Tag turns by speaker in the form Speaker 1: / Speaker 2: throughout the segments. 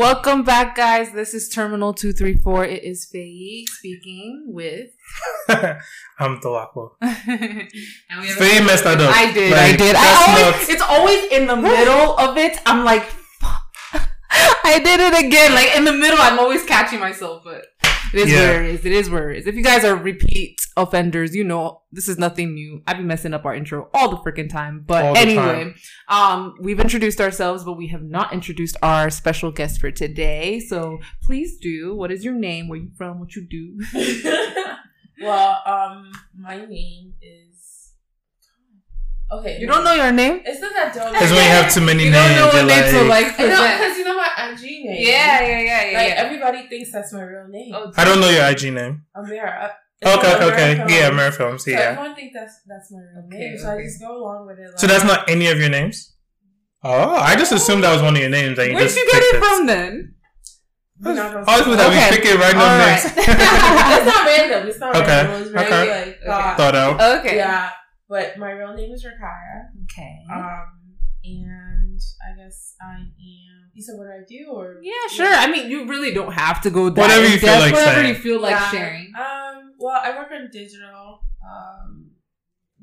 Speaker 1: Welcome back, guys. This is Terminal 234. It is Faye speaking with.
Speaker 2: I'm
Speaker 1: we
Speaker 2: Faye messed that up.
Speaker 1: I did, I did. I always,
Speaker 2: not-
Speaker 1: it's always in the middle of it. I'm like, fuck. I did it again. Like in the middle, I'm always catching myself, but it is
Speaker 2: Yeah.
Speaker 1: where it is. It is where it is. If you guys are repeat offenders, you know this is nothing new. I've been messing up our intro all the freaking time. But
Speaker 2: All
Speaker 1: anyway,
Speaker 2: time.
Speaker 1: um, we've introduced ourselves, but we have not introduced our special guest for today. So please do. What is your name? Where you from? What you do?
Speaker 3: well, um, my name is. Okay.
Speaker 1: You don't know your name?
Speaker 3: It's not that don't.
Speaker 2: Because when you have too many
Speaker 1: You
Speaker 2: names,
Speaker 1: don't know what
Speaker 2: you're
Speaker 1: name to
Speaker 2: like,
Speaker 1: like
Speaker 3: I know, because you know my IG name.
Speaker 1: Yeah, yeah, yeah, yeah.
Speaker 3: Like
Speaker 1: yeah.
Speaker 3: everybody thinks that's my real name.
Speaker 1: Oh,
Speaker 2: I don't know your IG name.
Speaker 3: Amira. Uh, it's
Speaker 2: Okay, okay,
Speaker 3: Amira
Speaker 2: okay. Yeah,
Speaker 3: Films.
Speaker 2: Amira Films.
Speaker 3: So
Speaker 2: Yeah.
Speaker 3: everyone thinks that's that's my real
Speaker 1: Okay,
Speaker 3: name, so. I just go along with it. Like,
Speaker 2: So that's not any of your names? Oh, I just assumed that was one of your names. And
Speaker 1: Where'd
Speaker 2: just
Speaker 1: you get
Speaker 2: picked
Speaker 1: it from then?
Speaker 3: We're not gonna
Speaker 2: I was
Speaker 3: say
Speaker 2: with
Speaker 3: that.
Speaker 2: that.
Speaker 1: Okay.
Speaker 2: We pick it random
Speaker 1: All
Speaker 2: names.
Speaker 3: it's not random. It's not
Speaker 2: Okay,
Speaker 3: random. It was very
Speaker 2: okay.
Speaker 3: like
Speaker 1: Okay.
Speaker 3: thought.
Speaker 2: Thought out.
Speaker 1: Okay.
Speaker 3: Yeah, but my real name is Rakaya.
Speaker 1: Okay.
Speaker 3: Um, and I guess I am. You said what do I do, or
Speaker 1: yeah, sure. I mean, you really don't have to go that
Speaker 2: Whatever you feel
Speaker 1: depth,
Speaker 2: like
Speaker 1: whatever
Speaker 2: saying.
Speaker 1: you feel like
Speaker 3: Yeah.
Speaker 1: sharing.
Speaker 3: Um, well, I work in digital. Um,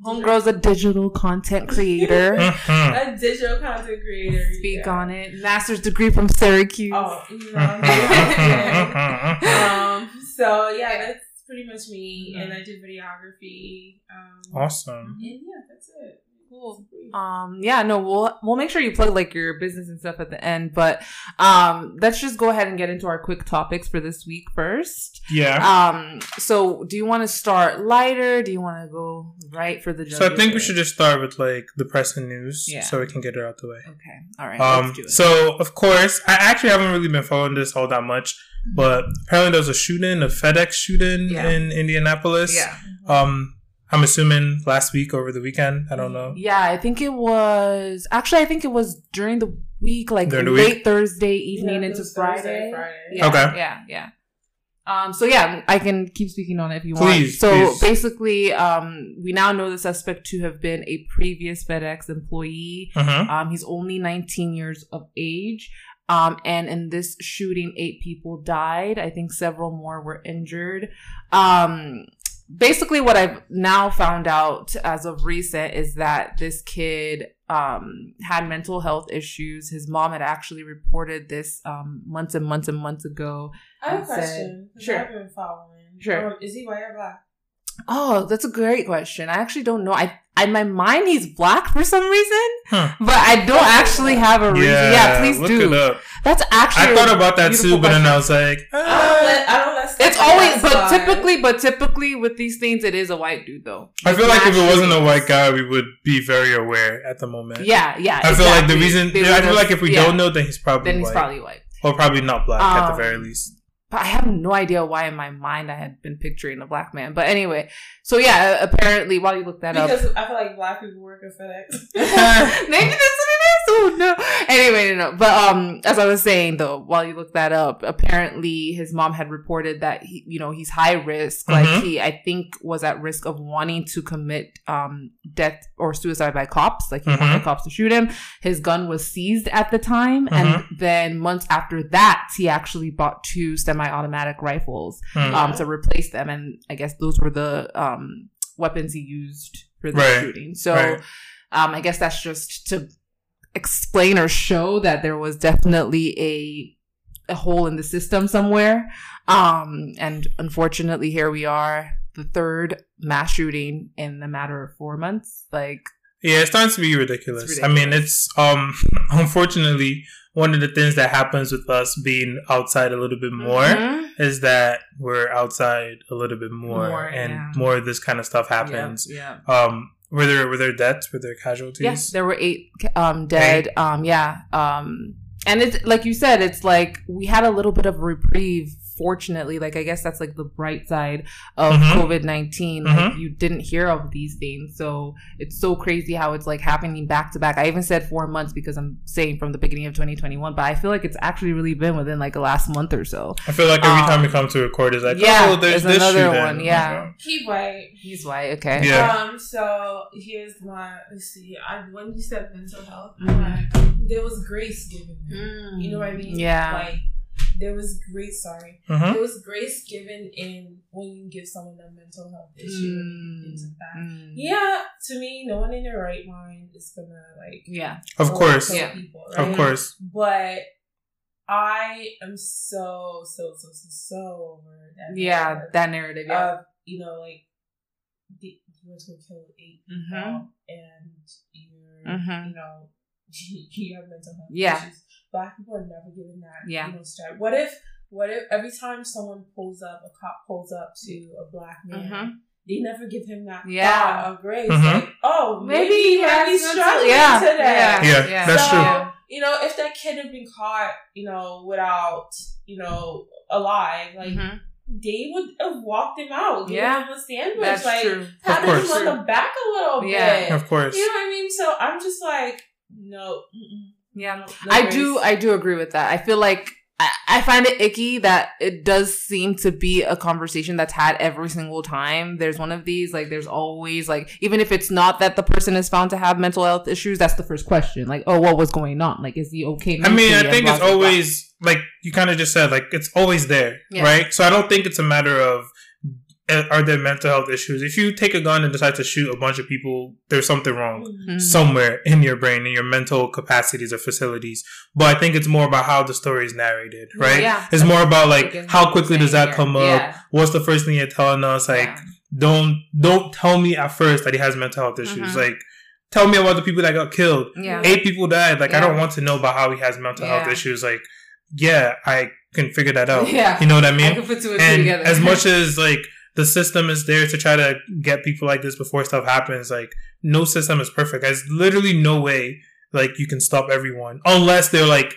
Speaker 1: Homegirl's a digital content creator.
Speaker 3: A digital content creator.
Speaker 1: Speak
Speaker 3: yeah.
Speaker 1: on it. Master's degree from Syracuse.
Speaker 3: Oh, you know. Um. So yeah, that's pretty much me,
Speaker 1: Mhm.
Speaker 3: and I do videography. Um,
Speaker 2: Awesome.
Speaker 3: And yeah, that's it.
Speaker 1: Cool. Um, yeah, no, we'll we'll make sure you plug like your business and stuff at the end, but um, let's just go ahead and get into our quick topics for this week first.
Speaker 2: Yeah.
Speaker 1: Um, so do you want to start lighter? Do you want to go right for the?
Speaker 2: So I think we should just start with like the pressing news,
Speaker 1: Yeah.
Speaker 2: so we can get it out the way.
Speaker 1: Okay. All right.
Speaker 2: Um,
Speaker 1: let's do it.
Speaker 2: so of course, I actually haven't really been following this all that much, but apparently there was a shooting, a FedEx shooting
Speaker 1: Yeah.
Speaker 2: in Indianapolis.
Speaker 1: yeah.
Speaker 2: Um, I'm assuming last week over the weekend. I don't know.
Speaker 1: Yeah, I think it was actually I think it was during the week, like
Speaker 2: During the
Speaker 1: late
Speaker 2: week?
Speaker 1: Thursday evening
Speaker 3: Yeah,
Speaker 1: into
Speaker 3: was Thursday,
Speaker 1: Friday.
Speaker 3: Friday.
Speaker 1: Yeah,
Speaker 2: Okay.
Speaker 1: Yeah, yeah. Um, so yeah, I can keep speaking on it if you
Speaker 2: Please,
Speaker 1: want. So
Speaker 2: please.
Speaker 1: basically, um, we now know the suspect to have been a previous FedEx employee.
Speaker 2: Mhm.
Speaker 1: Um, he's only 19 years of age. Um, and in this shooting, eight people died. I think several more were injured. Um, basically, what I've now found out as of recent is that this kid um, had mental health issues. His mom had actually reported this um, months and months and months ago.
Speaker 3: I have a question. said-
Speaker 1: Sure.
Speaker 3: I've been following.
Speaker 1: Sure.
Speaker 3: Um, is he white or black?
Speaker 1: Oh, that's a great question. I actually don't know. I, in my mind, he's black for some reason,
Speaker 2: Huh.
Speaker 1: but I don't actually have a reason. Yeah, please
Speaker 2: look
Speaker 1: do.
Speaker 2: it up.
Speaker 1: That's actually.
Speaker 2: I thought about that
Speaker 1: beautiful
Speaker 2: too, but then. I was like,
Speaker 3: I don't
Speaker 2: ah.
Speaker 3: let. I don't let.
Speaker 1: It's always, but
Speaker 3: slide.
Speaker 1: typically, but typically with these things, it is a white dude though.
Speaker 2: I feel like if it wasn't a white guy, we would be very aware at the moment.
Speaker 1: yeah, yeah.
Speaker 2: I feel like the reason
Speaker 1: They
Speaker 2: I
Speaker 1: would
Speaker 2: feel like if we
Speaker 1: yeah,
Speaker 2: don't know, then he's probably
Speaker 1: then he's
Speaker 2: white.
Speaker 1: probably white.
Speaker 2: or probably not black at the
Speaker 1: Um,
Speaker 2: very least.
Speaker 1: But I have no idea why in my mind I had been picturing a black man. But anyway, so yeah, apparently while you look that up,
Speaker 3: because I feel like black people work at FedEx.
Speaker 1: Maybe that's what it is. Oh no. Anyway, no, no. But um, as I was saying though, while you look that up, apparently his mom had reported that he, you know, he's high risk. Like
Speaker 2: Mhm.
Speaker 1: he, I think, was at risk of wanting to commit um death or suicide by cops. Like he
Speaker 2: Mhm.
Speaker 1: wanted cops to shoot him. His gun was seized at the time, and
Speaker 2: Mm-hmm.
Speaker 1: then months after that, he actually bought two semi-automatic rifles
Speaker 2: Hmm.
Speaker 1: um to replace them, and I guess those were the um weapons he used for the
Speaker 2: Right.
Speaker 1: shooting. So.
Speaker 2: Right.
Speaker 1: Um, I guess that's just to explain or show that there was definitely a a hole in the system somewhere. Um, and unfortunately, here we are, the third mass shooting in a matter of four months. Like,
Speaker 2: Yeah, it's starting to be ridiculous.
Speaker 1: It's
Speaker 2: I mean, it's um unfortunately one of the things that happens with us being outside a little bit more
Speaker 1: Mhm.
Speaker 2: is that we're outside a little bit more,
Speaker 1: More,
Speaker 2: and
Speaker 1: yeah.
Speaker 2: more of this kind of stuff happens.
Speaker 1: Yeah.
Speaker 2: Um, were there were there deaths? Were there casualties?
Speaker 1: Yes, there were eight um, dead. Um, yeah. Um, and it's like you said, it's like we had a little bit of reprieve unfortunately, like I guess that's like the bright side of
Speaker 2: Mhm.
Speaker 1: COVID 19 Like
Speaker 2: Mhm.
Speaker 1: you didn't hear of these things, so it's so crazy how it's like happening back to back. I even said four months because I'm saying from the beginning of 2021, but I feel like it's actually really been within like the last month or so.
Speaker 2: I feel like every
Speaker 1: Um,
Speaker 2: time we come to record, it's like,
Speaker 1: yeah,
Speaker 2: oh, there's,
Speaker 1: there's
Speaker 2: this
Speaker 1: another
Speaker 2: shooting.
Speaker 1: one, yeah.
Speaker 3: He white.
Speaker 1: He's white, okay.
Speaker 2: Yeah.
Speaker 3: Um. So here's my. Let's see. I when you said mental health, I'm
Speaker 1: Mhm.
Speaker 3: like, there was grace given. there. You know what I mean?
Speaker 1: Yeah.
Speaker 3: Like there was grace. Sorry,
Speaker 2: Mhm.
Speaker 3: there was grace given in when you give someone a mental health issue and things like that.
Speaker 1: Mm.
Speaker 3: Yeah, to me, no one in their right mind is gonna like.
Speaker 1: Yeah.
Speaker 2: Of course.
Speaker 1: Yeah.
Speaker 3: People,
Speaker 2: Of course.
Speaker 3: But I am so so so so so over that.
Speaker 1: Yeah,
Speaker 3: narrative
Speaker 1: that narrative. Yeah.
Speaker 3: Of you know like the, you were to kill eight people
Speaker 1: Mhm.
Speaker 3: and you're
Speaker 1: Mhm.
Speaker 3: you know you have mental health
Speaker 1: Yeah.
Speaker 3: issues. Black people are never given that.
Speaker 1: Yeah.
Speaker 3: You know, strap. What if what if every time someone pulls up a cop pulls up to a black man.
Speaker 1: Mhm.
Speaker 3: They never give him that
Speaker 1: Yeah.
Speaker 3: thought of grace.
Speaker 2: Mhm.
Speaker 3: Like, oh, maybe,
Speaker 1: Maybe
Speaker 3: he
Speaker 1: he
Speaker 3: might be
Speaker 1: has mental-
Speaker 3: struggling
Speaker 1: yeah,
Speaker 3: today.
Speaker 1: yeah.
Speaker 2: Yeah, that's
Speaker 3: so,
Speaker 2: true.
Speaker 3: you know, if that kid had been caught, you know, without, you know, alive, like
Speaker 1: Mhm.
Speaker 3: they would have walked him out, given
Speaker 1: Yeah.
Speaker 3: him a sandwich,
Speaker 1: That's
Speaker 3: like
Speaker 1: true.
Speaker 3: patted him on the back a little
Speaker 1: Yeah.
Speaker 3: bit.
Speaker 2: Of course.
Speaker 3: You know what I mean? So I'm just like, no, mm-mm,
Speaker 1: Yeah.
Speaker 3: no, no
Speaker 1: I
Speaker 3: grace.
Speaker 1: do I do agree with that. I feel like I, I find it icky that it does seem to be a conversation that's had every single time. There's one of these, like there's always like even if it's not that the person is found to have mental health issues, that's the first question. Like, oh, what was going on? Like, is he okay?
Speaker 2: I mean, I think
Speaker 1: And
Speaker 2: it's
Speaker 1: blah, blah, blah.
Speaker 2: always like you kind of just said, like it's always there,
Speaker 1: Yeah.
Speaker 2: right? So I don't think it's a matter of are there mental health issues. If you take a gun and decide to shoot a bunch of people, there's something wrong
Speaker 3: Mm.
Speaker 1: Mhm.
Speaker 2: somewhere in your brain, in your mental capacities or facilities. But I think it's more about how the story is narrated, right?
Speaker 1: Yeah.
Speaker 2: It's more about like how quickly does that come up? What's the first thing you're telling us? Like,
Speaker 1: Yeah.
Speaker 2: don't don't tell me at first that he has mental health issues.
Speaker 1: Mhm.
Speaker 2: Like, tell me about the people that got killed.
Speaker 1: Yeah.
Speaker 2: Eight people died. Like, I don't want to know about how he has mental health issues. Like, yeah, I can figure that out.
Speaker 1: Yeah.
Speaker 2: You know what I mean?
Speaker 1: I can put two and two together.
Speaker 2: as much as like the system is there to try to get people like this before stuff happens, like no system is perfect. There's literally no way like you can stop everyone unless they're like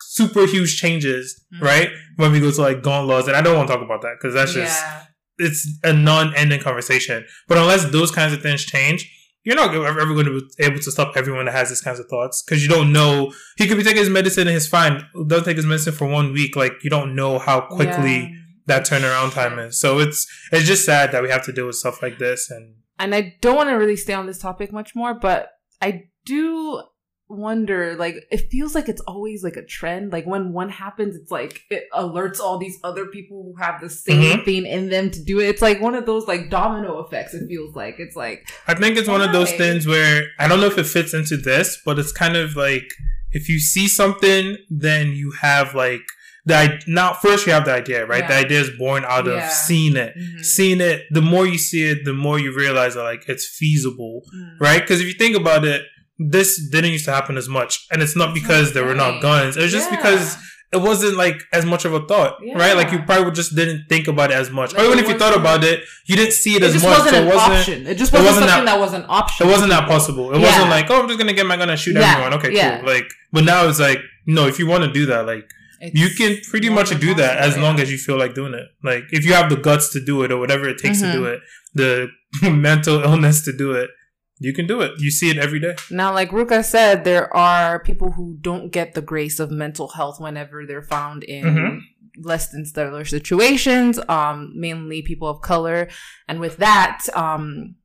Speaker 2: super huge changes,
Speaker 1: Mhm.
Speaker 2: right? When we go to like gun laws, and I don't want to talk about that because that's just
Speaker 1: yeah.
Speaker 2: it's a non-ending conversation. But unless those kinds of things change, you're not ever ever going to be able to stop everyone that has these kinds of thoughts because you don't know. He could be taking his medicine and he's fine. Doesn't take his medicine for one week. Like you don't know how quickly
Speaker 1: Yeah.
Speaker 2: That turnaround time is. So it's it's just sad that we have to deal with stuff like this. And
Speaker 1: and I don't want to really stay on this topic much more, but I do wonder like it feels like it's always like a trend like when one happens it's like it alerts all these other people who have the same
Speaker 2: Mhm.
Speaker 1: thing in them to do it it's like one of those like domino effects it feels like it's like
Speaker 2: I think it's one of those things where I don't know if it fits into this, but it's kind of like if you see something, then you have like the now first you have the idea, right? The idea is born out
Speaker 1: Yeah.
Speaker 2: of seeing it.
Speaker 1: mhm,
Speaker 2: Seeing it, the more you see it, the more you realize that like it's feasible,
Speaker 1: mm.
Speaker 2: right? Because if you think about it, this didn't used to happen as much, and it's not because there were not guns. It was just
Speaker 1: Yeah.
Speaker 2: because it wasn't like as much of a thought,
Speaker 1: Yeah.
Speaker 2: right? Like you probably just didn't think about it as much,
Speaker 1: Like,
Speaker 2: or even if you thought about it, you didn't see it,
Speaker 1: it
Speaker 2: as much.
Speaker 1: wasn't
Speaker 2: so
Speaker 1: an
Speaker 2: it wasn't.
Speaker 1: option it just wasn't,
Speaker 2: wasn't
Speaker 1: something
Speaker 2: that-
Speaker 1: that, was an option
Speaker 2: It wasn't that possible. It
Speaker 1: Yeah.
Speaker 2: wasn't like, oh, I'm just gonna get my gun and shoot
Speaker 1: Yeah.
Speaker 2: everyone. Okay,
Speaker 1: Yeah.
Speaker 2: cool. Like, but now it's like, no, if you want to do that, like,
Speaker 1: It's
Speaker 2: you can pretty much do that as
Speaker 1: possible,
Speaker 2: long as you feel like doing it. Like, if you have the guts to do it or whatever it takes
Speaker 1: Mhm.
Speaker 2: to do it, the mental illness to do it, you can do it. You see it every day.
Speaker 1: Now, like Ruka said, there are people who don't get the grace of mental health whenever they're found in
Speaker 2: Mhm.
Speaker 1: less than stellar situations, um, mainly people of color. And with that, um,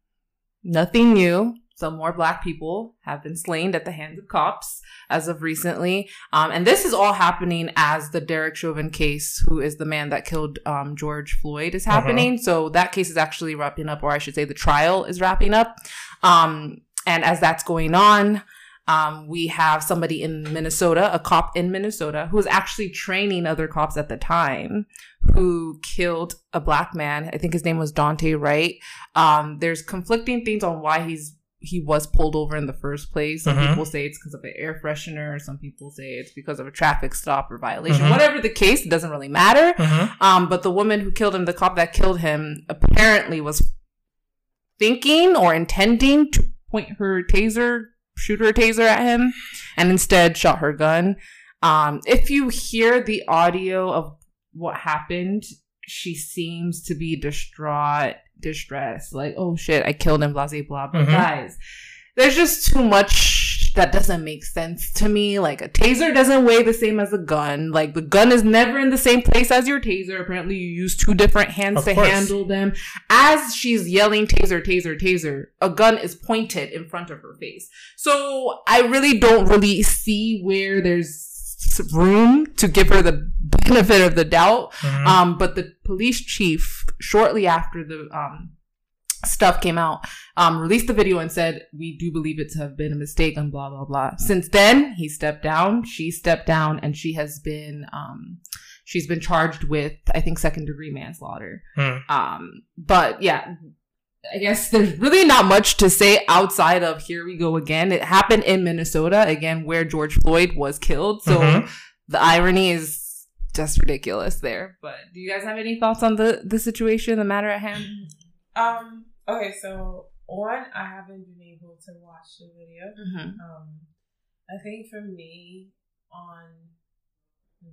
Speaker 1: nothing new. Some more black people have been slain at the hands of cops as of recently. Um, and this is all happening as the Derek Chauvin case, who is the man that killed um, George Floyd, is happening. So that case is actually wrapping up, or I should say the trial is wrapping up. Um, and as that's going on, um, we have somebody in Minnesota, a cop in Minnesota, who was actually training other cops at the time, who killed a black man. I think his name was Daunte Wright. Um, there's conflicting things on why he's he was pulled over in the first place. Some
Speaker 2: Mhm.
Speaker 1: people say it's because of an air freshener. Some people say it's because of a traffic stop or violation.
Speaker 2: Mhm.
Speaker 1: Whatever the case, it doesn't really matter.
Speaker 2: Mm-hmm.
Speaker 1: Um, but the woman who killed him, the cop that killed him, apparently was thinking or intending to point her taser, shoot her taser at him, and instead shot her gun. Um, if you hear the audio of what happened, she seems to be distraught, distressed, like, oh shit, I killed him, blah, blah, blah. But
Speaker 2: Mhm.
Speaker 1: guys, there's just too much that doesn't make sense to me. Like, a taser doesn't weigh the same as a gun. Like, the gun is never in the same place as your taser. Apparently, you use two different hands
Speaker 2: Of
Speaker 1: to
Speaker 2: course.
Speaker 1: handle them. As she's yelling, taser, taser, taser, a gun is pointed in front of her face. So, I really don't really see where there's room to give her the benefit of the doubt.
Speaker 2: Mhm.
Speaker 1: Um, but the police chief, shortly after the um, stuff came out, um, released the video and said, "We do believe it to have been a mistake," and blah blah blah. Since then, he stepped down. She stepped down, and she has been um, she's been charged with, I think, second degree manslaughter.
Speaker 2: Hmm.
Speaker 1: Um, but yeah. I guess there's really not much to say outside of here we go again. It happened in Minnesota again, where George Floyd was killed. So
Speaker 2: Mhm.
Speaker 1: the irony is just ridiculous there. But do you guys have any thoughts on the the situation, the matter at hand?
Speaker 3: Um. Okay. So one, I haven't been able to watch the video.
Speaker 1: Mm-hmm.
Speaker 3: Um, I think for me, on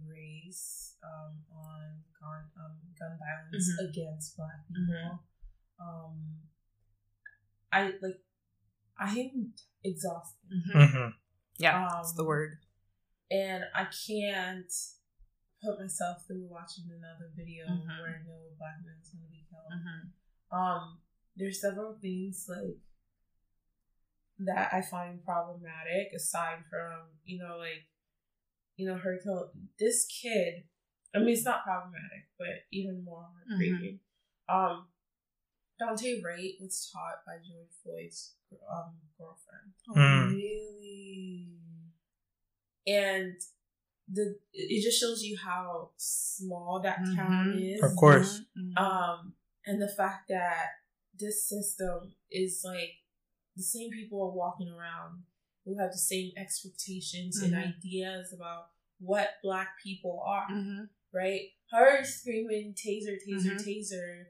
Speaker 3: race, um, on gun, um, gun violence
Speaker 1: Mhm.
Speaker 3: against Black people, um, I like, I am exhausted,
Speaker 2: Mhm.
Speaker 1: Yeah,
Speaker 3: Um,
Speaker 1: that's the word.
Speaker 3: and I can't put myself through watching another video
Speaker 1: Mhm.
Speaker 3: where I know a black man's going to be killed.
Speaker 1: Mm-hmm.
Speaker 3: um there's several things like that I find problematic aside from you know like you know her kill this kid I mean it's not problematic but even more heartbreaking um Daunte Wright was taught by George Floyd's um girlfriend
Speaker 2: Hmm.
Speaker 3: really and the it just shows you how small that town
Speaker 1: Mhm.
Speaker 3: is
Speaker 2: Of course.
Speaker 1: Mm-hmm.
Speaker 3: um and the fact that this system is like the same people are walking around who have the same expectations and
Speaker 1: Mhm.
Speaker 3: ideas about what black people are
Speaker 1: Mm-hmm.
Speaker 3: right her screaming taser taser
Speaker 1: Mhm.
Speaker 3: taser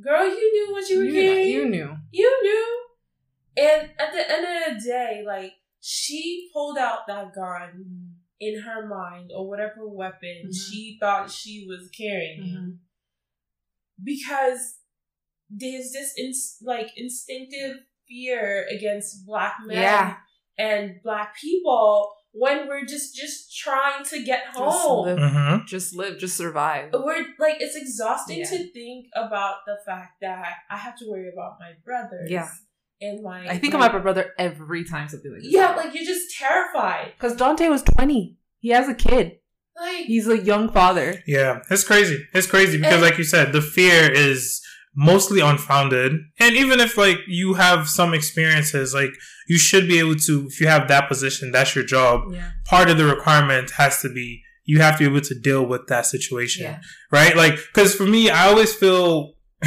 Speaker 3: girl you knew what you were
Speaker 1: You,
Speaker 3: getting
Speaker 1: you knew.
Speaker 3: you knew and at the end of the day like she pulled out that gun in her mind or whatever weapon
Speaker 1: Mhm.
Speaker 3: she thought she was carrying
Speaker 1: Mhm.
Speaker 3: because there's this ins- like instinctive fear against black men
Speaker 1: Yeah.
Speaker 3: and black people when we're just just trying to get
Speaker 1: Just
Speaker 3: home.
Speaker 1: live,
Speaker 2: Mhm.
Speaker 1: just live, just survive.
Speaker 3: We're like it's exhausting
Speaker 1: Yeah.
Speaker 3: to think about the fact that I have to worry about my brothers.
Speaker 1: Yeah.
Speaker 3: And my
Speaker 1: I think
Speaker 3: my,
Speaker 1: of my brother every time something like this.
Speaker 3: Yeah, like you're just terrified.
Speaker 1: because Daunte was twenty. He has a kid.
Speaker 3: Like
Speaker 1: He's a young father.
Speaker 2: Yeah, it's crazy. It's crazy because,
Speaker 3: And-
Speaker 2: like you said, the fear is mostly unfounded. And even if like you have some experiences, like you should be able to, if you have that position, that's your job.
Speaker 1: Yeah.
Speaker 2: Part of the requirement has to be you have to be able to deal with that situation,
Speaker 1: Yeah.
Speaker 2: right? Like, because for me, I always feel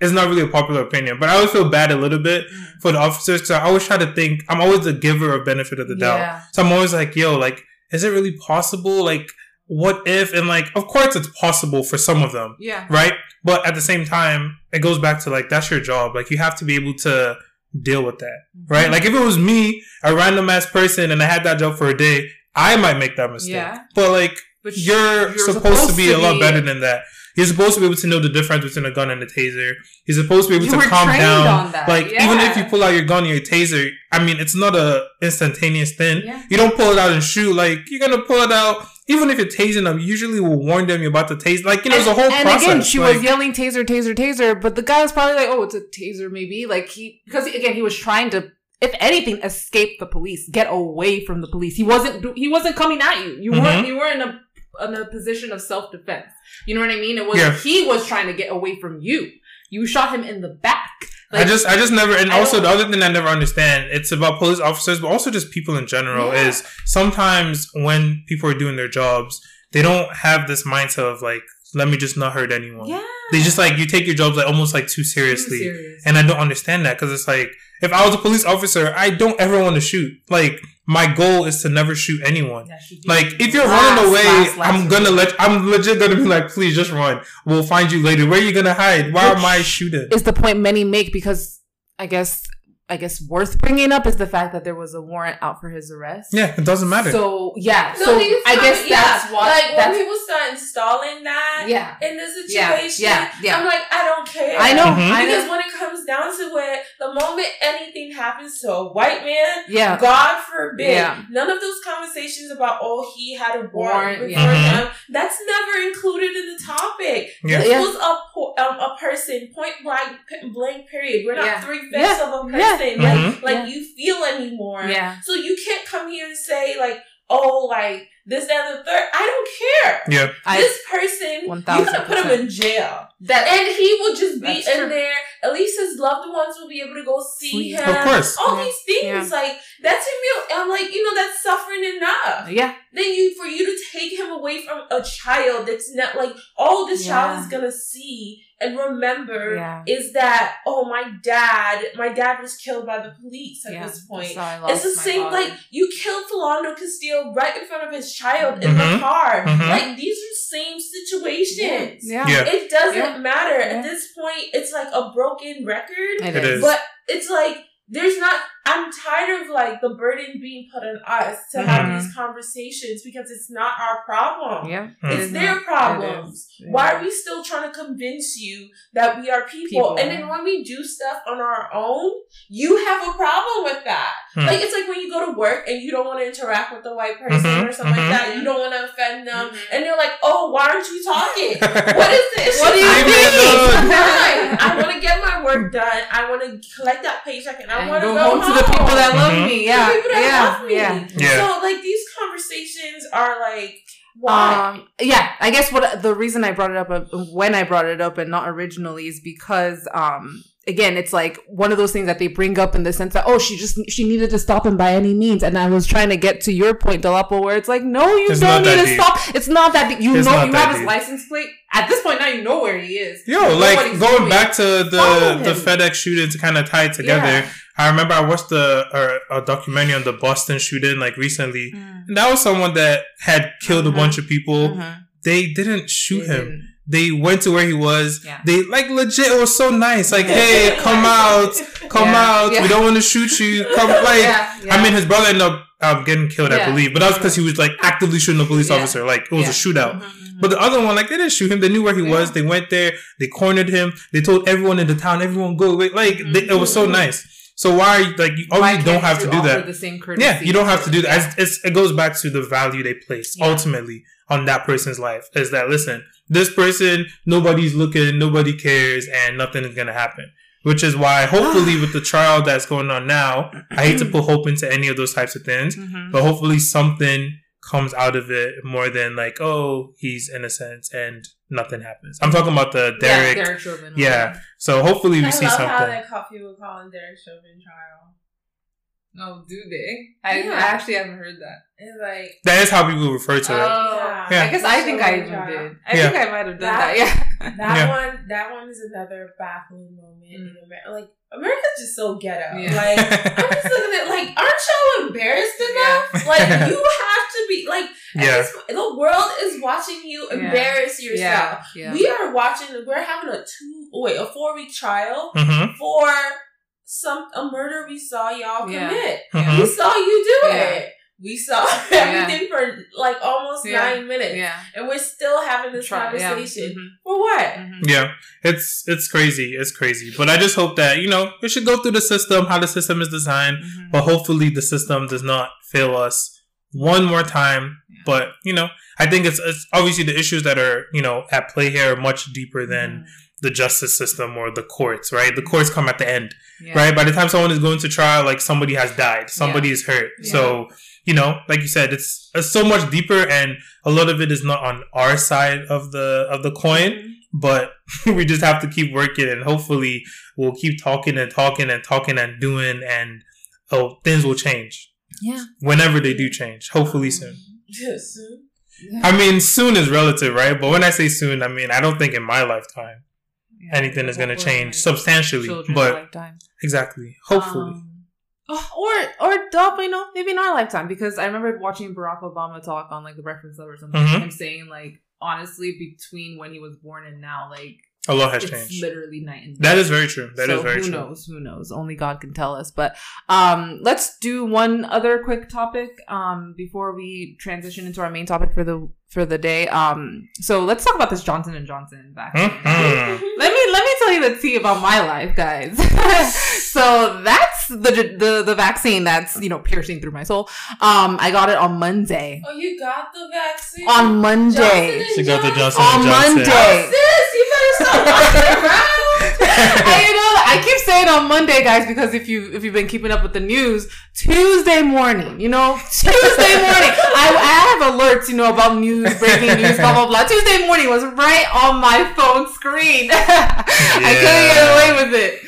Speaker 2: it's not really a popular opinion, but I always feel bad a little bit mm. for the officers. So I always try to think I'm always the giver of benefit of the doubt.
Speaker 1: Yeah.
Speaker 2: So I'm always like, yo, like, is it really possible? Like, what if? And like, of course, it's possible for some of them,
Speaker 1: Yeah.
Speaker 2: right? But at the same time, it goes back to like that's your job. Like, you have to be able to deal with that, right?
Speaker 1: Mm-hmm.
Speaker 2: Like, if it was me, a random ass person, and I had that job for a day, I might make that mistake.
Speaker 1: Yeah.
Speaker 2: But like,
Speaker 1: But
Speaker 2: you're, supposed, to be a lot better than that. You're supposed to be able to know the difference between a gun and a taser. You're supposed to be able
Speaker 1: You
Speaker 2: to calm down. Like
Speaker 1: yeah.
Speaker 2: even if you pull out your gun or your taser, I mean it's not a instantaneous thing.
Speaker 1: Yeah.
Speaker 2: You don't pull it out and shoot. Like you're gonna pull it out. Even if you're tasing them, you usually will warn them you're about to tase. Like you know, there's a whole
Speaker 1: and
Speaker 2: process.
Speaker 1: again, she
Speaker 2: like,
Speaker 1: was yelling taser, taser, taser, but the guy was probably like, "Oh, it's a taser, maybe." Like he, because again, he was trying to, if anything, escape the police, get away from the police. He wasn't, he wasn't coming at you. You
Speaker 2: Mhm.
Speaker 1: weren't, you were in a in a position of self defense. You know what I mean? It was
Speaker 2: Yeah.
Speaker 1: he was trying to get away from you. You shot him in the back.
Speaker 2: I just, I just never, and
Speaker 1: I
Speaker 2: also the other thing I never understand, it's about police officers, but also just people in general,
Speaker 1: Yeah.
Speaker 2: is sometimes when people are doing their jobs, they don't have this mindset of like, let me just not hurt anyone.
Speaker 1: yeah,
Speaker 2: They just like, you take your jobs like almost like too
Speaker 1: Too
Speaker 2: seriously.
Speaker 1: serious.
Speaker 2: And I don't understand that because it's like, if I was a police officer, I don't ever want to shoot. Like, my goal is to never shoot anyone.
Speaker 1: That
Speaker 2: Like, if you're
Speaker 1: last,
Speaker 2: running away,
Speaker 1: last, last
Speaker 2: I'm gonna let, I'm legit gonna be like, please just run. We'll find you later. Where are you gonna hide? Why
Speaker 1: Which
Speaker 2: am I shooting?
Speaker 1: is the point many make because I guess I guess worth bringing up is the fact that there was a warrant out for his arrest.
Speaker 2: Yeah, it doesn't matter.
Speaker 1: So yeah,
Speaker 3: No,
Speaker 1: so I guess
Speaker 3: times-
Speaker 1: that's
Speaker 3: yeah.
Speaker 1: why.
Speaker 3: Like when people start installing that
Speaker 1: yeah,
Speaker 3: in this situation,
Speaker 1: yeah, yeah.
Speaker 3: I'm like, I don't care.
Speaker 1: I know,
Speaker 2: Mhm.
Speaker 1: I
Speaker 3: Because
Speaker 1: know.
Speaker 3: when it comes down to it, the moment anything happens to a white man,
Speaker 1: Yeah,
Speaker 3: God forbid,
Speaker 1: Yeah.
Speaker 3: none of those conversations about oh he had a warrant
Speaker 1: Warrant,
Speaker 3: before
Speaker 2: yeah.
Speaker 3: him. That's never included in the topic.
Speaker 2: Yeah.
Speaker 3: This
Speaker 1: Yeah.
Speaker 3: was a um, a person point blank blank period. We're not
Speaker 1: Yeah.
Speaker 3: three fifths
Speaker 1: Yeah.
Speaker 3: of a
Speaker 1: Yeah.
Speaker 3: person
Speaker 2: Mhm.
Speaker 3: like like
Speaker 1: Yeah.
Speaker 3: you feel anymore.
Speaker 1: yeah,
Speaker 3: So you can't come here and say like oh like this that and the third. I don't care.
Speaker 2: yeah,
Speaker 1: I
Speaker 3: this person, you
Speaker 1: 1000%.
Speaker 3: could put him in jail.
Speaker 1: that
Speaker 3: And he will just be in
Speaker 1: true.
Speaker 3: there. At least his loved ones will be able to go see
Speaker 1: Sweet.
Speaker 3: him.
Speaker 2: Of course.
Speaker 3: All
Speaker 1: Yeah.
Speaker 3: these things, like that's him. real- I'm like, you know, that's suffering enough.
Speaker 1: yeah,
Speaker 3: Then you, for you to take him away from a child, that's not like all this child is gonna see and remember
Speaker 1: yeah.
Speaker 3: is that oh my dad, my dad was killed by the police at
Speaker 1: yeah.
Speaker 3: this point.
Speaker 1: That's I lost
Speaker 3: It's the
Speaker 1: my
Speaker 3: same,
Speaker 1: father.
Speaker 3: like you killed Philando Castile right in front of his child in
Speaker 2: Mhm.
Speaker 3: the car.
Speaker 2: Mhm.
Speaker 3: Like these are same situations.
Speaker 1: yeah,
Speaker 2: Yeah.
Speaker 3: It doesn't
Speaker 1: Yeah.
Speaker 3: matter.
Speaker 1: Yeah.
Speaker 3: At this point, it's like a broken record.
Speaker 1: It
Speaker 2: It
Speaker 1: is.
Speaker 2: is.
Speaker 3: But it's like there's not. I'm tired of like the burden being put on us to have
Speaker 1: Mhm.
Speaker 3: these conversations because it's not our problem.
Speaker 1: Yeah, it
Speaker 3: It's their
Speaker 1: not. It
Speaker 3: problems. Why are we still trying to convince you that we are people?
Speaker 1: People.
Speaker 3: And then when we do stuff on our own, you have a problem with that.
Speaker 2: Hmm.
Speaker 3: Like it's like when you go to work and you don't want to interact with the white person or something
Speaker 2: mhm.
Speaker 3: like that. You don't want to offend them,
Speaker 1: Mhm.
Speaker 3: and they're like, "Oh, why aren't you talking? what is this?
Speaker 1: What do you
Speaker 2: Leave me
Speaker 1: think?
Speaker 3: I want to get my work done. I want to collect that paycheck, and I want to
Speaker 1: go
Speaker 3: go
Speaker 1: home to the people that love
Speaker 2: Mhm.
Speaker 1: me. Yeah,
Speaker 3: the people that
Speaker 1: yeah,
Speaker 3: love me.
Speaker 1: yeah.
Speaker 2: Yeah.
Speaker 3: So like these conversations are like why?
Speaker 1: Um, yeah, I guess what the reason I brought it up uh, when I brought it up and not originally is because um again it's like one of those things that they bring up in the sense that oh she just she needed to stop him by any means and I was trying to get to your point Dolapo where it's like no you
Speaker 2: It's
Speaker 1: don't need to
Speaker 2: deep.
Speaker 1: stop it's not that deep. you
Speaker 2: It's
Speaker 1: know you
Speaker 2: that
Speaker 1: have his license plate at this point now you know where he is
Speaker 2: Yo,
Speaker 1: You know
Speaker 2: like going
Speaker 1: doing.
Speaker 2: back to the the. FedEx shooting to kind of tie it together.
Speaker 1: Yeah.
Speaker 2: I remember I watched the uh, a documentary on the Boston shooting like recently.
Speaker 1: Mm.
Speaker 2: And that was someone that had killed a
Speaker 1: Mhm.
Speaker 2: bunch of people.
Speaker 1: Mhm.
Speaker 2: They didn't shoot
Speaker 1: They
Speaker 2: him.
Speaker 1: didn't.
Speaker 2: They went to where he was.
Speaker 1: Yeah.
Speaker 2: They like legit. It was so nice. Like,
Speaker 1: Yeah.
Speaker 2: hey, come out, come
Speaker 1: Yeah.
Speaker 2: out. We don't want to shoot you. Come, like. I mean, his brother ended up um, getting killed, I believe, but that was because he was like actively shooting a police officer. Like it was a shootout.
Speaker 1: Mhm, mhm.
Speaker 2: But the other one, like they didn't shoot him. They knew where he
Speaker 1: Yeah.
Speaker 2: was. They went there. They cornered him. They told everyone in the town, everyone go away. Like they, it was so
Speaker 1: Mhm.
Speaker 2: nice. So why are you like you obviously don't
Speaker 1: can't
Speaker 2: have to do that?
Speaker 1: The same courtesy?
Speaker 2: Yeah, you don't have to do that. It's, it's, it goes back to the value they place
Speaker 1: Yeah.
Speaker 2: ultimately on that person's life. Is that listen, this person, nobody's looking, nobody cares, and nothing is gonna happen. Which is why, hopefully, with the trial that's going on now, I hate to put hope into any of those types of things,
Speaker 1: Mhm.
Speaker 2: but hopefully something comes out of it more than like, oh, he's innocent and nothing happens. I'm talking about the Derek.
Speaker 1: Yeah, Derek Chauvin.
Speaker 2: Yeah. So hopefully we
Speaker 3: I
Speaker 2: see
Speaker 3: love how
Speaker 2: something.
Speaker 3: that coffee would call in Derek Chauvin trial.
Speaker 1: Oh, do they? I,
Speaker 3: Yeah.
Speaker 1: I actually haven't heard that.
Speaker 3: It's like
Speaker 2: That is how people refer to it.
Speaker 1: Oh,
Speaker 2: Yeah.
Speaker 1: I guess I think I even did. I
Speaker 2: Yeah.
Speaker 1: think I might have done
Speaker 3: That-
Speaker 1: that. Yeah.
Speaker 3: That
Speaker 2: Yeah.
Speaker 3: one, that one is another baffling moment in America. Like America's just so ghetto.
Speaker 1: Yeah.
Speaker 3: Like I'm just looking at like, aren't y'all embarrassed enough? Like you have to be like,
Speaker 2: Yeah.
Speaker 3: this the world is watching you
Speaker 1: Yeah.
Speaker 3: embarrass yourself.
Speaker 1: Yeah. yeah.
Speaker 3: We are watching. We're having a two, wait, a four week trial
Speaker 2: hmm
Speaker 3: for some a murder we saw y'all
Speaker 1: Yeah.
Speaker 3: commit.
Speaker 2: Mhm.
Speaker 3: We saw you do
Speaker 1: Yeah.
Speaker 3: it. We saw everything for like almost
Speaker 1: Yeah.
Speaker 3: nine minutes,
Speaker 1: yeah.
Speaker 3: and we're still having this
Speaker 1: Try- yeah.
Speaker 3: conversation
Speaker 1: Mhm.
Speaker 3: for what?
Speaker 1: Mhm.
Speaker 2: Yeah, it's it's crazy. It's crazy. But I just hope that you know we should go through the system, how the system is designed.
Speaker 1: Mhm.
Speaker 2: But hopefully the system does not fail us one more time.
Speaker 1: Yeah.
Speaker 2: But you know, I think it's, it's obviously the issues that are you know at play here are much deeper than the justice system or the courts. Right? The courts come at the end.
Speaker 1: Yeah.
Speaker 2: Right? By the time someone is going to trial, like somebody has died, somebody is hurt.
Speaker 1: Yeah.
Speaker 2: So you know, like you said, it's it's so much deeper, and a lot of it is not on our side of the of the coin
Speaker 1: Mhm.
Speaker 2: but we just have to keep working and hopefully we'll keep talking and talking and talking and doing and oh things will change
Speaker 1: Yeah.
Speaker 2: whenever they do change hopefully soon
Speaker 3: Yes.
Speaker 2: i mean soon is relative right but when i say soon i mean i don't think in my lifetime
Speaker 1: Yeah.
Speaker 2: anything is going to change substantially but
Speaker 1: lifetime.
Speaker 2: exactly hopefully
Speaker 1: Um, oh, or or double, you know, maybe in our lifetime because I remember watching Barack Obama talk on like the Breakfast Club or something,
Speaker 2: Mhm.
Speaker 1: him saying like honestly between when he was born and now, like
Speaker 2: A lot has
Speaker 1: it's
Speaker 2: changed.
Speaker 1: literally night and day.
Speaker 2: That is very true. That is
Speaker 1: so
Speaker 2: very
Speaker 1: who
Speaker 2: true.
Speaker 1: Who knows? Who knows? Only God can tell us. But um, let's do one other quick topic um, before we transition into our main topic for the for the day. Um, so let's talk about this Johnson and Johnson vaccine.
Speaker 2: Mhm.
Speaker 1: Let me let me tell you the tea about my life, guys. so that's the the the vaccine that's you know piercing through my soul. Um, I got it on Monday.
Speaker 3: Oh, you got the vaccine
Speaker 1: On Monday.
Speaker 3: Johnson
Speaker 2: She got the Johnson
Speaker 1: On
Speaker 2: and Johnson.
Speaker 1: Monday.
Speaker 3: Oh, sis, you better stop walking around.
Speaker 1: I, you know, I keep saying on Monday, guys, because if you if you've been keeping up with the news, Tuesday morning, you know, Tuesday morning, I, I have alerts, you know, about news, breaking news, blah blah blah. Tuesday morning was right on my phone screen. I couldn't get away with it.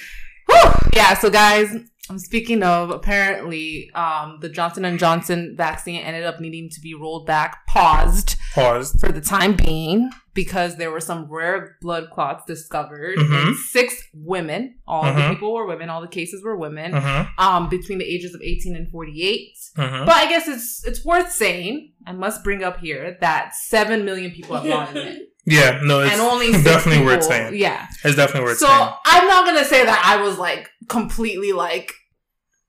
Speaker 1: Whew. Yeah. So, guys, I'm speaking of apparently, um, the Johnson and Johnson vaccine ended up needing to be rolled back, paused
Speaker 2: Paused.
Speaker 1: for the time being because there were some rare blood clots discovered in
Speaker 2: Mhm.
Speaker 1: six women. All the
Speaker 2: Mhm.
Speaker 1: people were women. All the cases were women.
Speaker 2: Mm-hmm.
Speaker 1: Um, between the ages of 18 and 48.
Speaker 2: Mm-hmm.
Speaker 1: But I guess it's it's worth saying. I must bring up here that seven million people have gotten it,
Speaker 2: Yeah, no, it's
Speaker 1: and only six
Speaker 2: definitely worth saying.
Speaker 1: Yeah.
Speaker 2: It's definitely worth
Speaker 1: So
Speaker 2: saying.
Speaker 1: So I'm not gonna say that I was like completely like,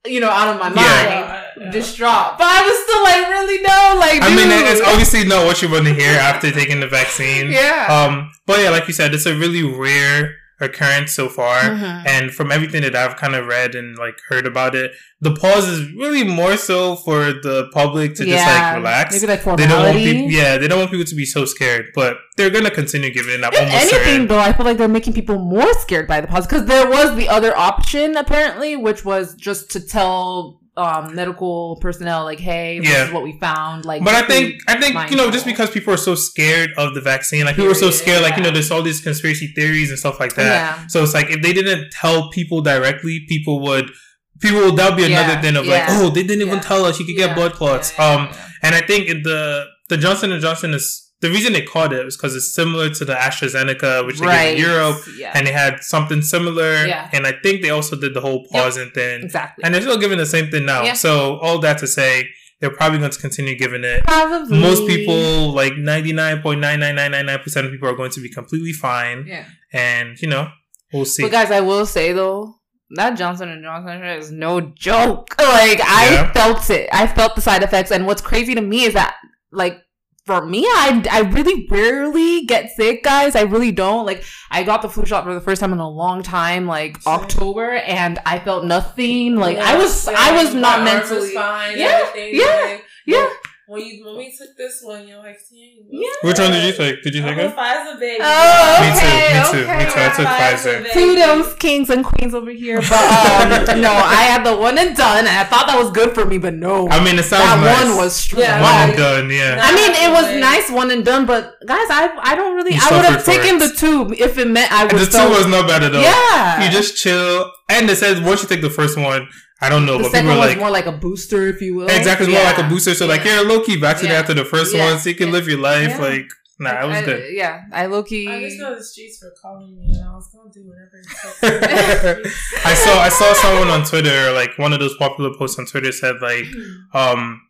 Speaker 1: you know, out of my mind,
Speaker 2: Yeah.
Speaker 3: Yeah.
Speaker 1: distraught. But I was still like, really no, like.
Speaker 2: I mean, it's obviously not what you want to hear after taking the vaccine.
Speaker 1: yeah.
Speaker 2: Um, but yeah, like you said, it's a really rare occurrence so far.
Speaker 1: Mhm.
Speaker 2: And from everything that I've kind of read and like heard about it, the pause is really more so for the public to just like relax.
Speaker 1: Maybe like
Speaker 2: they don't want
Speaker 1: formality.
Speaker 2: people, yeah, they don't want people to be so scared, but they're gonna continue giving it. I'm
Speaker 1: If
Speaker 2: almost
Speaker 1: anything,
Speaker 2: certain.
Speaker 1: though, I feel like they're making people more scared by the pause because there was the other option apparently, which was just to tell um, medical personnel like, "Hey, this
Speaker 2: Yeah.
Speaker 1: is what we found." Like,
Speaker 2: But I think I think you know just because people are so scared of the vaccine, like people are so scared, like you know, there's all these conspiracy theories and stuff like that.
Speaker 1: Yeah.
Speaker 2: So it's like if they didn't tell people directly, people would people that would be another
Speaker 1: Yeah,
Speaker 2: thing of like, oh, they didn't even
Speaker 1: Yeah.
Speaker 2: tell us you could
Speaker 1: Yeah,
Speaker 2: get blood clots.
Speaker 1: yeah, yeah,
Speaker 2: um,
Speaker 1: yeah.
Speaker 2: and I think the the Johnson and Johnson is the reason they called it was because it's similar to the AstraZeneca, which they
Speaker 1: right
Speaker 2: gave in Europe,
Speaker 1: yeah,
Speaker 2: and they had something similar.
Speaker 1: Yeah.
Speaker 2: And I think they also did the whole pausing thing,
Speaker 1: exactly.
Speaker 2: and they're still giving the same thing now.
Speaker 1: Yeah.
Speaker 2: So all that to say, they're probably going to continue giving it.
Speaker 1: Probably
Speaker 2: Most people, like ninety nine point nine nine nine nine nine percent of people, are going to be completely fine,
Speaker 1: Yeah.
Speaker 2: and you know, we'll see.
Speaker 1: But guys, I will say though. That Johnson and Johnson is no joke. Like I
Speaker 2: Yeah.
Speaker 1: felt it. I felt the side effects. And what's crazy to me is that, like, for me, I I really rarely get sick, guys. I really don't. Like, I got the flu shot for the first time in a long time, like. October, and I felt nothing. Like
Speaker 3: Yeah,
Speaker 1: I was,
Speaker 3: same.
Speaker 1: I was not
Speaker 3: My arm was
Speaker 1: mentally.
Speaker 3: fine.
Speaker 1: Yeah, yeah,
Speaker 3: like,
Speaker 1: yeah.
Speaker 3: When you when we took this one, you're like, dang,
Speaker 1: Yeah.
Speaker 2: Which one did you take? Did you take
Speaker 3: I'm a
Speaker 2: it?
Speaker 3: Pfizer baby.
Speaker 1: Oh,
Speaker 2: Me too,
Speaker 1: okay,
Speaker 2: me too, me
Speaker 1: okay.
Speaker 2: too. I took Pfizer.
Speaker 3: baby.
Speaker 1: Kudos, kings and queens over here. But um, no, I had the one and done, and I thought that was good for me, but no,
Speaker 2: I mean, it sounds
Speaker 1: that
Speaker 2: nice.
Speaker 1: one was strong.
Speaker 3: Yeah,
Speaker 2: one and done. Yeah.
Speaker 1: I mean, it was
Speaker 3: Like-
Speaker 1: nice one and done, but guys, I I don't really.
Speaker 2: You
Speaker 1: I would have taken
Speaker 2: it.
Speaker 1: the two if it meant I
Speaker 2: And
Speaker 1: would.
Speaker 2: the two was no better though.
Speaker 1: Yeah,
Speaker 2: You just chill. And it says once you take the first one, I don't know,
Speaker 1: the
Speaker 2: but
Speaker 1: second
Speaker 2: people are
Speaker 1: one's
Speaker 2: like,
Speaker 1: more like a booster, if you will.
Speaker 2: exactly, it's more like a booster. So like,
Speaker 1: Yeah.
Speaker 2: you're low key vaccinated
Speaker 1: Yeah.
Speaker 2: after the first
Speaker 1: Yeah.
Speaker 2: one, so you can
Speaker 1: Yeah.
Speaker 2: live your life.
Speaker 1: Yeah.
Speaker 2: Like, nah, it was
Speaker 1: I-
Speaker 2: good.
Speaker 1: Yeah, I low key.
Speaker 3: I just know the streets were calling me, and I was gonna do whatever.
Speaker 2: I saw I saw someone on Twitter, like one of those popular posts on Twitter said like, um,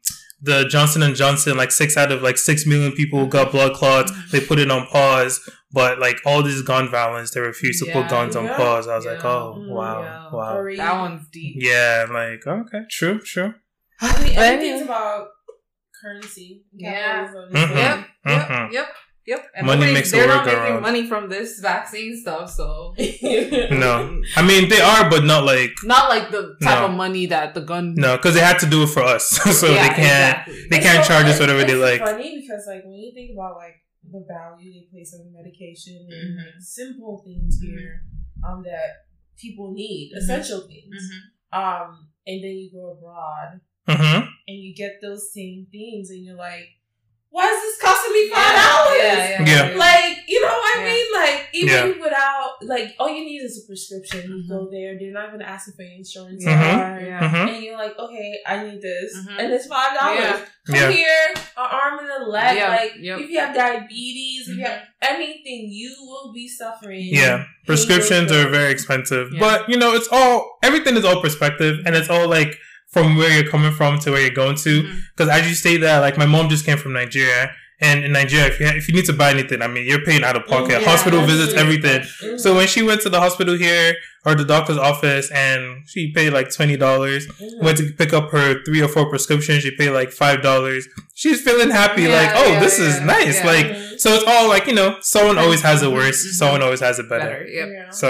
Speaker 2: the Johnson and Johnson, like six out of like six million people got blood clots. They put it on pause, but like all this gun violence, they refuse to
Speaker 1: Yeah.
Speaker 2: put guns on pause. I was like, oh
Speaker 3: Mm,
Speaker 2: wow,
Speaker 1: yeah.
Speaker 2: wow,
Speaker 3: Hurry.
Speaker 1: That one's deep.
Speaker 2: yeah. I'm like, okay, true, true.
Speaker 3: I mean,
Speaker 1: But
Speaker 3: everything's about currency.
Speaker 1: Yeah.
Speaker 3: capitalism.
Speaker 2: Mhm.
Speaker 1: Yep, yep,
Speaker 2: Mhm.
Speaker 1: yep, yep. And
Speaker 2: Money makes the
Speaker 1: They're
Speaker 2: world
Speaker 1: not making
Speaker 2: round.
Speaker 1: money from this vaccine stuff, so
Speaker 2: No, I mean they are, but not like
Speaker 1: not like the type
Speaker 2: No.
Speaker 1: of money that the gun.
Speaker 2: no, because they had to do it for us, so
Speaker 1: Yeah,
Speaker 2: they can't.
Speaker 1: exactly.
Speaker 2: They
Speaker 3: It's
Speaker 2: can't
Speaker 3: so-
Speaker 2: charge us
Speaker 3: it's-
Speaker 2: whatever they like.
Speaker 3: funny because like when you think about like the value they place on medication and like, simple things here um that people need,
Speaker 1: Mhm.
Speaker 3: essential things.
Speaker 1: Mhm.
Speaker 3: Um, and then you go abroad
Speaker 2: hmm
Speaker 3: and you get those same things, and you're like, why is this costing me five
Speaker 1: Yeah,
Speaker 3: dollars?
Speaker 1: yeah,
Speaker 2: Yeah.
Speaker 3: Like, you know what I
Speaker 1: Yeah.
Speaker 3: mean? Like, even without, like, all you need is a prescription. You
Speaker 1: Mhm.
Speaker 3: go there, they're not going to ask you for your insurance
Speaker 2: Mhm.
Speaker 3: card.
Speaker 1: Yeah.
Speaker 2: hmm
Speaker 3: And you're like, okay, I need this.
Speaker 1: Mhm.
Speaker 3: And it's $5.
Speaker 1: Yeah.
Speaker 3: Come
Speaker 2: Yeah.
Speaker 3: here, an arm and a leg.
Speaker 1: Yeah.
Speaker 3: Like,
Speaker 1: Yep.
Speaker 3: if you have diabetes, if you have anything, you will be suffering.
Speaker 2: Yeah, prescriptions are very expensive,
Speaker 1: Yeah.
Speaker 2: but you know, it's all everything is all perspective, and it's all like from where you're coming from to where you're going to. Because as you say that, like my mom just came from Nigeria, And in Nigeria, if you if you need to buy anything, I mean, you're paying out of pocket,
Speaker 3: Yeah,
Speaker 2: hospital visits,
Speaker 3: true.
Speaker 2: everything. So when she went to the hospital here or the doctor's office and she paid like twenty dollars,
Speaker 3: Mhm.
Speaker 2: went to pick up her three or four prescriptions, she paid like five dollars. She's feeling happy,
Speaker 1: Yeah,
Speaker 2: like, oh,
Speaker 1: yeah,
Speaker 2: this is nice. Like, so it's all like you know, someone always has it worse,
Speaker 1: Mhm.
Speaker 2: someone always has it better.
Speaker 1: Better. Yep.
Speaker 3: Yeah.
Speaker 2: So,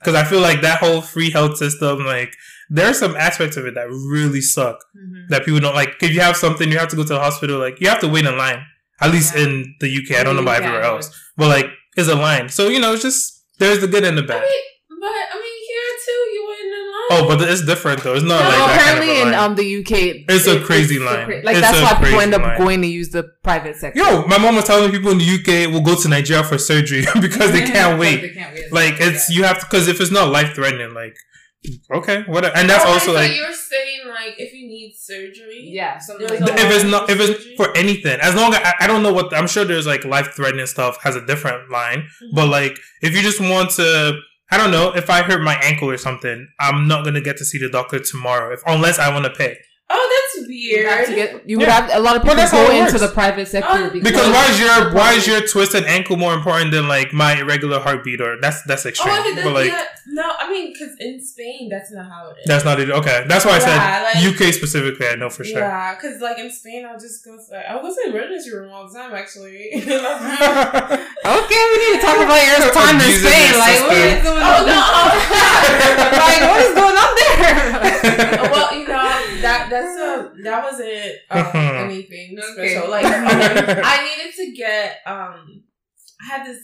Speaker 2: because I feel like that whole free health system, like, there are some aspects of it that really suck
Speaker 1: Mhm.
Speaker 2: that people don't like. If you have something, you have to go to the hospital. Like, you have to wait in line. At least
Speaker 1: Yeah.
Speaker 2: in the UK, I don't know about
Speaker 1: Yeah,
Speaker 2: everywhere else, but like, it's a line. So you know, it's just there's the good and the
Speaker 3: I
Speaker 2: bad.
Speaker 3: mean, but I mean, here too, you waiting in line.
Speaker 2: Oh, but it's different though. It's not
Speaker 1: No,
Speaker 2: like that kind of
Speaker 1: apparently
Speaker 2: a
Speaker 1: in um the UK,
Speaker 2: It's a crazy
Speaker 1: the
Speaker 2: line.
Speaker 1: cra- like
Speaker 2: It's
Speaker 1: that's why people end up
Speaker 2: line.
Speaker 1: going to use the private sector.
Speaker 2: Yo, my mom was telling me people in the UK will go to Nigeria for surgery because they can't wait.
Speaker 1: They can't wait.
Speaker 2: Like it's you have to because if it's not life threatening, like okay, whatever. And that's
Speaker 3: Oh,
Speaker 2: also
Speaker 3: thought
Speaker 2: like
Speaker 3: you're saying like if you need surgery.
Speaker 1: yeah, something like that.
Speaker 2: if it's not if it's
Speaker 3: Surgery?
Speaker 2: for anything, as long as I, I don't know what I'm sure there's like life threatening stuff has a different line,
Speaker 3: Mhm.
Speaker 2: but like if you just want to. I don't know if I hurt my ankle or something. I'm not gonna get to see the doctor tomorrow, if unless I want to pay.
Speaker 3: Oh, that's
Speaker 1: You
Speaker 3: weird.
Speaker 1: have to get. You would
Speaker 2: Yeah.
Speaker 1: have a lot of people
Speaker 2: that's how
Speaker 1: go into the private sector
Speaker 3: Oh,
Speaker 1: because,
Speaker 2: Because why is your why is your twisted ankle more important than like my irregular heartbeat or that's that's
Speaker 3: oh,
Speaker 2: extreme.
Speaker 3: I did
Speaker 2: but like
Speaker 3: yeah, no, I mean, because in Spain, that's not how it is.
Speaker 2: that's not it. Okay, that's why I
Speaker 3: Yeah,
Speaker 2: said
Speaker 3: like-
Speaker 2: UK specifically. I know for sure.
Speaker 3: Yeah, because like in Spain, I'll just go. To, I'll go to the emergency room all the time. Actually.
Speaker 1: Okay, we need to talk about your time in
Speaker 2: Abusing
Speaker 1: Spain. Like, what is
Speaker 2: sister.
Speaker 1: going
Speaker 3: Oh,
Speaker 1: on?
Speaker 3: no.
Speaker 1: like, what is going on there?
Speaker 3: well, you know that that's a that wasn't um, anything
Speaker 1: Okay.
Speaker 3: special. Like I needed to get um, I had this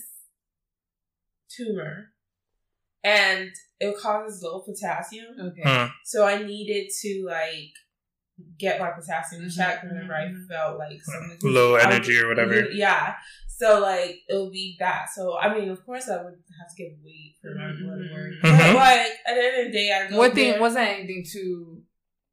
Speaker 3: tumor, and it causes low potassium.
Speaker 1: okay.
Speaker 2: Hmm.
Speaker 3: So I needed to like get my potassium
Speaker 1: Mhm,
Speaker 3: checked whenever. I felt like something
Speaker 2: Low
Speaker 3: I would-
Speaker 2: energy or whatever.
Speaker 3: Yeah. So like it would be that. So I mean, of course, I would have to get weight for my blood work.
Speaker 2: mhm.
Speaker 3: But like at the end of the day, I go
Speaker 1: What thing wasn't anything too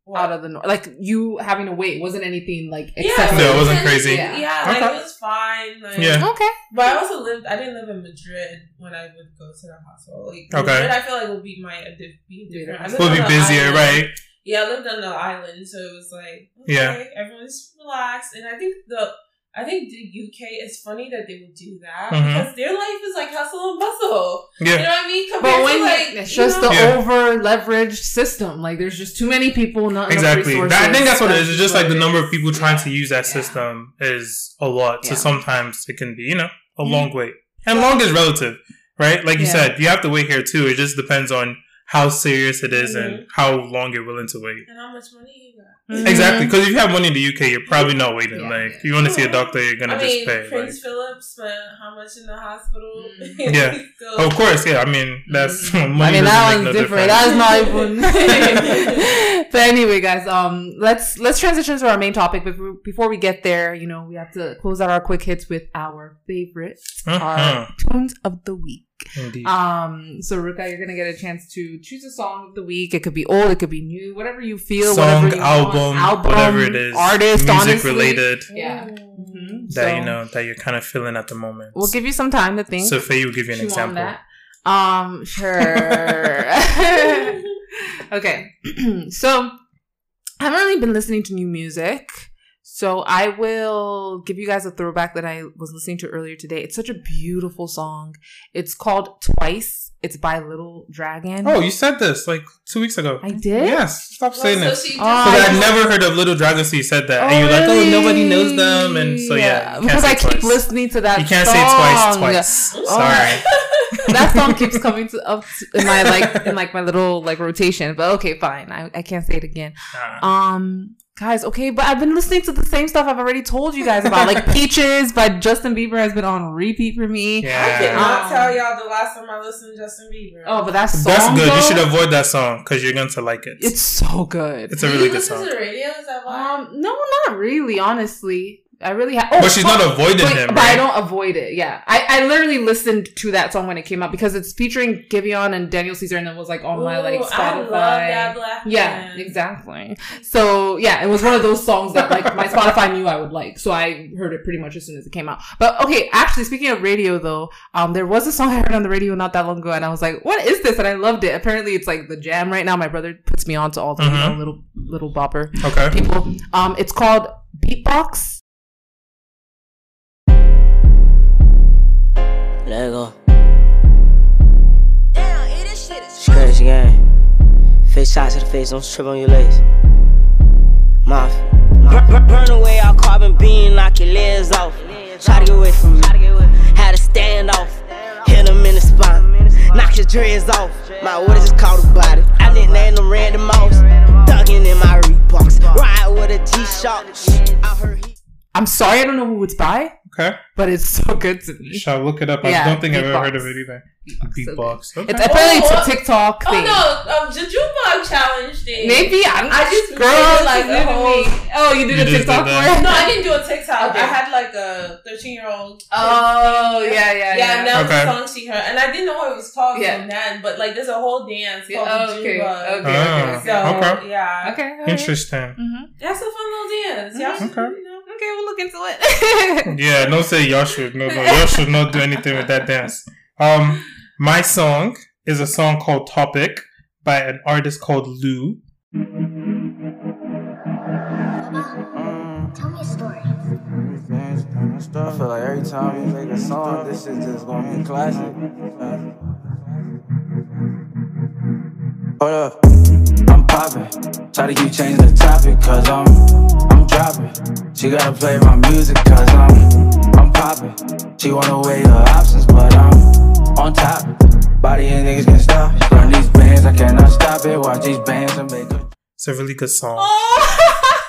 Speaker 3: what?
Speaker 1: out of the norm? Like you having to wait wasn't anything like
Speaker 3: Yeah.
Speaker 2: No, it wasn't crazy.
Speaker 3: Yeah,
Speaker 1: Yeah.
Speaker 3: like it was fine. Like,
Speaker 2: Yeah.
Speaker 1: Okay.
Speaker 3: But I also lived. I didn't live in Madrid when I would go to the hospital. Like
Speaker 2: Okay.
Speaker 3: Madrid, I feel like would be my a be different. I lived
Speaker 2: be busier,
Speaker 3: island.
Speaker 2: right?
Speaker 3: Yeah, I lived on the island, so it was like okay,
Speaker 2: Yeah.
Speaker 3: everyone's relaxed, and I think the. I think the UK is funny that they would do that
Speaker 2: Mhm.
Speaker 3: because their life is like hustle and bustle. You know what I mean? Compared
Speaker 1: But when
Speaker 3: to like
Speaker 1: it's just
Speaker 3: know,
Speaker 1: the
Speaker 2: Yeah.
Speaker 1: over leveraged system. Like there's just too many people, not enough
Speaker 2: Exactly.
Speaker 1: resources.
Speaker 2: That, I think that's what it is. It's just like the number of people trying to use that
Speaker 1: Yeah.
Speaker 2: system is a lot. So
Speaker 1: Yeah.
Speaker 2: sometimes it can be, you know, a
Speaker 1: Mhm.
Speaker 2: long wait. And long is relative, right? Like you
Speaker 1: Yeah.
Speaker 2: said, you have to wait here too. It just depends on how serious it is and
Speaker 3: Mhm.
Speaker 2: how long you're willing to wait.
Speaker 3: and how much money you got.
Speaker 1: Mhm.
Speaker 2: Exactly, because if you have money in the UK, you're probably not waiting.
Speaker 1: Yeah,
Speaker 2: like,
Speaker 1: yeah.
Speaker 2: you want to see a doctor, you're gonna
Speaker 3: I
Speaker 2: just
Speaker 3: mean,
Speaker 2: pay.
Speaker 3: Prince
Speaker 2: like-
Speaker 3: Philip spent how much in the hospital?
Speaker 1: Mm.
Speaker 2: Yeah.
Speaker 3: Still-
Speaker 2: of course, yeah. I mean, that's
Speaker 1: Mm-hmm. I mean, that
Speaker 2: doesn't
Speaker 1: one's
Speaker 2: no
Speaker 1: different. That is not even. but anyway, guys, um, let's let's transition to our main topic. But before we get there, you know, we have to close out our quick hits with our favorite,
Speaker 2: Uh-huh.
Speaker 1: our tunes of the week.
Speaker 2: Indeed.
Speaker 1: Um, so Ruka, you're gonna get a chance to choose a song of the week. It could be old, it could be new, whatever you feel,
Speaker 2: Song,
Speaker 1: whatever you want.
Speaker 2: album, whatever it is,
Speaker 1: artist,
Speaker 2: music
Speaker 1: honestly.
Speaker 2: related
Speaker 1: Yeah.
Speaker 3: Ooh.
Speaker 1: Mhm.
Speaker 2: that
Speaker 1: So,
Speaker 2: you know that you're kind of feeling at the moment.
Speaker 1: We'll give you some time to think.
Speaker 2: So, Faye will give you an
Speaker 1: on
Speaker 2: example.
Speaker 1: Um, sure. okay. so I haven't really been listening to new music. So I will give you guys a throwback that I was listening to earlier today. It's such a beautiful song. It's called Twice. It's by Little Dragon.
Speaker 2: Oh, you said this like two weeks ago.
Speaker 1: I did?
Speaker 2: Yes, stop
Speaker 3: Well,
Speaker 2: saying
Speaker 3: so
Speaker 2: this.
Speaker 3: she
Speaker 1: Oh,
Speaker 2: Because
Speaker 1: I
Speaker 2: I'd never heard of Little Dragon, so you said that,
Speaker 1: Oh,
Speaker 2: and you're like, "Oh, nobody knows them," and so yeah, you
Speaker 1: because
Speaker 2: say
Speaker 1: I keep listening to that.
Speaker 2: You can't
Speaker 1: song.
Speaker 2: say twice, twice.
Speaker 3: Oh.
Speaker 2: Sorry.
Speaker 1: that song keeps coming to up in my like in like my little like rotation. But okay, fine. I, I can't say it again. Um, guys, okay, but I've been listening to the same stuff I've already told you guys about. Like Peaches by Justin Bieber has been on repeat for me.
Speaker 3: I
Speaker 2: yeah,
Speaker 3: cannot
Speaker 1: Um,
Speaker 3: tell y'all the last time I listened to Justin Bieber.
Speaker 1: Oh, but that song
Speaker 2: that's good.
Speaker 1: though,
Speaker 2: You should avoid that song because you're going to like it.
Speaker 1: It's so good.
Speaker 2: It's a
Speaker 3: Do
Speaker 2: really
Speaker 3: you
Speaker 2: good
Speaker 3: listen
Speaker 2: song.
Speaker 3: to the radio? Is that why?
Speaker 1: Um, no, not really. Honestly, I really have. Oh,
Speaker 2: But she's not avoiding
Speaker 1: but,
Speaker 2: him,
Speaker 1: but I don't avoid it. Yeah, I, I literally listened to that song when it came out because it's featuring Giveon and Daniel Caesar, and it was like on my like Spotify.
Speaker 3: I love that black
Speaker 1: Yeah,
Speaker 3: man.
Speaker 1: exactly. So yeah, it was one of those songs that like my Spotify knew I would like, so I heard it pretty much as soon as it came out. But okay, actually speaking of radio though, um, there was a song I heard on the radio not that long ago, and I was like, "What is this?" And I loved it. Apparently, it's like the jam right now. My brother puts me on to all the you
Speaker 2: Mhm.
Speaker 1: know, little little bopper
Speaker 2: Okay.
Speaker 1: people. Um, it's called Beatbox
Speaker 4: Let go. It's crazy game. Face shots to the face, don't trip on your legs. Mafia. Burn, burn, burn away all carbon beam, knock your legs off. Try to get away from me. Had to stand off. Hit him in the spine. Knock his dreads off. My water just caught a body. I nicknamed him Randy Moss. Dugging in my Reeboks. Ride with a G-Shock. I heard he.
Speaker 1: I'm sorry, I don't know who it's by,
Speaker 2: Okay.
Speaker 1: but it's so good to me.
Speaker 2: Shall I look it up? I
Speaker 1: Yeah,
Speaker 2: don't think I've ever heard of it either.
Speaker 1: Beatbox, so
Speaker 2: Beatbox.
Speaker 1: good.
Speaker 2: Okay.
Speaker 1: It's apparently it's
Speaker 3: Oh,
Speaker 1: a TikTok
Speaker 3: Oh
Speaker 1: thing.
Speaker 3: no, um, the jukebox challenge thing.
Speaker 1: Maybe I'm
Speaker 3: I just
Speaker 1: girl
Speaker 3: did, like,
Speaker 1: you
Speaker 3: a
Speaker 1: did
Speaker 3: whole-
Speaker 1: me. Oh, you did
Speaker 2: You
Speaker 1: a TikTok
Speaker 2: did
Speaker 1: for it?
Speaker 3: No, I didn't do a TikTok.
Speaker 1: Okay.
Speaker 3: I had like a 13 year old.
Speaker 1: Oh yeah, yeah,
Speaker 3: Yeah,
Speaker 1: yeah.
Speaker 3: and that was
Speaker 2: Okay.
Speaker 3: the song she heard, and I didn't know what it was called
Speaker 1: Yeah.
Speaker 3: from then. But like, there's a whole dance
Speaker 1: Yeah,
Speaker 3: called
Speaker 1: oh,
Speaker 3: the
Speaker 1: okay,
Speaker 3: Jukebox.
Speaker 1: okay,
Speaker 2: Ah,
Speaker 1: okay,
Speaker 3: So
Speaker 2: okay.
Speaker 3: yeah,
Speaker 1: Okay, okay.
Speaker 2: Interesting.
Speaker 1: hmm
Speaker 3: that's a fun little dance. Y'all should,
Speaker 2: Okay.
Speaker 3: you know.
Speaker 1: Okay, we'll look into it.
Speaker 2: Yeah, no say y'all should. No, no, y'all should not do anything with that dance. Um, my song is a song called Topic by an artist called Lou.
Speaker 5: Tell me a story.
Speaker 6: I feel like every time you make a song, this is just gonna be a classic. Hold up, I'm popping. Try to keep changing the topic, cause I'm, I'm dropping. She gotta play my music, cause I'm, I'm popping. She wanna weigh her options, but I'm on top. Body and niggas can stop. Run these bands, I cannot stop it. Watch these bands and make a
Speaker 2: It's a really good song.
Speaker 1: oh,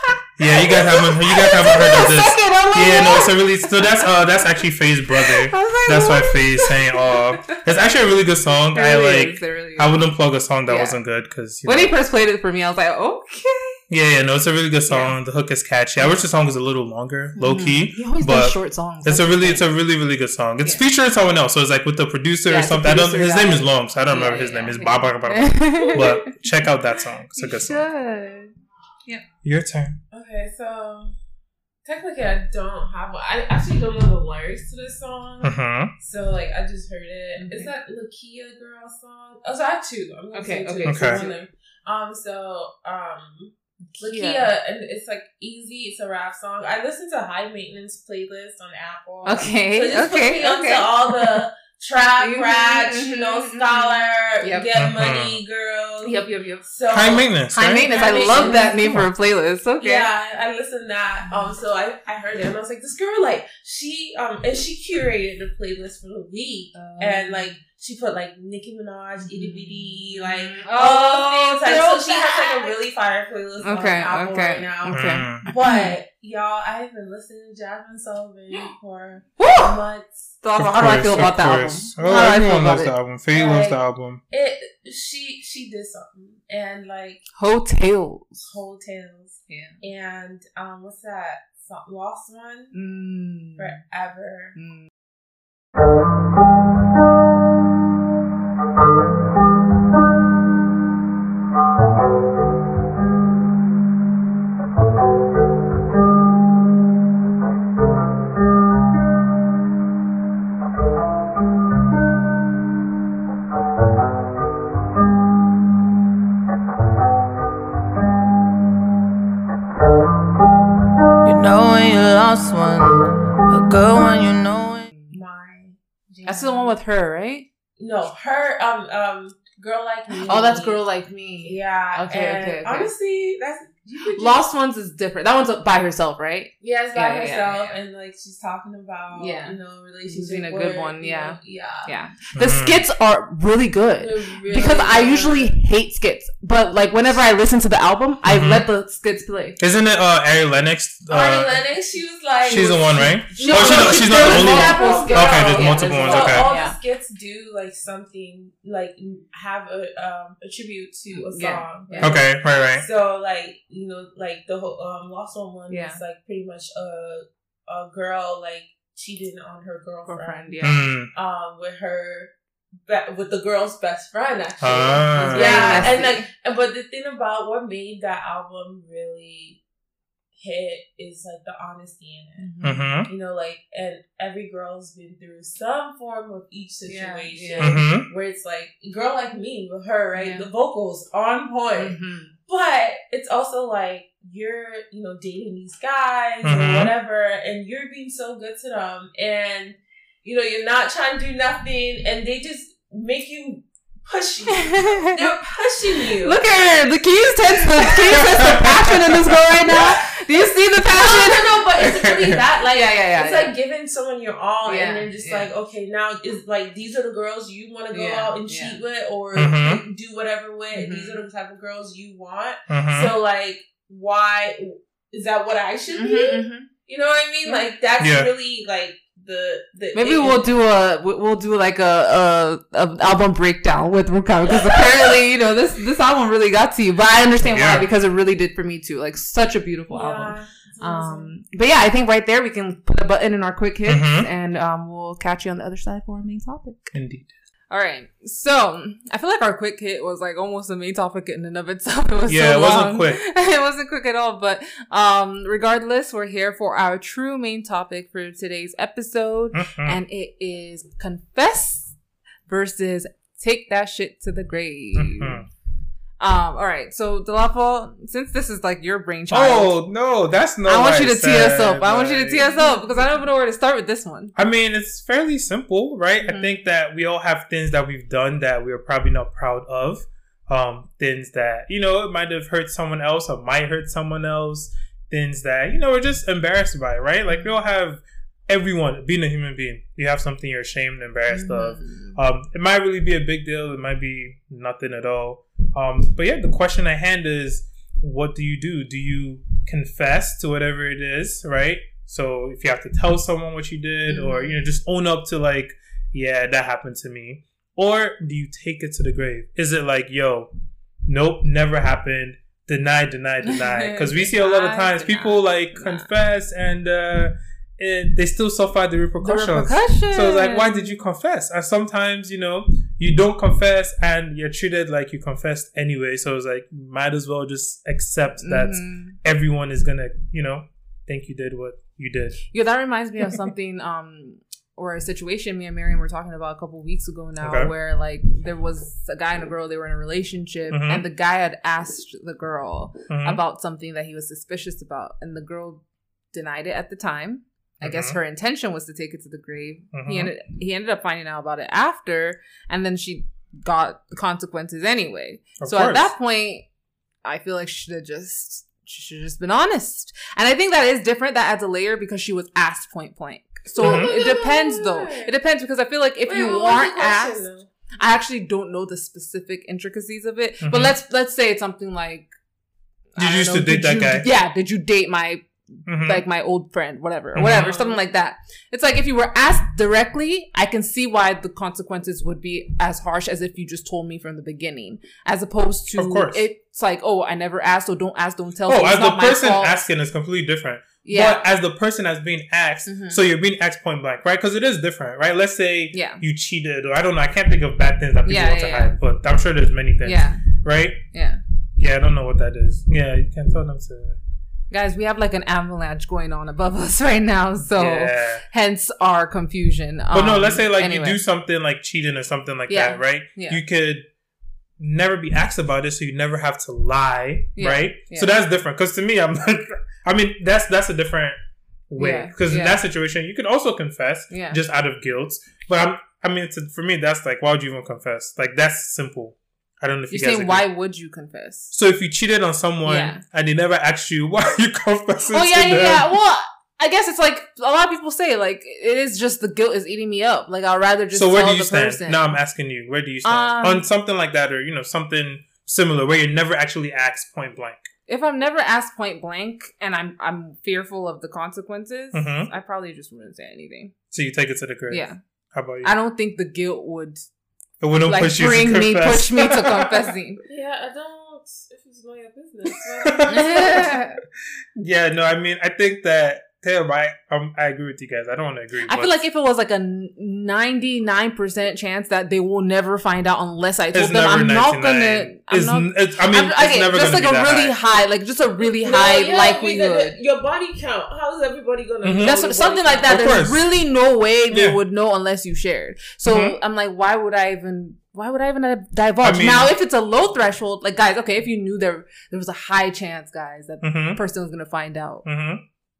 Speaker 2: Yeah, you guys haven't you guys haven't heard of this.
Speaker 1: Second,
Speaker 2: Yeah,
Speaker 1: it.
Speaker 2: no, it's a really so that's uh that's actually Faye's brother.
Speaker 1: Like,
Speaker 2: That's why
Speaker 1: what?
Speaker 2: Faye's saying oh it's actually a really good song.
Speaker 1: It
Speaker 2: I like
Speaker 1: is, really.
Speaker 2: I wouldn't plug a song that
Speaker 1: Yeah.
Speaker 2: wasn't good because
Speaker 1: When he first played it for me, I was like, okay.
Speaker 2: Yeah yeah no it's a really good song. The hook is catchy. I wish the song was a little longer, low key.
Speaker 1: He always
Speaker 2: but
Speaker 1: does short songs.
Speaker 2: It's a really it's a really really good song. It's
Speaker 1: Yeah.
Speaker 2: featuring someone else, so it's like with the producer
Speaker 1: Yeah,
Speaker 2: or
Speaker 1: it's a
Speaker 2: something. I don't.
Speaker 1: producer
Speaker 2: His name is long, so I don't
Speaker 1: Yeah,
Speaker 2: remember his
Speaker 1: yeah,
Speaker 2: name.
Speaker 1: Yeah.
Speaker 2: Bob.
Speaker 1: thing.
Speaker 2: But check out that song. It's a
Speaker 1: You
Speaker 2: good song.
Speaker 1: should.
Speaker 2: Your turn.
Speaker 3: Okay, so technically, I don't have. I actually don't know the lyrics to this song.
Speaker 2: Mm-hmm.
Speaker 3: So like I just heard it.
Speaker 1: Okay.
Speaker 3: Is that Lakeyah girl song? Oh, so I have two. I'm gonna
Speaker 1: Okay, okay,
Speaker 3: two.
Speaker 2: Okay.
Speaker 3: So one of them. Um. So um. Lakeyah, and it's like easy. It's a rap song. I listen to high maintenance playlist on Apple.
Speaker 1: Okay,
Speaker 3: so just
Speaker 1: okay,
Speaker 3: put me onto
Speaker 1: okay.
Speaker 3: all the trap,
Speaker 1: Mhm,
Speaker 3: ratch, you
Speaker 1: mhm,
Speaker 3: know,
Speaker 1: mhm.
Speaker 3: scholar,
Speaker 1: Yep.
Speaker 3: get
Speaker 2: Mhm.
Speaker 3: money, girls.
Speaker 1: Yep, yep, yep.
Speaker 3: So
Speaker 2: High maintenance.
Speaker 1: High
Speaker 2: right?
Speaker 1: maintenance.
Speaker 3: High
Speaker 1: I love that name for a playlist. Okay.
Speaker 3: Yeah, I listened to that. Um, so I, I heard it and I was like, this girl, like, she um and she curated the playlist for the week. and like she put like Nicki Minaj, itty bitty, like
Speaker 1: Oh,
Speaker 3: all those things. Like, so she has like a really fire playlist on
Speaker 1: Okay,
Speaker 3: Apple
Speaker 1: okay,
Speaker 3: right now.
Speaker 1: okay.
Speaker 2: Mm.
Speaker 3: But y'all, I have been listening to Jazmine Sullivan for
Speaker 1: Woo!
Speaker 3: months.
Speaker 1: So,
Speaker 2: Of
Speaker 1: how do I feel
Speaker 2: of
Speaker 1: about the album?
Speaker 2: course.
Speaker 1: How
Speaker 2: Oh,
Speaker 1: do I feel
Speaker 2: everyone
Speaker 1: about
Speaker 2: loves
Speaker 1: it?
Speaker 2: the album. Faye loves the album.
Speaker 3: It she she did something and like
Speaker 1: Heaux Tales.
Speaker 3: hotels
Speaker 1: Yeah.
Speaker 3: and um what's that song, lost one
Speaker 1: Mm.
Speaker 3: forever.
Speaker 1: Mm.
Speaker 4: That's the one a good one, you know,
Speaker 1: I still want with H.E.R., right?
Speaker 3: No her um um girl like me.
Speaker 1: Oh, that's Girl Like Me.
Speaker 3: Yeah.
Speaker 1: Okay,
Speaker 3: and
Speaker 1: okay, okay.
Speaker 3: Honestly, that's you could just-
Speaker 1: Lost Ones is different. That one's by herself, right?
Speaker 3: Yeah, it's by
Speaker 1: Yeah, yeah,
Speaker 3: herself,
Speaker 1: yeah,
Speaker 3: and like she's talking about
Speaker 1: Yeah.
Speaker 3: you know relationship.
Speaker 1: She's been a good
Speaker 3: work,
Speaker 1: one,
Speaker 3: you
Speaker 1: yeah.
Speaker 3: know, yeah.
Speaker 1: Yeah. The
Speaker 2: Mm.
Speaker 1: skits are really good.
Speaker 3: Really
Speaker 1: because I usually hate skits, but like whenever I listen to the album, I
Speaker 2: Mhm.
Speaker 1: let the skits play.
Speaker 2: Isn't it uh Ari Lennox? Uh,
Speaker 3: Ari Lennox, she was like
Speaker 2: she's the one, right?
Speaker 3: No,
Speaker 2: oh, she's
Speaker 3: no,
Speaker 2: not, she's
Speaker 3: she's
Speaker 2: not the
Speaker 3: the
Speaker 2: only one.
Speaker 3: multiple skits.
Speaker 2: Okay, there's
Speaker 1: Yeah,
Speaker 2: multiple
Speaker 1: there's
Speaker 2: ones.
Speaker 3: So
Speaker 2: Okay.
Speaker 3: all
Speaker 1: Yeah.
Speaker 3: the skits do like something like have a um a tribute to a song.
Speaker 1: Yeah,
Speaker 3: right?
Speaker 1: yeah.
Speaker 2: Okay, right, right.
Speaker 3: So like you know like the whole um Lost One one
Speaker 1: Yeah.
Speaker 3: is like pretty much a a girl like cheating on her girlfriend,
Speaker 1: Girlfriend, yeah.
Speaker 2: Mm.
Speaker 3: um with her be- with the girl's best friend actually.
Speaker 1: Very
Speaker 3: yeah, and like and- but the thing about what made that album really hit is like the honesty in it.
Speaker 2: Mm-hmm.
Speaker 3: You know, like and every girl's been through some form of each situation.
Speaker 1: yeah.
Speaker 2: Mm-hmm.
Speaker 3: Where it's like girl like me with H.E.R., right?
Speaker 1: Yeah.
Speaker 3: The vocals on point.
Speaker 1: Mhm.
Speaker 3: But it's also like you're, you know, dating these guys or whatever, and you're being so good to them, and you know, you're not trying to do nothing, and they just make you push you. They're pushing you.
Speaker 1: Look at her. The keys sense the keys sense the passion in this girl right now. Do you see the
Speaker 3: no,
Speaker 1: passion?
Speaker 3: no, no, but that like
Speaker 1: Yeah, yeah, yeah,
Speaker 3: it's
Speaker 1: yeah.
Speaker 3: like giving someone your all
Speaker 1: Yeah,
Speaker 3: and then just
Speaker 1: yeah.
Speaker 3: like okay now is like these are the girls you want to go
Speaker 1: Yeah,
Speaker 3: out and
Speaker 1: yeah.
Speaker 3: cheat with or
Speaker 2: Mhm.
Speaker 3: do whatever with
Speaker 1: Mhm.
Speaker 3: these are the type of girls you want
Speaker 2: Mhm.
Speaker 3: so like why is that what I should be
Speaker 1: Mhm, mhm.
Speaker 3: you know what I mean
Speaker 1: Yeah.
Speaker 3: like that's
Speaker 2: Yeah.
Speaker 3: really like the the
Speaker 1: Maybe
Speaker 3: it-
Speaker 1: we'll do a we- we'll do like a a, a album breakdown with Rukam because apparently you know this this album really got to you, but I understand
Speaker 2: Yeah.
Speaker 1: why because it really did for me too. Like such a beautiful album.
Speaker 3: yeah, it's awesome.
Speaker 1: Um, but yeah, I think right there we can put a button in our quick hits,
Speaker 2: Mhm.
Speaker 1: and um, we'll catch you on the other side for our main topic.
Speaker 2: Indeed.
Speaker 1: All right, so I feel like our quick hit was like almost the main topic in and of itself. It was
Speaker 2: Yeah,
Speaker 1: so
Speaker 2: it wasn't
Speaker 1: long.
Speaker 2: quick.
Speaker 1: it wasn't quick at all. But um, regardless, we're here for our true main topic for today's episode,
Speaker 2: Mhm.
Speaker 1: and it is confess versus take that shit to the grave.
Speaker 2: Mhm.
Speaker 1: Um, all right, so Dolapo, since this is like your brainchild.
Speaker 2: Oh no, that's not.
Speaker 1: I want you to tee us up. I want you to tee us up because I don't even know where to start with this one.
Speaker 2: I mean, it's fairly simple, right? I
Speaker 1: Mhm.
Speaker 2: think that we all have things that we've done that we're probably not proud of. Um, things that, you know, it might have hurt someone else or might hurt someone else. Things that, you know, we're just embarrassed by, right? Like we all have everyone being a human being. You have something you're ashamed and embarrassed of.
Speaker 1: Mhm.
Speaker 2: Um, it might really be a big deal. It might be nothing at all. Um, but yeah, the question at hand is, what do you do? Do you confess to whatever it is, right? So if you have to tell someone what you did, or
Speaker 1: Mhm.
Speaker 2: you know, just own up to like, yeah, that happened to me, or do you take it to the grave? Is it like, yo, nope, never happened, deny, deny, deny? Because we see a lot of times people like confess and uh, it, they still suffer the
Speaker 1: The
Speaker 2: repercussions.
Speaker 1: repercussions.
Speaker 2: So it's like, why did you confess? And sometimes, you know, you don't confess and you're treated like you confessed anyway. So it's like, might as well just accept that
Speaker 1: Mhm.
Speaker 2: everyone is gonna, you know, think you did what you did.
Speaker 1: Yeah, that reminds me of something, um, or a situation me and Miriam were talking about a couple weeks ago now,
Speaker 2: Okay.
Speaker 1: where like there was a guy and a girl, they were in a relationship,
Speaker 2: Mhm.
Speaker 1: and the guy had asked the girl
Speaker 2: Mhm.
Speaker 1: about something that he was suspicious about, and the girl denied it at the time. I guess
Speaker 2: Mhm.
Speaker 1: her intention was to take it to the grave. He
Speaker 2: Mhm.
Speaker 1: ended he ended up finding out about it after, and then she got the consequences anyway.
Speaker 2: Of
Speaker 1: so at that point, I feel like she should have just she should have just been honest. And I think that is different. That adds a layer because she was asked point blank. So
Speaker 2: Mhm.
Speaker 1: it depends though. It depends because I feel like if
Speaker 3: Wait,
Speaker 1: you
Speaker 3: what was the
Speaker 1: aren't asked,
Speaker 3: though?
Speaker 1: I actually don't know the specific intricacies of it. But
Speaker 2: Mhm.
Speaker 1: let's let's say it's something like
Speaker 2: Did you
Speaker 1: don't
Speaker 2: used to date that
Speaker 1: you-
Speaker 2: guy?
Speaker 1: Yeah. Did you date my
Speaker 2: Mhm.
Speaker 1: like my old friend, whatever, or
Speaker 2: Mhm.
Speaker 1: whatever, something like that. It's like if you were asked directly, I can see why the consequences would be as harsh as if you just told me from the beginning, as opposed to
Speaker 2: Of course.
Speaker 1: it's like, oh, I never asked, so don't ask, don't tell.
Speaker 2: Oh,
Speaker 1: it's
Speaker 2: as the person asking is completely different.
Speaker 1: yeah,
Speaker 2: But as the person that's being asked,
Speaker 1: Mhm.
Speaker 2: so you're being asked point blank, right? Because it is different, right? Let's say
Speaker 1: Yeah.
Speaker 2: you cheated, or I don't know, I can't think of bad things that people
Speaker 1: Yeah,
Speaker 2: want
Speaker 1: yeah,
Speaker 2: to
Speaker 1: yeah.
Speaker 2: hide, but I'm sure there's many things,
Speaker 1: yeah,
Speaker 2: right?
Speaker 1: yeah.
Speaker 2: Yeah, I don't know what that is. Yeah, you can tell them to.
Speaker 1: Guys, we have like an avalanche going on above us right now, so
Speaker 2: yeah.
Speaker 1: hence our confusion.
Speaker 2: But no,
Speaker 1: Um,
Speaker 2: let's say like
Speaker 1: anyway.
Speaker 2: you do something like cheating or something like
Speaker 1: Yeah.
Speaker 2: that, right?
Speaker 1: Yeah.
Speaker 2: You could never be asked about it, so you never have to lie,
Speaker 1: Yeah.
Speaker 2: right? So that's different. Because to me, I'm like, I mean, that's that's a different way. Because in that situation, you could also confess, just out of guilt. But I'm, I mean, to, for me, that's like, why would you even confess? Like that's simple. I don't know if
Speaker 1: You're
Speaker 2: you
Speaker 1: saying
Speaker 2: agree.
Speaker 1: why would you confess?
Speaker 2: So if you cheated on someone
Speaker 1: Yeah.
Speaker 2: and they never asked you, why are you confessing?
Speaker 1: Oh yeah, yeah, yeah. Well, I guess it's like a lot of people say, like it is just the guilt is eating me up. Like I'd rather just
Speaker 2: so where do you stand?
Speaker 1: person.
Speaker 2: Now I'm asking you, where do you stand
Speaker 1: Um,
Speaker 2: on something like that, or you know, something similar where you're never actually asked point blank?
Speaker 1: if I'm never asked point blank and I'm I'm fearful of the consequences,
Speaker 2: Mhm.
Speaker 1: I probably just wouldn't say anything.
Speaker 2: So you take it to the grave.
Speaker 1: Yeah,
Speaker 2: How about you?
Speaker 1: I don't think the guilt would
Speaker 2: it wouldn't
Speaker 1: like
Speaker 2: push you
Speaker 1: bring
Speaker 2: to
Speaker 1: me push me to confessing.
Speaker 3: Yeah, I don't. If it's not your business.
Speaker 2: yeah, no, I mean, I think that Taylor, I um, I agree with you guys. I don't want to agree.
Speaker 1: I
Speaker 2: but
Speaker 1: feel like if it was like a ninety nine percent chance that they will never find out unless I told
Speaker 2: it's
Speaker 1: them,
Speaker 2: never
Speaker 1: I'm not gonna. I'm
Speaker 2: It's,
Speaker 1: not,
Speaker 2: it's, I mean,
Speaker 1: I'm-
Speaker 2: it's
Speaker 1: okay,
Speaker 2: never
Speaker 1: just
Speaker 2: gonna
Speaker 1: like
Speaker 2: be
Speaker 1: a
Speaker 2: that
Speaker 1: really
Speaker 2: high.
Speaker 1: high. like just a really
Speaker 3: No,
Speaker 1: high
Speaker 3: yeah,
Speaker 1: likelihood.
Speaker 3: because Your body count. How is everybody gonna?
Speaker 2: Mhm.
Speaker 3: know
Speaker 1: That's what, something like that.
Speaker 2: Of
Speaker 1: There's
Speaker 2: course.
Speaker 1: really no way they
Speaker 2: Yeah.
Speaker 1: would know unless you shared. So
Speaker 2: Mhm.
Speaker 1: I'm like, why would I even? Why would I even divulge?
Speaker 2: I mean-
Speaker 1: now, if it's a low threshold, like guys, okay, if you knew there there was a high chance, guys, that
Speaker 2: Mm-hmm.
Speaker 1: the person was gonna find out,
Speaker 2: Mm-hmm.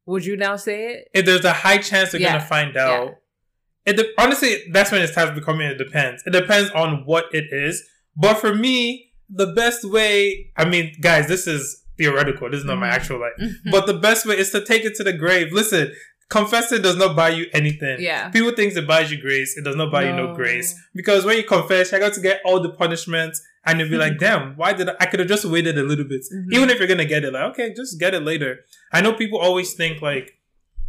Speaker 1: Would you now say it?
Speaker 2: If there's a high chance they're
Speaker 1: Yeah.
Speaker 2: gonna find out, it de- honestly that's when it starts becoming it depends. It depends on what it is. But for me, the best way, I mean, guys, this is theoretical. This is not my
Speaker 1: Mhm.
Speaker 2: actual life.
Speaker 1: Mhm.
Speaker 2: But the best way is to take it to the grave. Listen, confessing does not buy you anything.
Speaker 1: yeah.
Speaker 2: People think it buys you grace. It does not buy you no
Speaker 1: No.
Speaker 2: grace. Because when you confess, you're going to get all the punishment and you'll be like, damn, why did I, I could have just waited a little bit.
Speaker 1: Mhm.
Speaker 2: Even if you're going to get it, like, okay, just get it later. I know people always think like,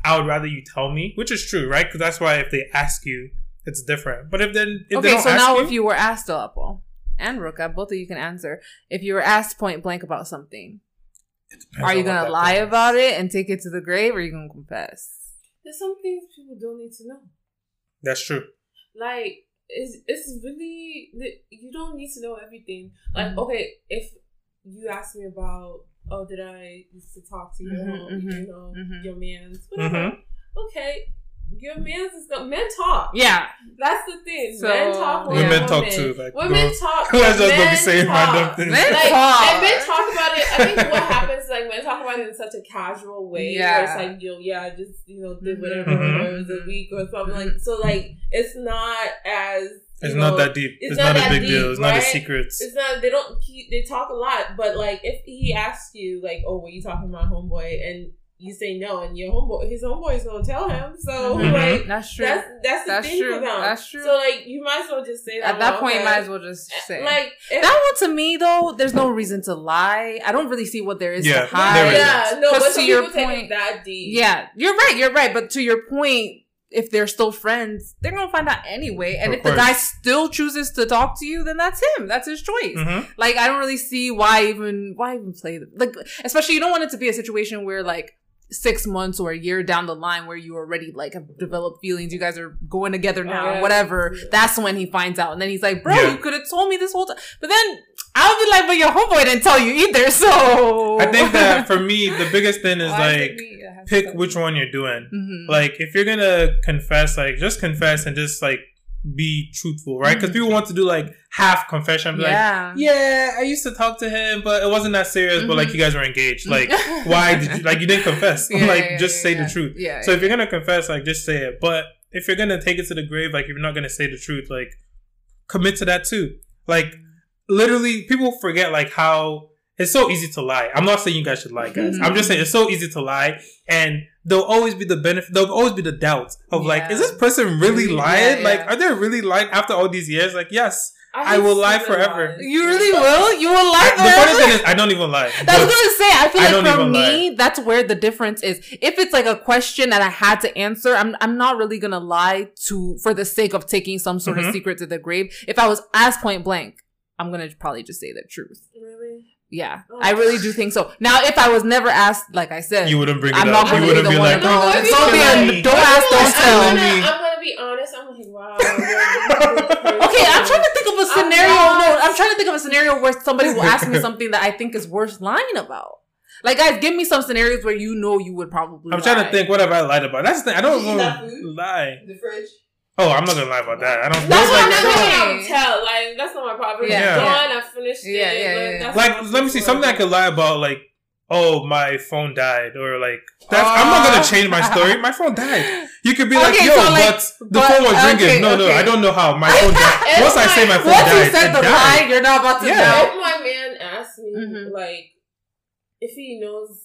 Speaker 2: I would rather you tell me, which is true, right? Because that's why if they ask you, it's different. But if then, if they
Speaker 1: okay,
Speaker 2: don't
Speaker 1: so
Speaker 2: ask
Speaker 1: now
Speaker 2: you,
Speaker 1: if you were asked, Apple and Ruka, both of you can answer. If you were asked point blank about something, are you gonna lie
Speaker 2: thing
Speaker 1: about it and take it to the grave, or are you gonna confess?
Speaker 3: There's some things people don't need to know.
Speaker 2: That's true.
Speaker 3: Like it's it's really you don't need to know everything. Like
Speaker 1: Mhm.
Speaker 3: okay, if you ask me about oh did I used to talk to your
Speaker 1: Mhm,
Speaker 3: you
Speaker 1: mhm,
Speaker 3: know
Speaker 1: mhm.
Speaker 3: your man's whatever.
Speaker 2: Mhm.
Speaker 3: Okay, your man's is going men talk.
Speaker 1: Yeah,
Speaker 3: That's the thing.
Speaker 1: So-
Speaker 3: men talk. more
Speaker 1: Yeah.
Speaker 2: Women talk too. Like,
Speaker 3: women
Speaker 2: no.
Speaker 3: talk.
Speaker 2: Let's just don't be
Speaker 3: men
Speaker 2: saying
Speaker 3: talk.
Speaker 2: random things.
Speaker 1: Men
Speaker 3: Like,
Speaker 1: talk.
Speaker 3: and men talk about it. I think what happens is like men talk about it in such a casual way.
Speaker 1: Yeah.
Speaker 3: Where it's like, yo, yeah, I just you know did
Speaker 1: Mhm.
Speaker 3: whatever
Speaker 2: Mhm.
Speaker 3: or it was a week or something like. So like, it's not as
Speaker 2: It's
Speaker 3: you
Speaker 2: not that deep. It's,
Speaker 3: it's
Speaker 2: not,
Speaker 3: not
Speaker 2: a big
Speaker 3: deep,
Speaker 2: deal. It's not a secret.
Speaker 3: It's not. They don't keep. They talk a lot, but like if he asks you like, oh, were you talking about homeboy, and you say no, and your homeboy, his homeboy is gonna tell him. So
Speaker 2: Mhm.
Speaker 3: like.
Speaker 1: that's true.
Speaker 3: That's that's the
Speaker 1: That's
Speaker 3: thing
Speaker 1: true.
Speaker 3: for them.
Speaker 1: That's true.
Speaker 3: So like you might as well just say that.
Speaker 1: At that
Speaker 3: well,
Speaker 1: point, you
Speaker 3: okay.
Speaker 1: might as well just say.
Speaker 3: like if,
Speaker 1: that one to me though, there's no reason to lie. I don't really see what there is
Speaker 2: Yeah,
Speaker 1: to hide.
Speaker 2: there is.
Speaker 3: yeah, no, but
Speaker 1: to your point-
Speaker 3: that deep.
Speaker 1: Yeah, you're right. You're right. But to your point, if they're still friends, they're gonna find out anyway. And
Speaker 2: Of
Speaker 1: if the guy still chooses to talk to you, then that's him. That's his choice.
Speaker 2: Mhm.
Speaker 1: Like I don't really see why even why even play the like. Especially you don't want it to be a situation where like six months or a year down the line where you already like have developed feelings you guys are going together now
Speaker 3: Oh, yeah.
Speaker 1: whatever
Speaker 3: Yeah.
Speaker 1: that's when he finds out and then he's like bro
Speaker 2: Yeah.
Speaker 1: you could have told me this whole time but then i'll be like but your homeboy didn't tell you either so
Speaker 2: I think that for me, the biggest thing is
Speaker 1: Why
Speaker 2: like
Speaker 1: me? It has to
Speaker 2: pick which one you're doing.
Speaker 1: Mhm.
Speaker 2: Like if you're gonna confess, like just confess and just like be truthful, right? Because
Speaker 1: Mhm.
Speaker 2: people want to do like half confession.
Speaker 1: Yeah
Speaker 2: Like, yeah, I used to talk to him, but it wasn't that serious. But like
Speaker 1: Mhm.
Speaker 2: you guys were engaged. Like why did you like you didn't confess?
Speaker 1: Yeah,
Speaker 2: like
Speaker 1: yeah,
Speaker 2: just
Speaker 1: yeah,
Speaker 2: say the truth.
Speaker 1: yeah
Speaker 2: So if you're gonna confess, like just say it. But if you're gonna take it to the grave, like if you're not gonna say the truth, like commit to that too. Like literally, people forget like how it's so easy to lie. I'm not saying you guys should lie, guys.
Speaker 1: Mhm.
Speaker 2: I'm just saying it's so easy to lie, and there'll always be the benefit. There'll always be the doubt of like, is this person really lying?
Speaker 1: yeah.
Speaker 2: Like, are they really lying after all these years? Like, yes. I
Speaker 3: hate
Speaker 2: will lie forever.
Speaker 3: lies.
Speaker 1: you really will you will lie forever?
Speaker 2: the funny thing is, I don't even lie.
Speaker 1: I was
Speaker 2: But-
Speaker 1: gonna say, I feel
Speaker 2: I
Speaker 1: like
Speaker 2: don't
Speaker 1: for
Speaker 2: even
Speaker 1: me, that's where the difference is. If it's like a question that I had to answer, I'm I'm not really gonna lie to for the sake of taking some sort
Speaker 2: Mhm.
Speaker 1: of secret to the grave. If I was asked point blank, I'm gonna probably just say the truth.
Speaker 3: Really?
Speaker 1: Yeah,
Speaker 3: Oh.
Speaker 1: I really do think so. Now, if I was never asked, like I said,
Speaker 2: you wouldn't bring it
Speaker 1: I'm
Speaker 2: up.
Speaker 1: not
Speaker 2: you
Speaker 1: gonna be
Speaker 2: wouldn't be like,
Speaker 3: No,
Speaker 2: oh, it's
Speaker 3: you
Speaker 1: don't be
Speaker 2: okay.
Speaker 1: a- don't ask,
Speaker 3: I'm
Speaker 1: don't
Speaker 3: gonna-
Speaker 1: tell.
Speaker 3: I'm gonna, I'm gonna be honest. I'm like, wow. you're a good person.
Speaker 1: Okay, I'm trying to think of a
Speaker 3: I'm
Speaker 1: scenario.
Speaker 3: not-
Speaker 1: No, I'm trying to think of a scenario where somebody will ask me something that I think is worth lying about. Like, guys, give me some scenarios where you know you would probably.
Speaker 2: I'm trying to think. What have I lied about? That's the thing. I don't
Speaker 3: Did you eat that
Speaker 2: want to lie.
Speaker 3: The fridge.
Speaker 2: Oh, I'm not gonna lie about that. I don't.
Speaker 3: That's
Speaker 2: That's
Speaker 3: what
Speaker 2: like,
Speaker 3: I'm not gonna tell. Like that's not my problem.
Speaker 1: Yeah.
Speaker 3: It's
Speaker 2: Yeah.
Speaker 3: done. I finished it.
Speaker 1: Yeah, yeah,
Speaker 3: like,
Speaker 1: yeah.
Speaker 3: that's
Speaker 2: like let me see something I
Speaker 3: whatever.
Speaker 2: could lie about. Like, oh, my phone died, or like that's. I'm not gonna change my story. My phone died. You could be like,
Speaker 1: Okay,
Speaker 2: yo,
Speaker 1: so, like,
Speaker 2: but the
Speaker 1: but-
Speaker 2: phone was ringing.
Speaker 1: okay,
Speaker 2: no, no,
Speaker 1: okay.
Speaker 2: I don't know how my phone died.
Speaker 3: It's
Speaker 2: Once I say my phone
Speaker 1: Once
Speaker 2: died,
Speaker 1: you said
Speaker 2: it
Speaker 1: the
Speaker 2: died.
Speaker 1: lie, you're not about to
Speaker 2: Yeah.
Speaker 1: know.
Speaker 3: If my man asks me,
Speaker 1: Mhm.
Speaker 3: like, if he knows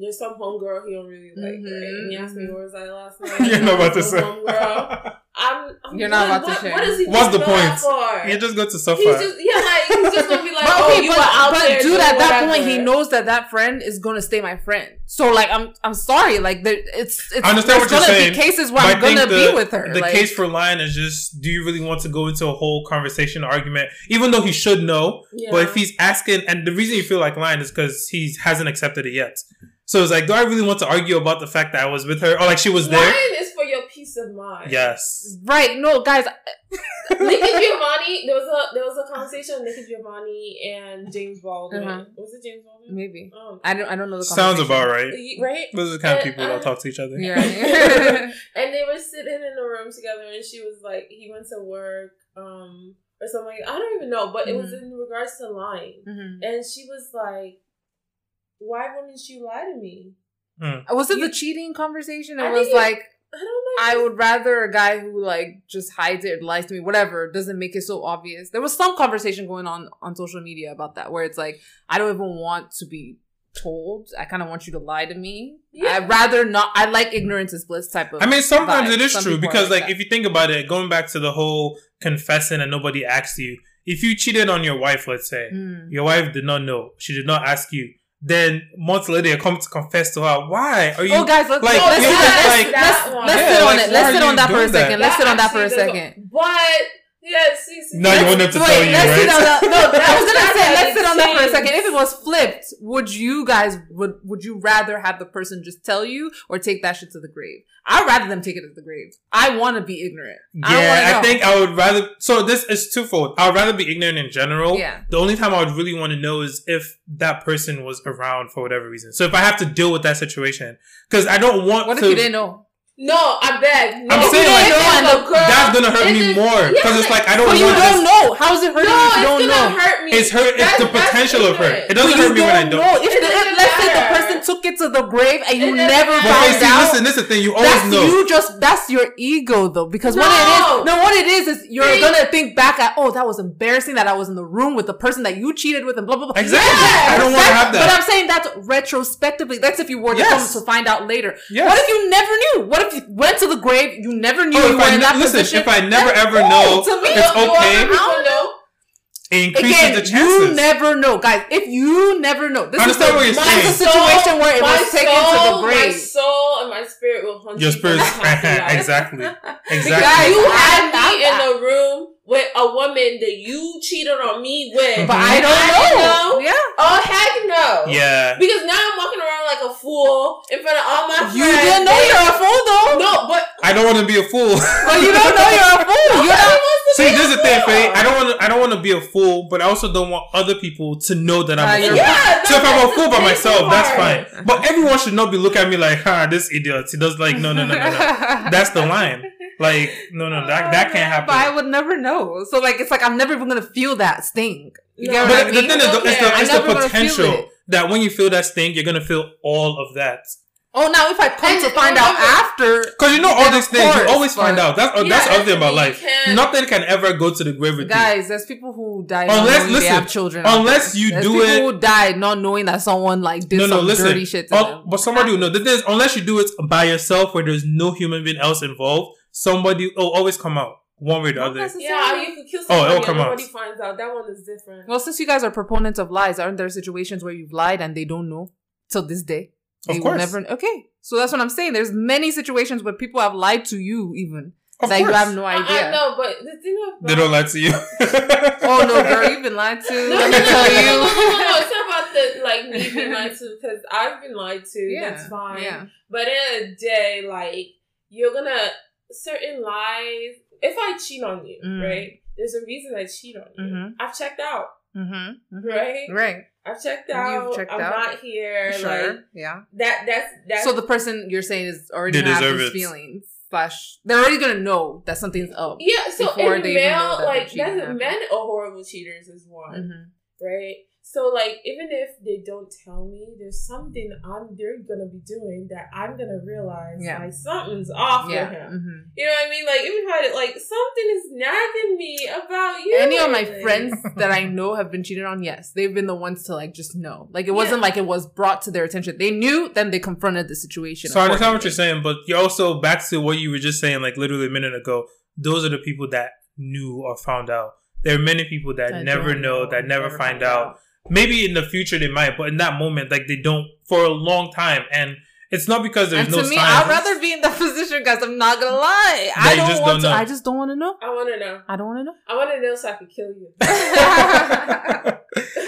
Speaker 3: there's some homegirl he don't really like,
Speaker 1: Mhm,
Speaker 3: right? And he asks me,
Speaker 1: mhm.
Speaker 3: where was I last night?
Speaker 2: You're not about to say.
Speaker 3: Homegirl. I'm, I'm
Speaker 1: You're not
Speaker 3: what-
Speaker 1: about to share.
Speaker 3: What is he
Speaker 2: What's the point?
Speaker 3: For?
Speaker 2: You just go to
Speaker 3: He's just, yeah, like, he's just gonna be like,
Speaker 1: But
Speaker 3: oh,
Speaker 1: okay,
Speaker 3: you
Speaker 1: but,
Speaker 3: were out
Speaker 1: but
Speaker 3: there
Speaker 1: dude,
Speaker 3: doing
Speaker 1: at that point, he knows that that friend is gonna stay my friend. So like, I'm I'm sorry, like there, it's it's
Speaker 2: I understand
Speaker 1: there's
Speaker 2: what you're
Speaker 1: gonna
Speaker 2: saying,
Speaker 1: be cases where
Speaker 2: But
Speaker 1: I'm gonna
Speaker 2: the,
Speaker 1: be with her.
Speaker 2: The
Speaker 1: like,
Speaker 2: case for lying is just: Do you really want to go into a whole conversation, argument, even though he should know?
Speaker 3: Yeah.
Speaker 2: But if he's asking, and the reason you feel like lying is because he hasn't accepted it yet. So it's like, do I really want to argue about the fact that I was with her, or like she was there?
Speaker 3: Lying is for your peace of mind.
Speaker 2: Yes.
Speaker 1: right? No, guys,
Speaker 3: Nikki Giovanni, there was a there was a conversation with Nikki Giovanni and James Baldwin.
Speaker 1: Uh-huh.
Speaker 3: Was it James Baldwin?
Speaker 1: maybe
Speaker 3: Um,
Speaker 1: I don't I don't know the
Speaker 2: Sounds
Speaker 1: conversation.
Speaker 2: about right.
Speaker 3: right?
Speaker 2: Those are the kind of
Speaker 3: Uh,
Speaker 2: people
Speaker 3: uh,
Speaker 2: that talk to each other.
Speaker 1: Yeah.
Speaker 3: and they were sitting in a room together, and she was like, he went to work, um, or something. Like, I don't even know, but it was
Speaker 1: Mm-hmm.
Speaker 3: in regards to lying,
Speaker 1: Mhm.
Speaker 3: and she was like, "Why wouldn't you lie to me?"
Speaker 1: Was it
Speaker 3: You-
Speaker 1: the cheating conversation? It
Speaker 3: I
Speaker 1: was like
Speaker 3: I don't know.
Speaker 1: I would rather a guy who like just hides it, lies to me, whatever, doesn't make it so obvious. There was some conversation going on on social media about that, where it's like, I don't even want to be told. I kind of want you to lie to me.
Speaker 3: Yeah.
Speaker 1: I'd rather not. I like ignorance is bliss type of.
Speaker 2: I mean, sometimes
Speaker 1: vibe.
Speaker 2: it is
Speaker 1: Some
Speaker 2: true because, like,
Speaker 1: that.
Speaker 2: if you think about it, going back to the whole confessing and nobody asked you, if you cheated on your wife, let's say,
Speaker 1: Mm.
Speaker 2: your wife did not know, she did not ask you, then months later you come to confess to her. Why are you?
Speaker 1: Oh, guys, let's
Speaker 2: like,
Speaker 1: let's, let's,
Speaker 2: just,
Speaker 1: let's,
Speaker 2: like-
Speaker 1: let's, let's
Speaker 2: Yeah,
Speaker 1: sit on
Speaker 2: like,
Speaker 1: it. Let's sit on that for a
Speaker 2: doing that?
Speaker 1: second. Let's sit on that for a second.
Speaker 3: But yeah, see, see,
Speaker 2: Now you want them to
Speaker 1: Wait,
Speaker 2: tell you,
Speaker 1: let's sit
Speaker 2: right?
Speaker 1: on that. No, I was gonna say let's sit on that for a second. If it was flipped, would you guys would would you rather have the person just tell you or take that shit to the grave? I'd rather them take it to the grave. I want to be ignorant. I
Speaker 2: Yeah,
Speaker 1: wanna
Speaker 2: I, think I would rather. So this is twofold. I would rather be ignorant in general.
Speaker 1: Yeah.
Speaker 2: The only time I would really want to know is if that person was around for whatever reason. So if I have to deal with that situation, because I don't want
Speaker 1: What if
Speaker 2: to.
Speaker 1: you didn't know?
Speaker 3: No, I beg. No,
Speaker 2: I'm saying, like,
Speaker 3: it's a girl,
Speaker 2: that's gonna hurt me
Speaker 3: it's-
Speaker 2: more because
Speaker 3: yeah,
Speaker 2: it's like I don't
Speaker 1: But you don't
Speaker 2: this.
Speaker 1: know. How is it hurting
Speaker 3: No,
Speaker 1: you if
Speaker 3: it's
Speaker 1: you don't
Speaker 3: gonna
Speaker 1: know?
Speaker 3: hurt me.
Speaker 2: It's hurt. It's
Speaker 3: That's-
Speaker 2: the potential of hurt. It doesn't
Speaker 1: But
Speaker 2: hurt me when I
Speaker 1: don't
Speaker 2: don't.
Speaker 1: know. If,
Speaker 3: It
Speaker 1: the, if let's say the person took it to the grave and you
Speaker 3: It
Speaker 1: never
Speaker 3: matter.
Speaker 2: But
Speaker 1: found
Speaker 2: hey, see,
Speaker 1: out.
Speaker 2: listen, this is the thing. You always
Speaker 1: that's
Speaker 2: know.
Speaker 1: you just that's your ego though because what it
Speaker 3: No.
Speaker 1: what it is is you're
Speaker 3: See?
Speaker 1: gonna think back at oh that was embarrassing that I was in the room with the person that you cheated with and blah blah blah
Speaker 2: Exactly.
Speaker 1: Yeah,
Speaker 2: I don't wanna have that.
Speaker 1: but I'm saying that's retrospectively that's if you were to
Speaker 2: Yes.
Speaker 1: come to find out later
Speaker 2: Yes.
Speaker 1: what if you never knew what if you went to the grave you never knew
Speaker 2: Oh,
Speaker 1: you
Speaker 2: if
Speaker 1: were
Speaker 2: I
Speaker 1: in that
Speaker 2: listen,
Speaker 1: position
Speaker 2: if I never
Speaker 1: That's
Speaker 2: ever
Speaker 1: cool.
Speaker 2: know,
Speaker 1: to me
Speaker 2: it's
Speaker 3: No, no
Speaker 2: okay.
Speaker 3: other people know.
Speaker 2: It increases
Speaker 1: Again,
Speaker 2: the
Speaker 1: you never know, guys. If you never know, this is the,
Speaker 2: what you're
Speaker 1: this is a situation where it
Speaker 3: my
Speaker 1: was taken
Speaker 3: soul,
Speaker 1: to the grave.
Speaker 3: My
Speaker 1: grave.
Speaker 3: soul and my spirit will hunt
Speaker 2: Your spirit,
Speaker 3: down half the life.
Speaker 2: exactly,
Speaker 3: Because
Speaker 2: exactly.
Speaker 3: you had me in the room with a woman that you cheated on me with.
Speaker 1: But I
Speaker 3: I
Speaker 1: don't
Speaker 3: didn't
Speaker 1: know.
Speaker 3: know.
Speaker 1: Yeah.
Speaker 3: Oh heck no!
Speaker 2: Yeah.
Speaker 3: Because now I'm walking around like a fool in front of all my friends.
Speaker 1: You didn't know you're a fool though.
Speaker 3: No, but
Speaker 2: I don't want to be a fool.
Speaker 1: But you don't know you're a fool. You're not.
Speaker 2: See,
Speaker 3: be
Speaker 2: this is
Speaker 3: a
Speaker 2: the thing,
Speaker 3: fool.
Speaker 2: Faye. I don't want to. I don't want to be a fool, but I also don't want other people to know that I'm
Speaker 1: Ah,
Speaker 2: a fool.
Speaker 3: Yeah,
Speaker 2: so if I'm a fool by
Speaker 3: thing
Speaker 2: myself, that's fine. But everyone should not be looking at me like, "Ha, this idiot." He does like, no, no, no, no, no. That's the line. Like, no, no, that that can't happen.
Speaker 1: But I would never know. So like, it's like I'm never even gonna feel that sting. You
Speaker 3: No.
Speaker 1: get what I
Speaker 2: But the thing is, the, it's the, it's the potential
Speaker 1: it.
Speaker 2: that when you feel that sting, you're gonna feel all of that.
Speaker 1: oh, now if I come
Speaker 3: And
Speaker 1: to find out
Speaker 3: remember-
Speaker 1: after,
Speaker 2: Because you know all these
Speaker 1: of
Speaker 2: things, you always find out. That's uh,
Speaker 3: Yeah,
Speaker 2: that's the other thing about life.
Speaker 3: can't-
Speaker 2: Nothing can ever go to the grave with you.
Speaker 1: Guys, there's people who die
Speaker 2: Unless-
Speaker 1: not knowing they have children.
Speaker 2: unless you
Speaker 1: There's
Speaker 2: do
Speaker 1: people
Speaker 2: it-
Speaker 1: who died not knowing that someone like did
Speaker 2: No, no,
Speaker 1: some
Speaker 2: listen.
Speaker 1: dirty shit to them.
Speaker 2: but somebody will know. The thing is, unless you do it by yourself, where there's no human being else involved, somebody will always come out one way or the
Speaker 1: Not
Speaker 2: other.
Speaker 1: necessarily.
Speaker 3: Yeah, you could kill
Speaker 2: Oh,
Speaker 3: somebody
Speaker 2: it'll come out.
Speaker 3: nobody finds out. That one is different.
Speaker 1: Well, since you guys are proponents of lies, aren't there situations where you've lied and they don't know till this day? They
Speaker 2: Of course.
Speaker 1: never. Okay, so that's what I'm saying. There's many situations where people have lied to you, even
Speaker 2: Of
Speaker 1: that you have no idea.
Speaker 3: I know, but the thing about
Speaker 2: They don't lie to you.
Speaker 1: Oh no, girl, you've been lied to.
Speaker 3: No, no,
Speaker 1: Let
Speaker 3: no,
Speaker 1: me
Speaker 3: no,
Speaker 1: tell
Speaker 3: no,
Speaker 1: you.
Speaker 3: no, no, no, no. It's not about the like me being lied to because I've been lied to.
Speaker 1: Yeah,
Speaker 3: That's fine.
Speaker 1: yeah.
Speaker 3: But in a day, like you're gonna certain lies. If I cheat on you,
Speaker 1: Mm.
Speaker 3: right? There's a reason I cheat on you.
Speaker 1: Mhm.
Speaker 3: I've checked out,
Speaker 1: Mm-hmm.
Speaker 3: right?
Speaker 1: Right.
Speaker 3: I've checked
Speaker 1: You've
Speaker 3: out.
Speaker 1: checked
Speaker 3: I'm
Speaker 1: out.
Speaker 3: not here.
Speaker 1: Sure.
Speaker 3: Like
Speaker 1: yeah.
Speaker 3: that. That's that's
Speaker 1: So the person you're saying is already
Speaker 2: They
Speaker 1: have these feelings. Slash, they're already gonna know that something's up.
Speaker 3: yeah. So
Speaker 1: before
Speaker 3: in
Speaker 1: they even know
Speaker 3: male,
Speaker 1: that
Speaker 3: like that's men are horrible cheaters is one.
Speaker 1: Mm-hmm.
Speaker 3: right? So like even if they don't tell me, there's something I'm they're gonna be doing that I'm gonna realize
Speaker 1: Yeah.
Speaker 3: like something's off
Speaker 1: Yeah.
Speaker 3: with him.
Speaker 1: Mm-hmm.
Speaker 3: You know what I mean? Like even if I like something is nagging me about you.
Speaker 1: Any of my friends that I know have been cheated on, yes, they've been the ones to like just know. Like it wasn't
Speaker 3: Yeah.
Speaker 1: like it was brought to their attention. They knew, then they confronted the situation.
Speaker 2: so I understand what you're saying, but you're also back to what you were just saying, like literally a minute ago. Those are the people that knew or found out. There are many people that
Speaker 1: I
Speaker 2: never
Speaker 1: don't
Speaker 2: know, that never, find
Speaker 1: find
Speaker 2: out. Maybe in the future they might, but in that moment, like they don't for a long time. And it's not because there's
Speaker 1: And
Speaker 2: no
Speaker 1: to me,
Speaker 2: signs.
Speaker 1: I'd rather be in that position, guys. I'm not gonna lie. I
Speaker 2: That you
Speaker 1: don't
Speaker 2: just
Speaker 1: want
Speaker 2: don't
Speaker 1: to.
Speaker 2: know.
Speaker 1: I just don't want to know.
Speaker 3: I wanna know.
Speaker 1: I don't want to know.
Speaker 3: I wanna know so I can kill you.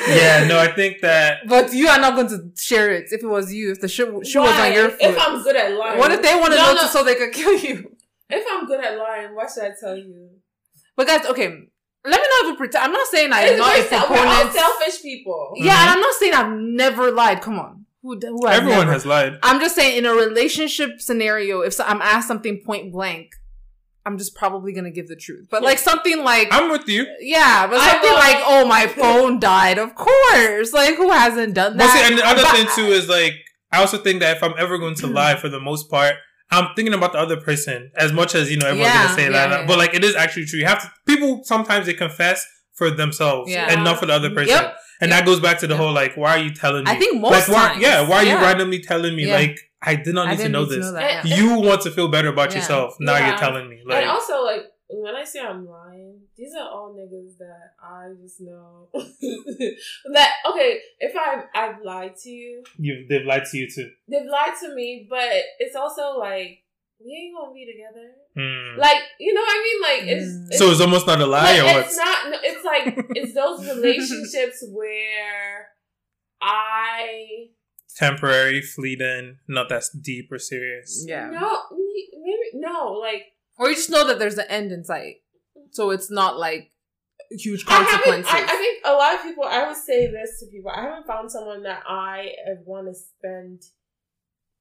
Speaker 2: yeah, no, I think that
Speaker 1: But you are not going to share it if it was you. If the shoe, shoe was on your foot.
Speaker 3: If I'm good at lying.
Speaker 1: what if they want to
Speaker 3: No,
Speaker 1: know
Speaker 3: no.
Speaker 1: so they could kill you?
Speaker 3: If I'm good at lying, why should I tell you?
Speaker 1: But guys, okay, let me not even pretend. I'm not saying I'm
Speaker 3: It's-
Speaker 1: not a
Speaker 3: we're, we're all
Speaker 1: proponent.
Speaker 3: selfish people.
Speaker 1: Yeah, and I'm not saying I've never lied. Come on, who, who
Speaker 2: everyone
Speaker 1: never?
Speaker 2: has lied.
Speaker 1: I'm just saying in a relationship scenario, if so, I'm asked something point blank, I'm just probably gonna give the truth. But like something like
Speaker 2: I'm with you.
Speaker 1: yeah, but something like oh my phone died. Of course, like who hasn't done
Speaker 2: But
Speaker 1: that?
Speaker 2: see, and the other
Speaker 1: But-
Speaker 2: thing too is like I also think that if I'm ever going to lie, for the most part, I'm thinking about the other person as much as you know everyone's
Speaker 1: Yeah,
Speaker 2: gonna say
Speaker 1: yeah,
Speaker 2: that,
Speaker 1: yeah.
Speaker 2: but like it is actually true. You have to. People sometimes they confess for themselves
Speaker 1: Yeah.
Speaker 2: and not for the other person,
Speaker 1: Yep.
Speaker 2: and that goes back to the
Speaker 1: Yep.
Speaker 2: whole like, why are you telling me?
Speaker 1: I think most
Speaker 2: like, why,
Speaker 1: times,
Speaker 2: yeah, why are you
Speaker 1: yeah.
Speaker 2: randomly telling me
Speaker 1: Yeah.
Speaker 2: like I did not need to
Speaker 1: didn't
Speaker 2: know
Speaker 1: need to
Speaker 2: this?
Speaker 1: know that. Yeah.
Speaker 2: You want to feel better about
Speaker 1: Yeah.
Speaker 2: yourself. Now
Speaker 3: Yeah.
Speaker 2: you're telling me like.
Speaker 3: and also, like, when I say I'm lying, these are all niggas that I just know that okay. If I I've lied to you,
Speaker 2: you they've lied to you too.
Speaker 3: they've lied to me, but it's also like we ain't gonna be together.
Speaker 2: Hmm.
Speaker 3: Like you know what I mean? Like it's,
Speaker 1: Mm.
Speaker 3: it's
Speaker 2: so it's almost not a lie,
Speaker 3: like,
Speaker 2: or
Speaker 3: it's not. no, It's like it's those relationships where I
Speaker 2: Temporary, fleeting, not that deep or serious.
Speaker 1: Yeah.
Speaker 3: no maybe no like
Speaker 1: Or you just know that there's an end in sight. So it's not like huge
Speaker 3: I
Speaker 1: consequences.
Speaker 3: I, I think a lot of people. I would say this to people. I haven't found someone that I want to spend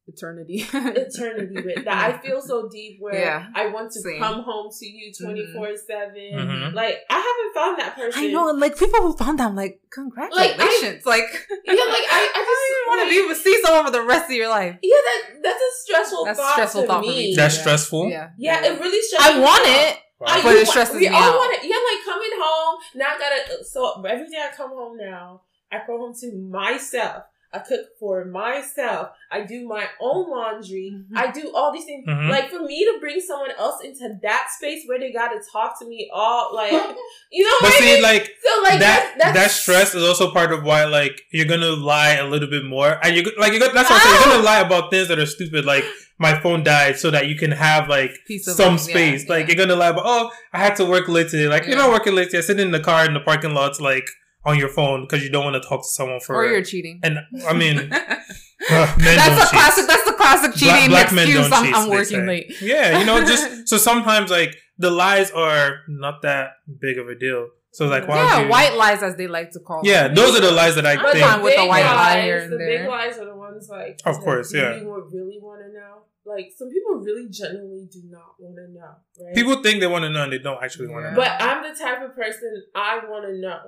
Speaker 1: Eternity.
Speaker 3: eternity with. That I feel so deep where
Speaker 1: Yeah.
Speaker 3: I want to
Speaker 1: Same.
Speaker 3: come home to you twenty four seven.
Speaker 2: Mhm.
Speaker 3: Like I haven't found that person.
Speaker 1: I know, and like people who found them I'm like, congratulations. Like,
Speaker 3: Yeah, like I, I just
Speaker 1: you want to be able to see someone for the rest of your life.
Speaker 3: Yeah, that that's a stressful
Speaker 1: That's
Speaker 3: thought
Speaker 1: stressful
Speaker 3: to
Speaker 1: thought for
Speaker 3: me.
Speaker 1: me.
Speaker 2: That's
Speaker 1: Yeah.
Speaker 2: stressful.
Speaker 1: Yeah.
Speaker 3: yeah, it really stresses.
Speaker 1: I want it.
Speaker 3: I
Speaker 1: But it stresses
Speaker 3: we
Speaker 1: me
Speaker 3: all
Speaker 1: out.
Speaker 3: want it. Yeah, like coming home. Now I gotta. So every day I come home now, I come home to myself. I cook for myself. I do my own laundry.
Speaker 1: Mhm.
Speaker 3: I do all these things.
Speaker 2: Mhm.
Speaker 3: Like for me to bring someone else into that space where they gotta talk to me all like, you know
Speaker 2: But
Speaker 3: what I
Speaker 2: see,
Speaker 3: mean?
Speaker 2: like
Speaker 3: so like
Speaker 2: that
Speaker 3: that's,
Speaker 2: that stress is also part of why like you're gonna lie a little bit more, and you're like you're gonna, that's what I'm saying. You're gonna lie about things that are stupid, like my phone died, so that you can have like some
Speaker 1: mind,
Speaker 2: space.
Speaker 1: yeah,
Speaker 2: like
Speaker 1: yeah.
Speaker 2: you're gonna lie about oh I had to work late today. Like you're not working late. You're sitting in the car in the parking lots, like on your phone because you don't want to talk to someone for.
Speaker 1: Or you're cheating.
Speaker 2: and I mean,
Speaker 1: that's
Speaker 2: ugh, men don't
Speaker 1: a
Speaker 2: cheat.
Speaker 1: classic. That's the classic cheating
Speaker 2: black men
Speaker 1: excuse.
Speaker 2: don't
Speaker 1: I'm,
Speaker 2: cheat,
Speaker 1: I'm working late.
Speaker 2: Yeah, you know, just so sometimes like the lies are not that big of a deal. So like, why
Speaker 1: Yeah,
Speaker 2: you?
Speaker 1: white lies as they like to call.
Speaker 2: Yeah,
Speaker 1: them.
Speaker 2: those are the lies that I
Speaker 3: But
Speaker 2: think.
Speaker 1: with the
Speaker 3: big
Speaker 1: white lie
Speaker 3: lies,
Speaker 1: here and
Speaker 3: the
Speaker 1: there.
Speaker 3: big lies are the ones like
Speaker 2: Of course,
Speaker 3: do
Speaker 2: yeah.
Speaker 3: You would really want to know. Like some people really genuinely do not want to know. Right?
Speaker 2: People think they want to know and they don't actually want to know.
Speaker 3: But I'm the type of person I want to know.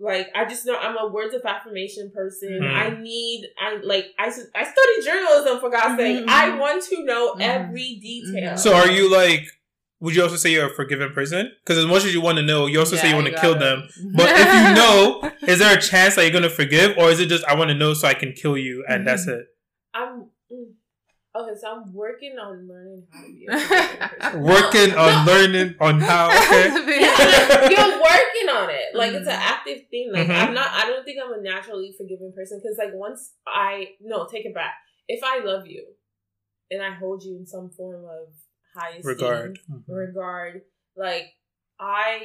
Speaker 3: Like I just know I'm a words of affirmation person.
Speaker 2: Mhm.
Speaker 3: I need I like I I study journalism for God's sake.
Speaker 1: Mhm,
Speaker 3: I want to know
Speaker 1: Mhm.
Speaker 3: every detail.
Speaker 1: Mhm.
Speaker 2: So are you like? Would you also say you're a forgiving person? Because as much as you want to know, you also say you want to kill
Speaker 1: gotta-
Speaker 2: them. But if you know, is there a chance that you're gonna forgive, or is it just I want to know so I can kill you and that's it?
Speaker 3: I'm mm, okay. So I'm working on learning how to be a forgiving person.
Speaker 2: Working
Speaker 3: No,
Speaker 2: on
Speaker 3: no.
Speaker 2: learning on how. Okay.
Speaker 3: yeah, like, you're working on it. Like it's an
Speaker 1: Mhm.
Speaker 3: active thing. Like
Speaker 2: Mhm.
Speaker 3: I'm not. I don't think I'm a naturally forgiving person because like once I no take it back. If I love you, and I hold you in some form of high esteem,
Speaker 2: Regard.
Speaker 3: regard, like I,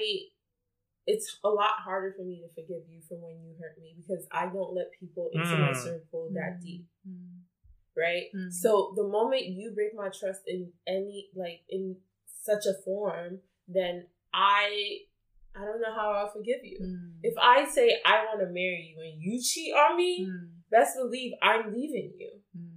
Speaker 3: it's a lot harder for me to forgive you for when you hurt me because I don't let people into my
Speaker 2: Mm.
Speaker 3: circle that deep
Speaker 1: Mm.
Speaker 3: Right?
Speaker 1: Mhm.
Speaker 3: So the moment you break my trust in any like in such a form, then I I don't know how I'll forgive you.
Speaker 1: Mm.
Speaker 3: If I say I want to marry you and you cheat on me,
Speaker 1: Mm.
Speaker 3: best believe I'm leaving you.
Speaker 1: Mm.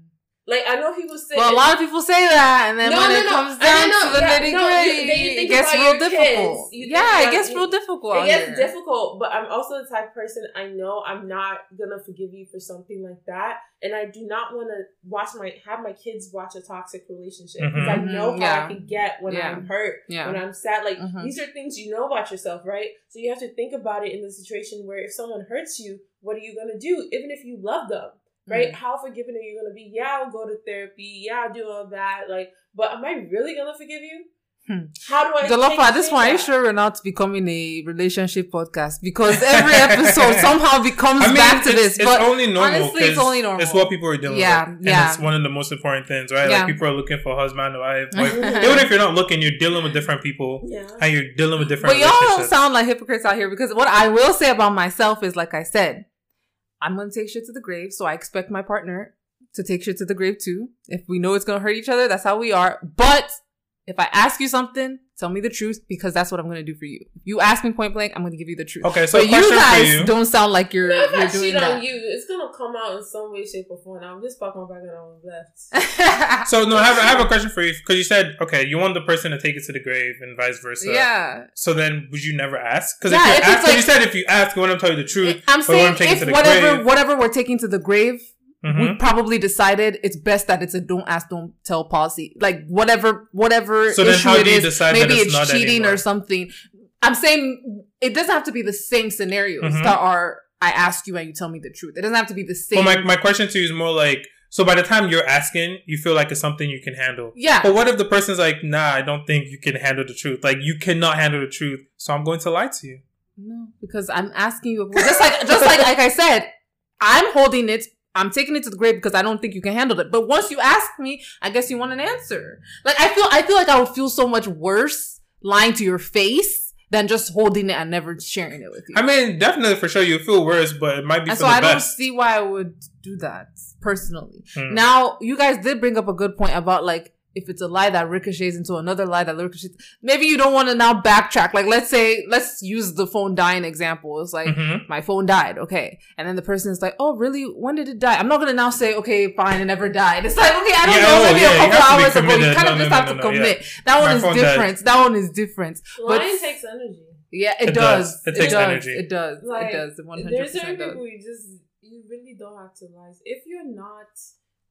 Speaker 3: Like I know people say
Speaker 1: Well, a lot of people say that, and then
Speaker 3: No,
Speaker 1: when
Speaker 3: no,
Speaker 1: it
Speaker 3: no.
Speaker 1: comes down to the
Speaker 3: yeah,
Speaker 1: nitty gritty,
Speaker 3: then you think
Speaker 1: it gets real difficult.
Speaker 3: kids. You think
Speaker 1: yeah, it gets real difficult.
Speaker 3: it
Speaker 1: out
Speaker 3: gets difficult, but I'm also the type of person I know I'm not gonna forgive you for something like that, and I do not want to watch my have my kids watch a toxic relationship because I
Speaker 1: Mhm.
Speaker 3: know how
Speaker 1: Yeah.
Speaker 3: I can get when
Speaker 1: Yeah.
Speaker 3: I'm hurt,
Speaker 1: Yeah.
Speaker 3: when I'm sad. Like
Speaker 1: Mhm.
Speaker 3: these are things you know about yourself, right? So you have to think about it in the situation where if someone hurts you, what are you gonna do? Even if you love them, right?
Speaker 1: Mm.
Speaker 3: How forgiving are you gonna be? Yeah, I'll go to therapy. Yeah, I'll do all that. Like, but am I really gonna forgive you?
Speaker 1: Hmm.
Speaker 3: How do I?
Speaker 1: Dolapo,
Speaker 3: take-
Speaker 1: at this
Speaker 3: take
Speaker 1: point, are you sure we're not becoming a relationship podcast? Because every episode somehow becomes
Speaker 2: I mean,
Speaker 1: back to
Speaker 2: it's,
Speaker 1: this.
Speaker 2: it's
Speaker 1: But
Speaker 2: only normal.
Speaker 1: honestly, it's
Speaker 2: 'cause
Speaker 1: only normal.
Speaker 2: It's what people are dealing
Speaker 1: Yeah,
Speaker 2: with. And
Speaker 1: yeah.
Speaker 2: it's one of the most important things, right?
Speaker 1: Yeah.
Speaker 2: Like people are looking for husband, wife. Like, even if you're not looking, you're dealing with different people
Speaker 3: Yeah.
Speaker 2: and you're dealing with different
Speaker 1: but y'all
Speaker 2: relationships.
Speaker 1: sound like hypocrites out here because what I will say about myself is, like I said, I'm gonna take shit to the grave, so I expect my partner to take shit to the grave too. If we know it's gonna hurt each other, that's how we are. But if I ask you something, tell me the truth because that's what I'm gonna do for you. If you ask me point blank, I'm gonna give you the truth.
Speaker 2: okay, so
Speaker 1: but you guys
Speaker 2: for you.
Speaker 1: don't sound like you're
Speaker 3: If I
Speaker 1: you're doing
Speaker 3: cheat
Speaker 1: that.
Speaker 3: on you, it's gonna come out in some way, shape, or form. Now, I'm just fucking back and I was left.
Speaker 2: So no, I have, I have a question for you because you said okay, you want the person to take it to the grave and vice versa.
Speaker 1: yeah.
Speaker 2: So then, would you never ask? Because
Speaker 1: Yeah,
Speaker 2: if,
Speaker 1: if
Speaker 2: you
Speaker 1: it's
Speaker 2: ask, 'cause you said if you ask, you want to tell you the truth.
Speaker 1: I'm saying
Speaker 2: want to take it
Speaker 1: if
Speaker 2: to the
Speaker 1: whatever
Speaker 2: grave.
Speaker 1: whatever we're taking to the grave we
Speaker 2: Mhm.
Speaker 1: probably decided it's best that it's a don't ask, don't tell policy. Like whatever, whatever
Speaker 2: So then
Speaker 1: issue
Speaker 2: how
Speaker 1: it
Speaker 2: do you
Speaker 1: is,
Speaker 2: decide that
Speaker 1: maybe
Speaker 2: it's
Speaker 1: it's,
Speaker 2: not
Speaker 1: cheating
Speaker 2: anymore?
Speaker 1: or something. I'm saying it doesn't have to be the same scenarios
Speaker 2: Mhm.
Speaker 1: that are. I ask you and you tell me the truth. It doesn't have to be the
Speaker 2: Well,
Speaker 1: same.
Speaker 2: my, my question to you is more like, so by the time you're asking, you feel like it's something you can handle.
Speaker 1: yeah,
Speaker 2: But what if the person's like, nah, I don't think you can handle the truth. Like, you cannot handle the truth, so I'm going to lie to you.
Speaker 1: No, because I'm asking you just like just like like I said, I'm holding it. I'm taking it to the grave because I don't think you can handle it. But once you ask me, I guess you want an answer. Like I feel I feel like I would feel so much worse lying to your face than just holding it and never sharing it with you.
Speaker 2: I mean, definitely for sure you feel worse, but it might be
Speaker 1: and so I don't see why I would do that personally.
Speaker 2: Hmm.
Speaker 1: Now, you guys did bring up a good point about like if it's a lie that ricochets into another lie that ricochets. Maybe you don't want to now backtrack. Like, let's say, let's use the phone dying example. It's like
Speaker 2: Mhm.
Speaker 1: my phone died, okay, and then the person is like, "Oh, really? When did it die?" I'm not gonna now say, "Okay, fine, it never died." It's like, okay, I don't
Speaker 2: Yeah,
Speaker 1: know,
Speaker 2: oh,
Speaker 1: maybe
Speaker 2: yeah,
Speaker 1: a couple
Speaker 2: have to be
Speaker 1: hours ago. You
Speaker 2: committed.
Speaker 1: kind of just
Speaker 2: no,
Speaker 1: have
Speaker 2: no,
Speaker 1: to
Speaker 2: no, yeah.
Speaker 1: commit. That one
Speaker 2: My
Speaker 1: is
Speaker 2: phone died.
Speaker 1: different. That one is different. But
Speaker 3: Lying takes energy.
Speaker 1: yeah, it,
Speaker 2: It
Speaker 1: does.
Speaker 2: does. It takes
Speaker 1: does.
Speaker 2: energy.
Speaker 1: It does.
Speaker 3: Like,
Speaker 1: it does. It One hundred
Speaker 3: There's certain
Speaker 1: percent does.
Speaker 3: people you just you really don't have to lie. If you're not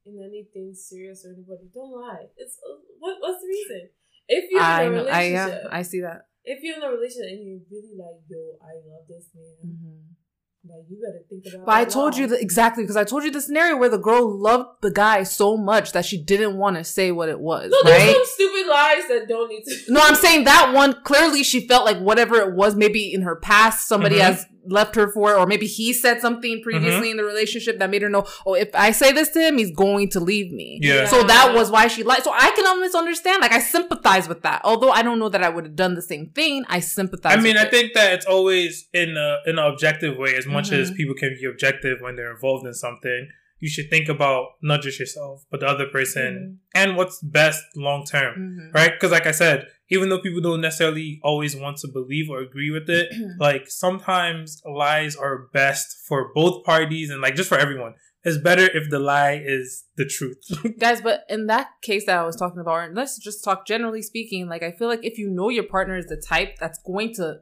Speaker 3: in anything serious or anybody, don't lie. It's uh, what what's the reason? If you're
Speaker 1: I
Speaker 3: in a
Speaker 1: know. I
Speaker 3: relationship,
Speaker 1: yeah. I see that.
Speaker 3: if you're in a relationship and you're really like, yo, I love this man,
Speaker 1: Mm-hmm.
Speaker 3: like you better think about.
Speaker 1: But I told you that exactly because I told you the scenario where the girl loved the guy so much that she didn't want to say what it was,
Speaker 3: No, there's
Speaker 1: right?
Speaker 3: some stupid lies that don't need to.
Speaker 1: No, I'm saying that one clearly she felt like whatever it was, maybe in her past somebody
Speaker 2: Mhm.
Speaker 1: has left her for, or maybe he said something previously
Speaker 2: Mm-hmm.
Speaker 1: in the relationship that made her know, oh, if I say this to him, he's going to leave me.
Speaker 2: Yeah.
Speaker 1: So that was why she lied. So I can almost understand. Like I sympathize with that. Although I don't know that I would have done the same thing, I sympathize.
Speaker 2: I mean,
Speaker 1: with
Speaker 2: I
Speaker 1: it.
Speaker 2: think that it's always in a in an objective way. As much as
Speaker 1: Mhm.
Speaker 2: people can be objective when they're involved in something, you should think about not just yourself, but the other person and what's best long term,
Speaker 1: Mhm.
Speaker 2: right? Because, like I said, even though people don't necessarily always want to believe or agree with it, like sometimes lies are best for both parties and like just for everyone. It's better if the lie is the truth.
Speaker 1: guys but in that case that i was talking about and let's just talk generally speaking like i feel like if you know your partner is the type that's going to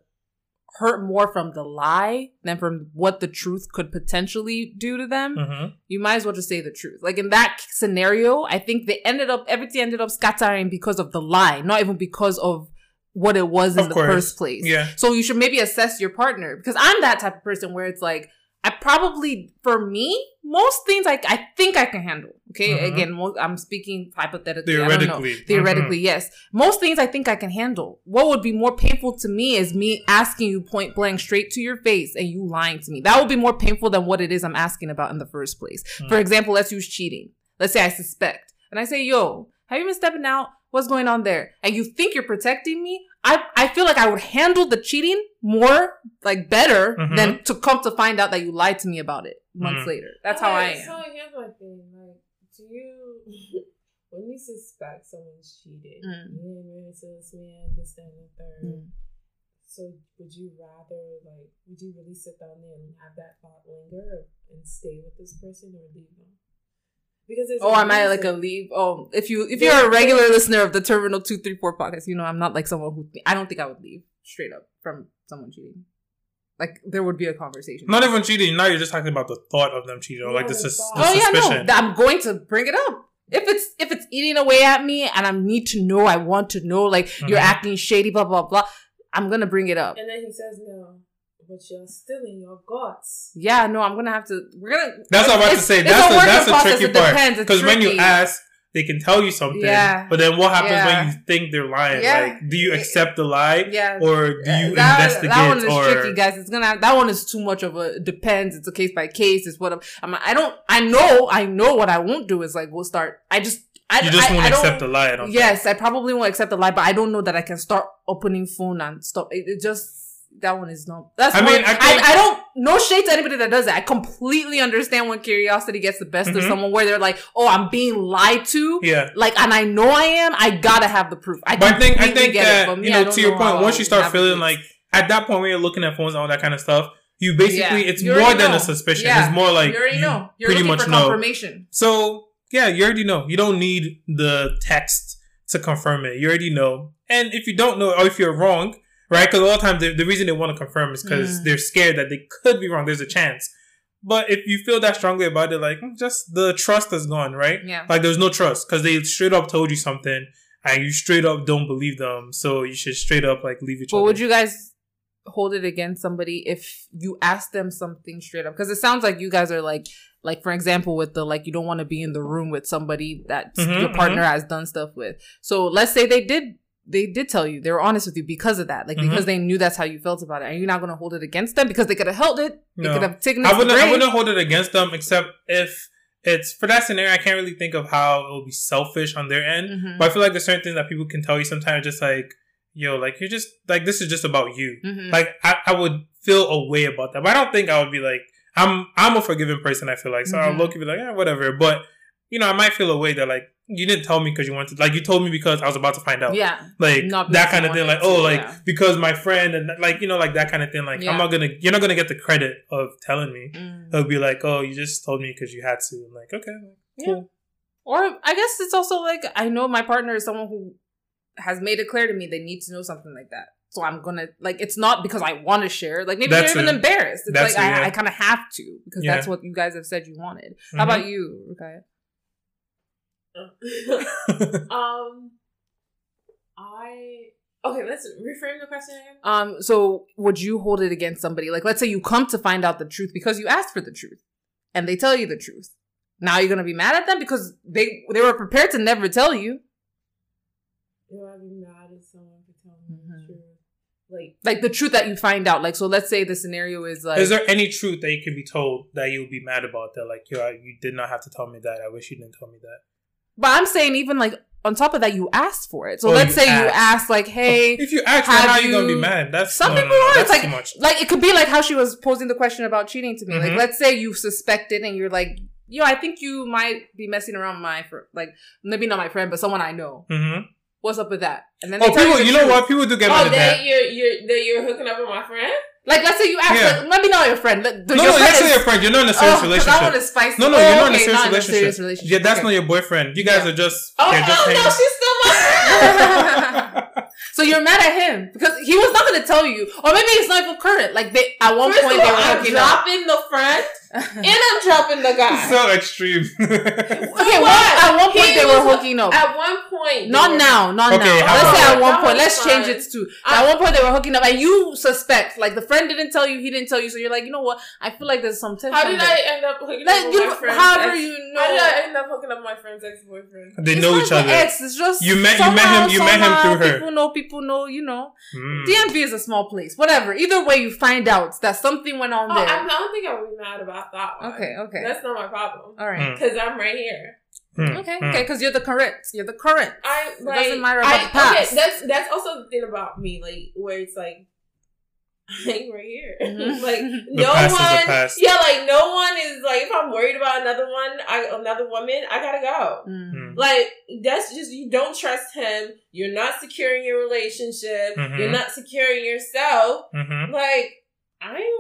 Speaker 1: hurt more from the lie than from what the truth could potentially do to them
Speaker 2: hmm
Speaker 1: you might as well just say the truth like in that scenario i think they ended up everything ended up scattering because of the lie not even because of what it was in
Speaker 2: Of
Speaker 1: the
Speaker 2: course.
Speaker 1: first place
Speaker 2: Yeah.
Speaker 1: so you should maybe assess your partner because I'm that type of person where it's like I probably for me most things I I think I can handle. Okay,
Speaker 2: Mhm.
Speaker 1: again, I'm speaking hypothetically. I don't know.
Speaker 2: Theoretically. Mm-hmm.
Speaker 1: Theoretically, yes. Most things I think I can handle. What would be more painful to me is me asking you point blank straight to your face and you lying to me. That would be more painful than what it is I'm asking about in the first place.
Speaker 2: Mm.
Speaker 1: For example, let's use cheating. Let's say I suspect and I say, "Yo, have you been stepping out? What's going on there?" And you think you're protecting me. I I feel like I would handle the cheating more like better
Speaker 2: Mhm.
Speaker 1: than to come to find out that you lied to me about it months
Speaker 2: Mhm.
Speaker 1: later. That's how I
Speaker 3: Okay, So
Speaker 1: am.
Speaker 3: here's my thing. Like, do you when you suspect someone's cheated,
Speaker 1: Mm.
Speaker 3: you ain't married this man, this, that, and the third.
Speaker 1: Mm.
Speaker 3: So would you rather like would you really sit down there and have that thought linger and stay with this person or leave them? Because there's
Speaker 1: Oh,
Speaker 3: a
Speaker 1: am I like a leave? Oh, if you if
Speaker 3: Yeah,
Speaker 1: you're a regular
Speaker 3: yeah.
Speaker 1: listener of the Terminal Two Three Four podcast, you know I'm not like someone who I don't think I would leave straight up from someone cheating. Like there would be a conversation.
Speaker 2: Not even cheating. Now you're just talking about the thought of them cheating, or like the,
Speaker 3: Yeah, the
Speaker 2: sus- the
Speaker 1: oh yeah, no, I'm going to bring it up. If it's if it's eating away at me and I need to know, I want to know, like you're
Speaker 2: Mhm.
Speaker 1: acting shady, blah blah blah. I'm gonna bring it up.
Speaker 3: And then he says no, but you're still in your guts.
Speaker 1: Yeah, no, I'm gonna have to. We're gonna.
Speaker 2: That's what I'm about to say. That's
Speaker 1: a
Speaker 2: the, that's
Speaker 1: in
Speaker 2: the
Speaker 1: process.
Speaker 2: tricky
Speaker 1: It
Speaker 2: part. Because when you ask, they can tell you something.
Speaker 1: Yeah.
Speaker 2: But then what happens
Speaker 1: Yeah.
Speaker 2: when you think they're lying?
Speaker 1: Yeah.
Speaker 2: Like, do you accept the lie,
Speaker 1: yeah,
Speaker 2: or do you
Speaker 1: that,
Speaker 2: investigate?
Speaker 1: That one is
Speaker 2: or
Speaker 1: tricky, guys. It's gonna. That one is too much of a. Depends. It's a case by case. It's what I'm. I'm I don't. I know. I know what I won't do is like we'll start. I just. I,
Speaker 2: you just
Speaker 1: I,
Speaker 2: won't
Speaker 1: I
Speaker 2: accept the lie. I don't
Speaker 1: Yes, I probably won't accept the lie, but I don't know that I can start opening phone and stop. It, it just that one is not. That's.
Speaker 2: I
Speaker 1: I
Speaker 2: mean, I
Speaker 1: I, I, don't. No shade to anybody that does it. I completely understand when curiosity gets the best of
Speaker 2: Mhm.
Speaker 1: someone, where they're like, "Oh, I'm being lied to."
Speaker 2: Yeah.
Speaker 1: Like, and I know I am. I gotta have the proof. I
Speaker 2: But I think I think that
Speaker 1: it, me,
Speaker 2: you know to your
Speaker 1: know
Speaker 2: point, once you start feeling like at that point when you're looking at phones and all that kind of stuff, you basically
Speaker 1: Yeah.
Speaker 2: it's
Speaker 1: You
Speaker 2: more than
Speaker 1: know.
Speaker 2: a suspicion.
Speaker 1: Yeah.
Speaker 2: It's more like
Speaker 1: you already know. You're
Speaker 2: pretty much
Speaker 1: for
Speaker 2: know.
Speaker 1: confirmation.
Speaker 2: So yeah, you already know. You don't need the text to confirm it. You already know. And if you don't know, or if you're wrong, right? Because a lot of times the, the reason they want to confirm is because
Speaker 1: Mm.
Speaker 2: they're scared that they could be wrong. There's a chance. But if you feel that strongly about it, like just the trust is gone, right?
Speaker 1: Yeah.
Speaker 2: Like there's no trust because they straight up told you something and you straight up don't believe them. So you should straight up like leave each
Speaker 1: But
Speaker 2: other.
Speaker 1: would you guys hold it against somebody if you ask them something straight up? Because it sounds like you guys are like, like for example, with the like you don't want to be in the room with somebody that
Speaker 2: Mhm,
Speaker 1: your partner has done stuff with. So let's say they did. They did tell you they were honest with you because of that, like
Speaker 2: Mhm.
Speaker 1: because they knew that's how you felt about it. Are you not going to hold it against them because they could have held it? They
Speaker 2: No.
Speaker 1: could have taken it
Speaker 2: I wouldn't. I wouldn't hold it against them, except if it's for that scenario. I can't really think of how it will be selfish on their end.
Speaker 1: Mhm.
Speaker 2: But I feel like there's certain things that people can tell you sometimes, just like, yo, like you're just like this is just about you.
Speaker 1: Mhm.
Speaker 2: Like I, I would feel a way about that, but I don't think I would be like I'm. I'm a forgiving person. I feel like so I'll
Speaker 1: Mhm.
Speaker 2: look and be like, yeah, whatever. But you know, I might feel a way that like you didn't tell me because you wanted. Like you told me because I was about to find out.
Speaker 1: yeah,
Speaker 2: Like
Speaker 1: Not
Speaker 2: that kind of thing, like oh,
Speaker 1: to,
Speaker 2: like
Speaker 1: yeah.
Speaker 2: because my friend and like you know, like that kind of thing. Like
Speaker 1: Yeah.
Speaker 2: I'm not gonna, you're not gonna get the credit of telling me.
Speaker 1: Mm.
Speaker 2: It'll be like, oh, you just told me because you had to. I'm like, okay, cool.
Speaker 1: Or I guess it's also like I know my partner is someone who has made it clear to me they need to know something like that. So I'm gonna like it's not because I want to share. Like maybe
Speaker 2: That's
Speaker 1: they're even
Speaker 2: it.
Speaker 1: embarrassed. It's
Speaker 2: That's
Speaker 1: like
Speaker 2: it,
Speaker 1: I,
Speaker 2: yeah.
Speaker 1: I kind of have to because
Speaker 2: Yeah.
Speaker 1: that's what you guys have said you wanted.
Speaker 2: Mhm.
Speaker 1: How about you, okay?
Speaker 3: um, I okay. Let's reframe the question again.
Speaker 1: Um, so would you hold it against somebody? Like, let's say you come to find out the truth because you asked for the truth, and they tell you the truth. Now you're gonna be mad at them because they they were prepared to never tell you.
Speaker 3: You know, I'd be mad at someone for telling me the truth. Like,
Speaker 1: Like the truth that you find out. Like, so let's say the scenario is like,
Speaker 2: Is there any truth that you can be told that you'll be mad about? That like, yo, you did not have to tell me that. I wish you didn't tell me that.
Speaker 1: But I'm saying even like on top of that, you asked for it. So
Speaker 2: Oh,
Speaker 1: let's
Speaker 2: you
Speaker 1: say you
Speaker 2: asked.
Speaker 1: ask like, "Hey,"
Speaker 2: If you ask, how are you gonna be mad? That's
Speaker 1: some
Speaker 2: no,
Speaker 1: people
Speaker 2: no, no,
Speaker 1: are.
Speaker 2: That's
Speaker 1: It's like
Speaker 2: too much.
Speaker 1: like it could be like how she was posing the question about cheating to me. Like
Speaker 2: Mhm.
Speaker 1: let's say you suspected and you're like, "Yo, I think you might be messing around with my fr- like maybe not my friend, but someone I know."
Speaker 2: hmm
Speaker 1: What's up with that? And then
Speaker 2: Oh,
Speaker 1: they tell
Speaker 2: people,
Speaker 1: the
Speaker 2: you know what? People do get
Speaker 3: oh,
Speaker 2: mad at
Speaker 3: that
Speaker 2: that.
Speaker 3: you're you're that you're hooking up with my friend.
Speaker 1: Like let's say you ask,
Speaker 2: Yeah.
Speaker 1: like, let me know your friend. Let-
Speaker 2: No,
Speaker 1: your
Speaker 2: no,
Speaker 1: friend
Speaker 2: that's
Speaker 1: is-
Speaker 2: not your friend. You're not in a oh, serious
Speaker 1: Oh,
Speaker 2: relationship.
Speaker 1: That one is spicy.
Speaker 2: No, no,
Speaker 1: Oh,
Speaker 2: you're not in a oh,
Speaker 1: okay,
Speaker 2: serious,
Speaker 1: not in a
Speaker 2: relationship.
Speaker 1: serious relationship.
Speaker 2: Yeah, that's
Speaker 1: Okay.
Speaker 2: not your boyfriend. You guys
Speaker 1: Yeah.
Speaker 2: are just.
Speaker 3: Oh
Speaker 2: just
Speaker 3: hell no, she's still my friend.
Speaker 1: so you're mad at him because he was not going to tell you, or maybe it's not even current. Like they at one
Speaker 3: First
Speaker 1: point they were
Speaker 3: I'm
Speaker 1: hooking up.
Speaker 3: dropping the friend and I'm dropping the guy.
Speaker 2: so extreme.
Speaker 1: Okay,
Speaker 3: What?
Speaker 1: one, at one point
Speaker 3: He
Speaker 1: they were hooking up.
Speaker 3: At one point,
Speaker 1: Not
Speaker 3: were-
Speaker 1: now, not
Speaker 2: Okay,
Speaker 1: now.
Speaker 2: how
Speaker 1: Let's say at one point. Let's change it to
Speaker 3: I-
Speaker 1: at one point they were hooking up, and you suspect like the friend didn't tell you, he didn't tell you, so you're like, you know what? I feel like there's some tension.
Speaker 3: How did
Speaker 1: there.
Speaker 3: I end up hooking
Speaker 1: Like,
Speaker 3: up with
Speaker 1: you,
Speaker 3: my friend's
Speaker 1: however
Speaker 3: ex-
Speaker 1: you know.
Speaker 3: How did I end up hooking up with my friend's ex boyfriend?
Speaker 2: they
Speaker 1: It's
Speaker 2: know
Speaker 1: not
Speaker 2: each other.
Speaker 1: Ex, it's just
Speaker 2: You met- you met him- you met him through her.
Speaker 1: People know, people know, you know.
Speaker 2: Mm.
Speaker 1: DMV is a small place. Whatever. Either way, you find out that something went on
Speaker 3: Oh,
Speaker 1: there.
Speaker 3: I don't think I would be mad about that one.
Speaker 1: okay, okay,
Speaker 3: That's not my problem.
Speaker 1: all right.
Speaker 2: Mm.
Speaker 3: Because I'm right here.
Speaker 2: Hmm,
Speaker 1: Okay,
Speaker 2: hmm.
Speaker 1: okay, because you're the current. You're the current.
Speaker 3: I
Speaker 1: It doesn't matter about
Speaker 3: I,
Speaker 1: the past.
Speaker 3: Okay, that's that's also the thing about me, like where it's like I'm right here.
Speaker 1: Mhm.
Speaker 3: like
Speaker 2: The
Speaker 3: no
Speaker 2: past is the
Speaker 3: one
Speaker 2: past.
Speaker 3: Yeah, like no one is like if I'm worried about another one, I another woman, I gotta go.
Speaker 1: Mm.
Speaker 2: Mm.
Speaker 3: Like that's just you don't trust him. You're not securing your relationship.
Speaker 2: Mhm.
Speaker 3: You're not securing yourself.
Speaker 2: Mhm.
Speaker 3: Like I ain't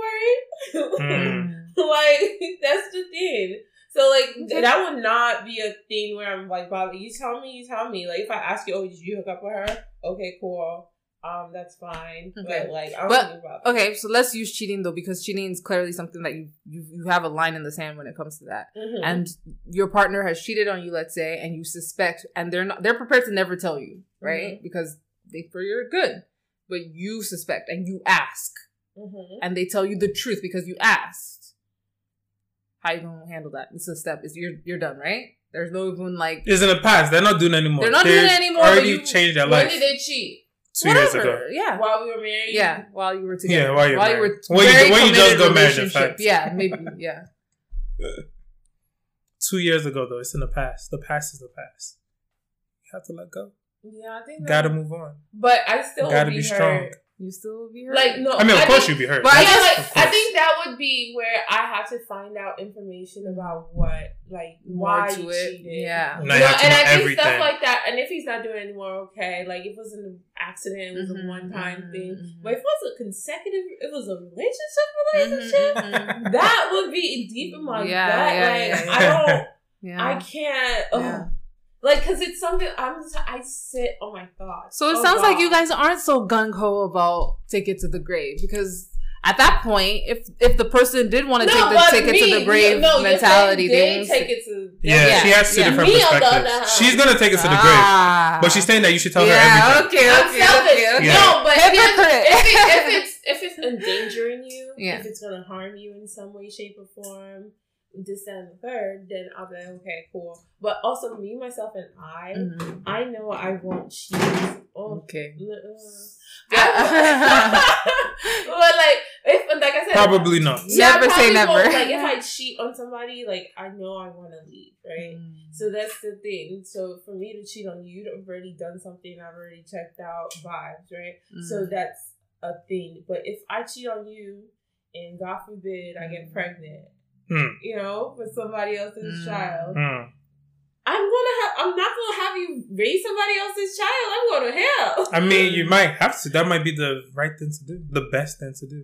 Speaker 3: worried. Like that's the thing. So like that would not be a thing where I'm like, Bobby, you tell me, you tell me. Like if I ask you, oh, did you hook up with her? Okay, cool. Um, that's fine.
Speaker 1: Okay.
Speaker 3: But like, I don't
Speaker 1: But-
Speaker 3: think about that.
Speaker 1: Okay, so let's use cheating though, because cheating is clearly something that you you, you have a line in the sand when it comes to that.
Speaker 3: Mhm.
Speaker 1: And your partner has cheated on you, let's say, and you suspect, and they're not they're prepared to never tell you, right? Because they for your good, but you suspect and you ask,
Speaker 3: Mhm.
Speaker 1: and they tell you the truth because you asked. How you gonna handle that? It's a step. Is you're you're done, right? There's no even like
Speaker 2: It's in the past. They're not doing it anymore.
Speaker 1: They're not doing it
Speaker 2: They've
Speaker 1: anymore, but
Speaker 2: Already
Speaker 1: you-
Speaker 2: changed their life.
Speaker 3: when
Speaker 2: life
Speaker 3: did they cheat?
Speaker 2: two years ago.
Speaker 1: Yeah.
Speaker 3: While we were married.
Speaker 1: Yeah, while you were together.
Speaker 2: Yeah, while you're
Speaker 1: while you were
Speaker 2: When you-
Speaker 1: very
Speaker 2: when you just
Speaker 1: committed
Speaker 2: got married, in
Speaker 1: relationship.
Speaker 2: fact.
Speaker 1: Yeah, maybe. Yeah.
Speaker 2: Two years ago, though, it's in the past. The past is the past. You have to let go.
Speaker 3: Yeah, I think.
Speaker 2: Gotta
Speaker 3: that-
Speaker 2: move on.
Speaker 3: But I still
Speaker 2: Gotta be
Speaker 3: be
Speaker 2: strong.
Speaker 3: Hurt.
Speaker 1: You still be hurt.
Speaker 3: Like no,
Speaker 2: I mean, of course
Speaker 3: think-
Speaker 2: you'd be hurt.
Speaker 1: But I
Speaker 3: yeah, like I think that would be where I have to find out information about what, like,
Speaker 1: more
Speaker 3: why
Speaker 1: to
Speaker 3: you
Speaker 1: it.
Speaker 3: cheated.
Speaker 1: Yeah.
Speaker 2: And I
Speaker 3: You know, and I think
Speaker 2: everything.
Speaker 3: stuff like that. And if he's not doing anymore, okay. Like it was an accident, it was
Speaker 1: Mhm,
Speaker 3: a one time
Speaker 1: mhm,
Speaker 3: thing.
Speaker 1: mhm.
Speaker 3: But if it was a consecutive, it was a relationship, relationship.
Speaker 1: Mhm, mhm.
Speaker 3: That would be deep in my
Speaker 1: Yeah,
Speaker 3: gut.
Speaker 1: yeah,
Speaker 3: like
Speaker 1: yeah,
Speaker 3: I don't,
Speaker 1: Yeah.
Speaker 3: I can't. ugh.
Speaker 1: Yeah.
Speaker 3: Like, cause it's something I'm. I sit Oh my god.
Speaker 1: So it
Speaker 3: Oh,
Speaker 1: sounds like you guys aren't so gung ho about take it to the grave because at that point, if if the person did want to
Speaker 3: No,
Speaker 1: take the
Speaker 3: but
Speaker 1: take it to the grave
Speaker 3: no, if
Speaker 1: mentality,
Speaker 3: they,
Speaker 1: they
Speaker 3: did
Speaker 1: won't
Speaker 3: take it to.
Speaker 2: Yeah,
Speaker 1: Yeah.
Speaker 2: she has two
Speaker 1: Yeah.
Speaker 2: different
Speaker 3: Me, on the other
Speaker 2: perspectives.
Speaker 3: hand-
Speaker 2: She's gonna take it to the grave,
Speaker 1: Ah.
Speaker 2: but she's saying that you should tell her
Speaker 1: yeah,
Speaker 2: everything.
Speaker 1: okay,
Speaker 3: I'm
Speaker 1: okay,
Speaker 3: selfish.
Speaker 1: okay, okay.
Speaker 2: Yeah.
Speaker 3: No, but if, it, if, it, if it's if it's endangering you,
Speaker 1: Yeah.
Speaker 3: if it's gonna harm you in some way, shape, or form, this that, and the third, then I'll be like, okay, cool. But also, me, myself, and I,
Speaker 1: Mhm.
Speaker 3: I know I won't cheat. Oh,
Speaker 1: Okay.
Speaker 3: uh, but like, if like I said,
Speaker 2: Probably not.
Speaker 3: Yeah, I
Speaker 1: Never say never.
Speaker 3: won't. Like if I cheat on somebody, like I know I want to leave, right?
Speaker 1: Mm.
Speaker 3: So that's the thing. So for me to cheat on you, you've already done something. I've already checked out vibes, right? So
Speaker 1: Mm.
Speaker 3: that's a thing. But if I cheat on you, and God forbid I get
Speaker 1: Mm.
Speaker 3: pregnant,
Speaker 2: Hmm.
Speaker 3: you know, with somebody else's
Speaker 1: Mm.
Speaker 3: child,
Speaker 2: Hmm.
Speaker 3: I'm gonna have. I'm not gonna have you raise somebody else's child. I'm going to hell.
Speaker 2: I mean, you might have to. That might be the right thing to do, the best thing to do.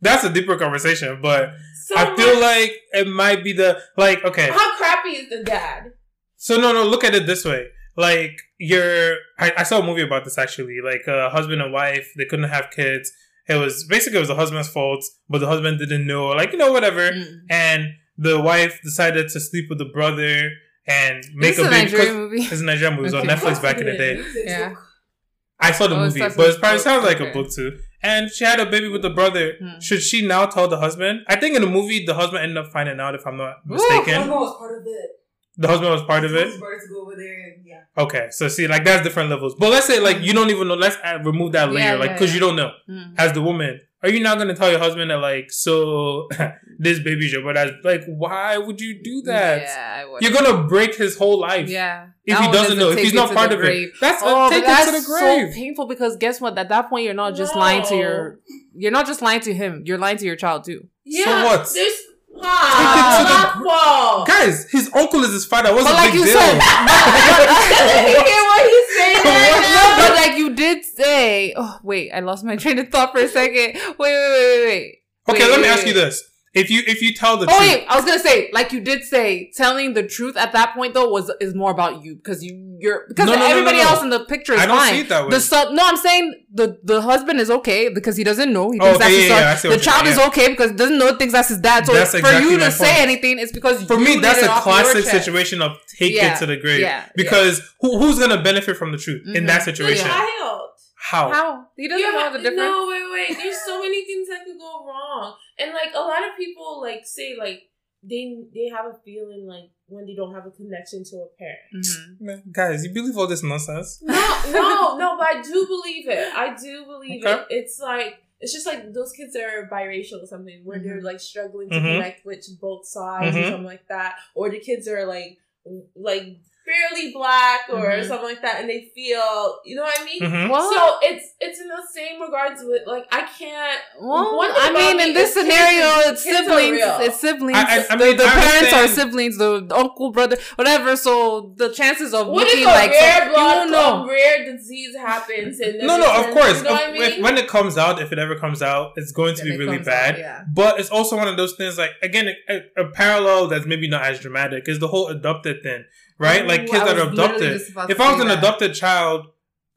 Speaker 2: That's a deeper conversation, but
Speaker 3: So
Speaker 2: I feel
Speaker 3: much-
Speaker 2: like it might be the like. Okay,
Speaker 3: how crappy is the dad?
Speaker 2: So no, no. Look at it this way. Like you're, I, I saw a movie about this actually. Like a husband and wife, they couldn't have kids. It was basically it was the husband's fault, but the husband didn't know. Like you know whatever.
Speaker 1: Mm.
Speaker 2: And the wife decided to sleep with the brother and make
Speaker 1: This
Speaker 2: a
Speaker 1: a
Speaker 2: baby.
Speaker 1: Nigerian
Speaker 2: 'cause-
Speaker 1: movie.
Speaker 2: It's a Nigerian movie. It was on Netflix back in the day.
Speaker 1: Yeah.
Speaker 2: I saw the
Speaker 1: Oh,
Speaker 2: movie,
Speaker 1: starts
Speaker 2: but it probably sounds like a book too. And she had a baby with the brother.
Speaker 1: Hmm.
Speaker 2: Should she now tell the husband? I think in the movie, the husband ended up finding out. If I'm not mistaken,
Speaker 5: was part of it.
Speaker 2: The husband was part of it.
Speaker 5: His brother go over there and yeah.
Speaker 2: Okay, so see, like that's different levels. But let's say like you don't even know. Let's add, remove that layer,
Speaker 1: Yeah,
Speaker 2: like because
Speaker 1: yeah.
Speaker 2: you don't know.
Speaker 1: Mm.
Speaker 2: As the woman, are you not gonna tell your husband that like so this baby's your brother? Like, why would you do that?
Speaker 1: Yeah, I would.
Speaker 2: You're gonna break his whole life.
Speaker 1: Yeah.
Speaker 2: If
Speaker 1: That
Speaker 2: he doesn't know, if he's not part of
Speaker 1: grave.
Speaker 2: it, that's
Speaker 1: Oh,
Speaker 2: a take
Speaker 1: but that's
Speaker 2: it to the grave.
Speaker 1: so
Speaker 2: grave.
Speaker 1: painful because guess what? At that point, you're not just lying to your, you're not just lying to him. You're lying to your child too.
Speaker 3: Yeah, so
Speaker 2: what?
Speaker 3: There's
Speaker 2: Take
Speaker 3: ah,
Speaker 2: the. Guys, his uncle is his father. What's
Speaker 1: But
Speaker 2: a
Speaker 1: like
Speaker 2: big
Speaker 1: you
Speaker 2: deal?
Speaker 1: said,
Speaker 3: you hear what he's saying right now?
Speaker 1: but like you did say. Oh wait, I lost my train of thought for a second. Wait, wait, wait, wait, wait.
Speaker 2: okay,
Speaker 1: Wait,
Speaker 2: let me
Speaker 1: wait,
Speaker 2: ask you this: if you if you tell the
Speaker 1: Oh
Speaker 2: truth,
Speaker 1: wait, I was gonna say, like you did say, telling the truth at that point though was is more about you because you you're because
Speaker 2: No, no, no, no,
Speaker 1: everybody
Speaker 2: no.
Speaker 1: else in the picture is
Speaker 2: I don't
Speaker 1: fine.
Speaker 2: see it that way.
Speaker 1: The son, no, I'm saying the the husband is okay because he doesn't know. He
Speaker 2: Oh,
Speaker 1: thinks
Speaker 2: okay,
Speaker 1: that's his
Speaker 2: yeah,
Speaker 1: son.
Speaker 2: yeah,
Speaker 1: the child
Speaker 2: saying,
Speaker 1: is okay because he doesn't know thinks that's his dad. So
Speaker 2: That's
Speaker 1: for
Speaker 2: exactly
Speaker 1: you
Speaker 2: my
Speaker 1: to say
Speaker 2: point.
Speaker 1: anything, it's because
Speaker 2: For
Speaker 1: you
Speaker 2: me, that's a classic situation of take
Speaker 1: Yeah,
Speaker 2: it to the grave.
Speaker 1: yeah,
Speaker 2: because Who, who's gonna benefit from the truth in
Speaker 1: Mhm.
Speaker 2: that
Speaker 3: The
Speaker 2: situation?
Speaker 3: Child.
Speaker 2: How?
Speaker 1: How he doesn't
Speaker 3: Yeah,
Speaker 1: know the difference.
Speaker 3: No, wait, wait. There's so many things that could go wrong, and like a lot of people like say like they they have a feeling like when they don't have a connection to a parent.
Speaker 1: Mhm.
Speaker 2: Man, guys, you believe all this nonsense?
Speaker 3: No, no, no. But I do believe it. I do believe
Speaker 2: Okay.
Speaker 3: it. It's like it's just like those kids are biracial or something where they're
Speaker 1: Mhm.
Speaker 3: like struggling to
Speaker 2: Mhm.
Speaker 3: connect with both sides or something like that, or the kids are like like barely black or
Speaker 1: Mhm.
Speaker 3: something like that, and they feel you know what I mean.
Speaker 2: Mhm.
Speaker 1: Well,
Speaker 3: So it's it's in the same regards with like I can't.
Speaker 1: well, I mean, in this
Speaker 3: is kids
Speaker 1: scenario, it's
Speaker 3: kids
Speaker 1: siblings. It's siblings.
Speaker 2: I- I- I
Speaker 1: the
Speaker 2: mean,
Speaker 1: the
Speaker 2: I
Speaker 1: parents are siblings. The uncle, brother, whatever. So the chances of
Speaker 3: What if
Speaker 1: looking
Speaker 3: a
Speaker 1: like
Speaker 3: rare
Speaker 1: some- you
Speaker 3: blood,
Speaker 1: won't know.
Speaker 3: a rare disease happens? And
Speaker 2: No, no, of course.
Speaker 3: You know
Speaker 2: If-
Speaker 3: what I
Speaker 2: if- when it comes out, if it ever comes out, it's going to
Speaker 1: Then
Speaker 2: be really
Speaker 1: comes out,
Speaker 2: bad.
Speaker 1: yeah.
Speaker 2: But it's also one of those things. Like again, a, a parallel that's maybe not as dramatic is the whole adopted thing, right?
Speaker 1: Ooh,
Speaker 2: like kids that are
Speaker 1: literally
Speaker 2: adopted. If I was an
Speaker 1: that.
Speaker 2: adopted child,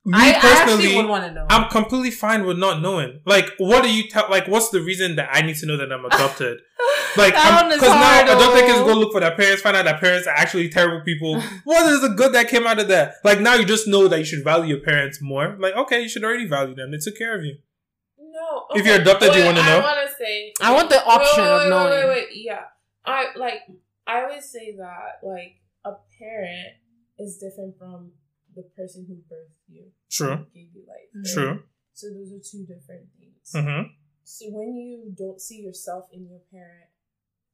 Speaker 2: me
Speaker 1: I, I
Speaker 2: personally,
Speaker 1: would want to know.
Speaker 2: I'm completely fine with not knowing. Like, what do you tell? Like, what's the reason that I need to know that I'm adopted? Like,
Speaker 1: That one is
Speaker 2: because now
Speaker 1: hard,
Speaker 2: adopted oh.
Speaker 1: kids
Speaker 2: go look for their parents, find out their parents are actually terrible people. what is the good that came out of that? Like, now you just know that you should value your parents more. Like, okay, you should already value them. They took care of you.
Speaker 3: No.
Speaker 2: If you're adopted, you wanna know?
Speaker 3: I want to say.
Speaker 1: I want the option
Speaker 3: wait,
Speaker 1: of
Speaker 3: wait,
Speaker 1: knowing.
Speaker 3: Wait, wait, wait. Yeah. I like. I always say that like a parent is different from the person who birthed you.
Speaker 2: True.
Speaker 3: Gave you life. right?
Speaker 2: True.
Speaker 3: So those are two different things.
Speaker 2: Mm-hmm.
Speaker 3: So when you don't see yourself in your parent,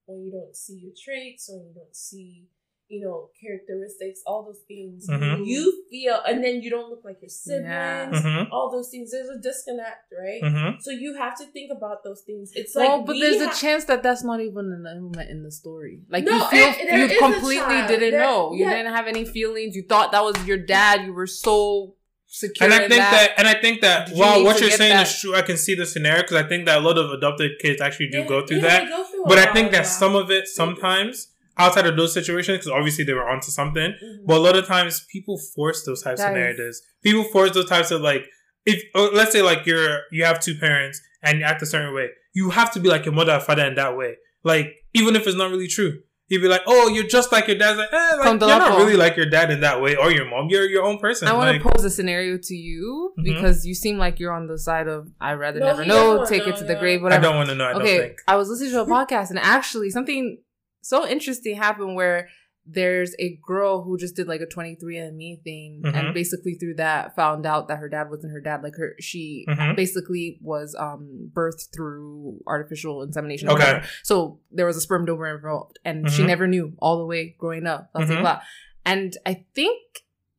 Speaker 3: when you don't see your traits, when you don't see, you know, characteristics, all those things,
Speaker 2: Mhm.
Speaker 3: you feel, and then you don't look like your siblings,
Speaker 1: Yeah.
Speaker 2: Mhm.
Speaker 3: all those things. There's a disconnect, right?
Speaker 2: Mm-hmm.
Speaker 3: So you have to think about those things. It's like,
Speaker 1: well, but
Speaker 3: we
Speaker 1: there's a chance that that's not even an element in the story. Like
Speaker 3: No,
Speaker 1: you feel
Speaker 3: it-
Speaker 1: you completely didn't
Speaker 3: There-
Speaker 1: know. You
Speaker 3: yeah.
Speaker 1: didn't have any feelings. You thought that was your dad. You were so secure.
Speaker 2: And I think that, and I think that
Speaker 1: Did you
Speaker 2: while
Speaker 1: need
Speaker 2: what you're saying
Speaker 1: that?
Speaker 2: is true, I can see the scenario because I think that a lot of adopted kids actually do
Speaker 3: Yeah,
Speaker 2: go through
Speaker 3: yeah,
Speaker 2: that.
Speaker 3: go through
Speaker 2: But I think
Speaker 3: of
Speaker 2: that some of it sometimes outside of those situations, because obviously they were onto something.
Speaker 3: Mhm.
Speaker 2: But a lot of times people force those types of
Speaker 1: Guys.
Speaker 2: narratives. People force those types of like if uh, let's say like you're you have two parents and you act a certain way. you have to be like your mother or father in that way. Like even if it's not really true. You'd be like, "Oh, you're just like your dad." Like, eh, like you're not really like your dad in that way, or your mom. You're your own person.
Speaker 1: I want
Speaker 2: like,
Speaker 1: to pose a scenario to you
Speaker 2: Mhm.
Speaker 1: because you seem like you're on the side of I'd rather
Speaker 3: No,
Speaker 1: never
Speaker 3: he doesn't
Speaker 1: know,
Speaker 3: wanna
Speaker 1: take it to the
Speaker 3: grave,
Speaker 1: grave,
Speaker 2: I don't want to know. I don't
Speaker 1: okay,
Speaker 2: think.
Speaker 1: I was listening to a podcast and actually something so interesting happened where there's a girl who just did like a 23andme thing
Speaker 2: Mhm.
Speaker 1: and basically through that found out that her dad wasn't her dad like her she
Speaker 2: Mhm.
Speaker 1: basically was um birthed through artificial insemination
Speaker 2: Okay.
Speaker 1: whatever. so there was a sperm donor involved and she
Speaker 2: Mhm.
Speaker 1: never knew all the way growing up blah, blah,
Speaker 2: Mhm.
Speaker 1: blah. and i think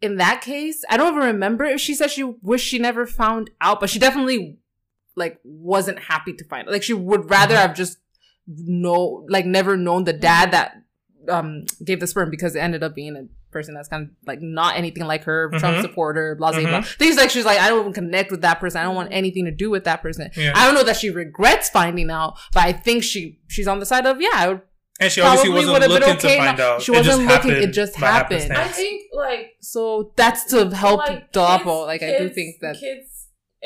Speaker 1: in that case i don't even remember if she said she wished she never found out but she definitely like wasn't happy to find out. Like she would rather
Speaker 2: Mhm.
Speaker 1: have just know like never known the dad that um gave the sperm because it ended up being a person that's kind of like not anything like her, Trump
Speaker 2: Mhm.
Speaker 1: supporter, blah blah
Speaker 2: Mhm.
Speaker 1: blah. Things like she's like, I don't even connect with that person. I don't want anything to do with that person.
Speaker 2: Yeah.
Speaker 1: I don't know that she regrets finding out, but I think she she's on the side of yeah, I would
Speaker 2: And she obviously
Speaker 1: probably
Speaker 2: wasn't
Speaker 1: would've been
Speaker 2: looking
Speaker 1: okay
Speaker 2: to find out.
Speaker 1: she
Speaker 2: It just
Speaker 1: wasn't looking, it just happened.
Speaker 3: I think like
Speaker 1: so that's to help
Speaker 3: like,
Speaker 1: double.
Speaker 3: kids-
Speaker 1: Like I do think that
Speaker 3: kids,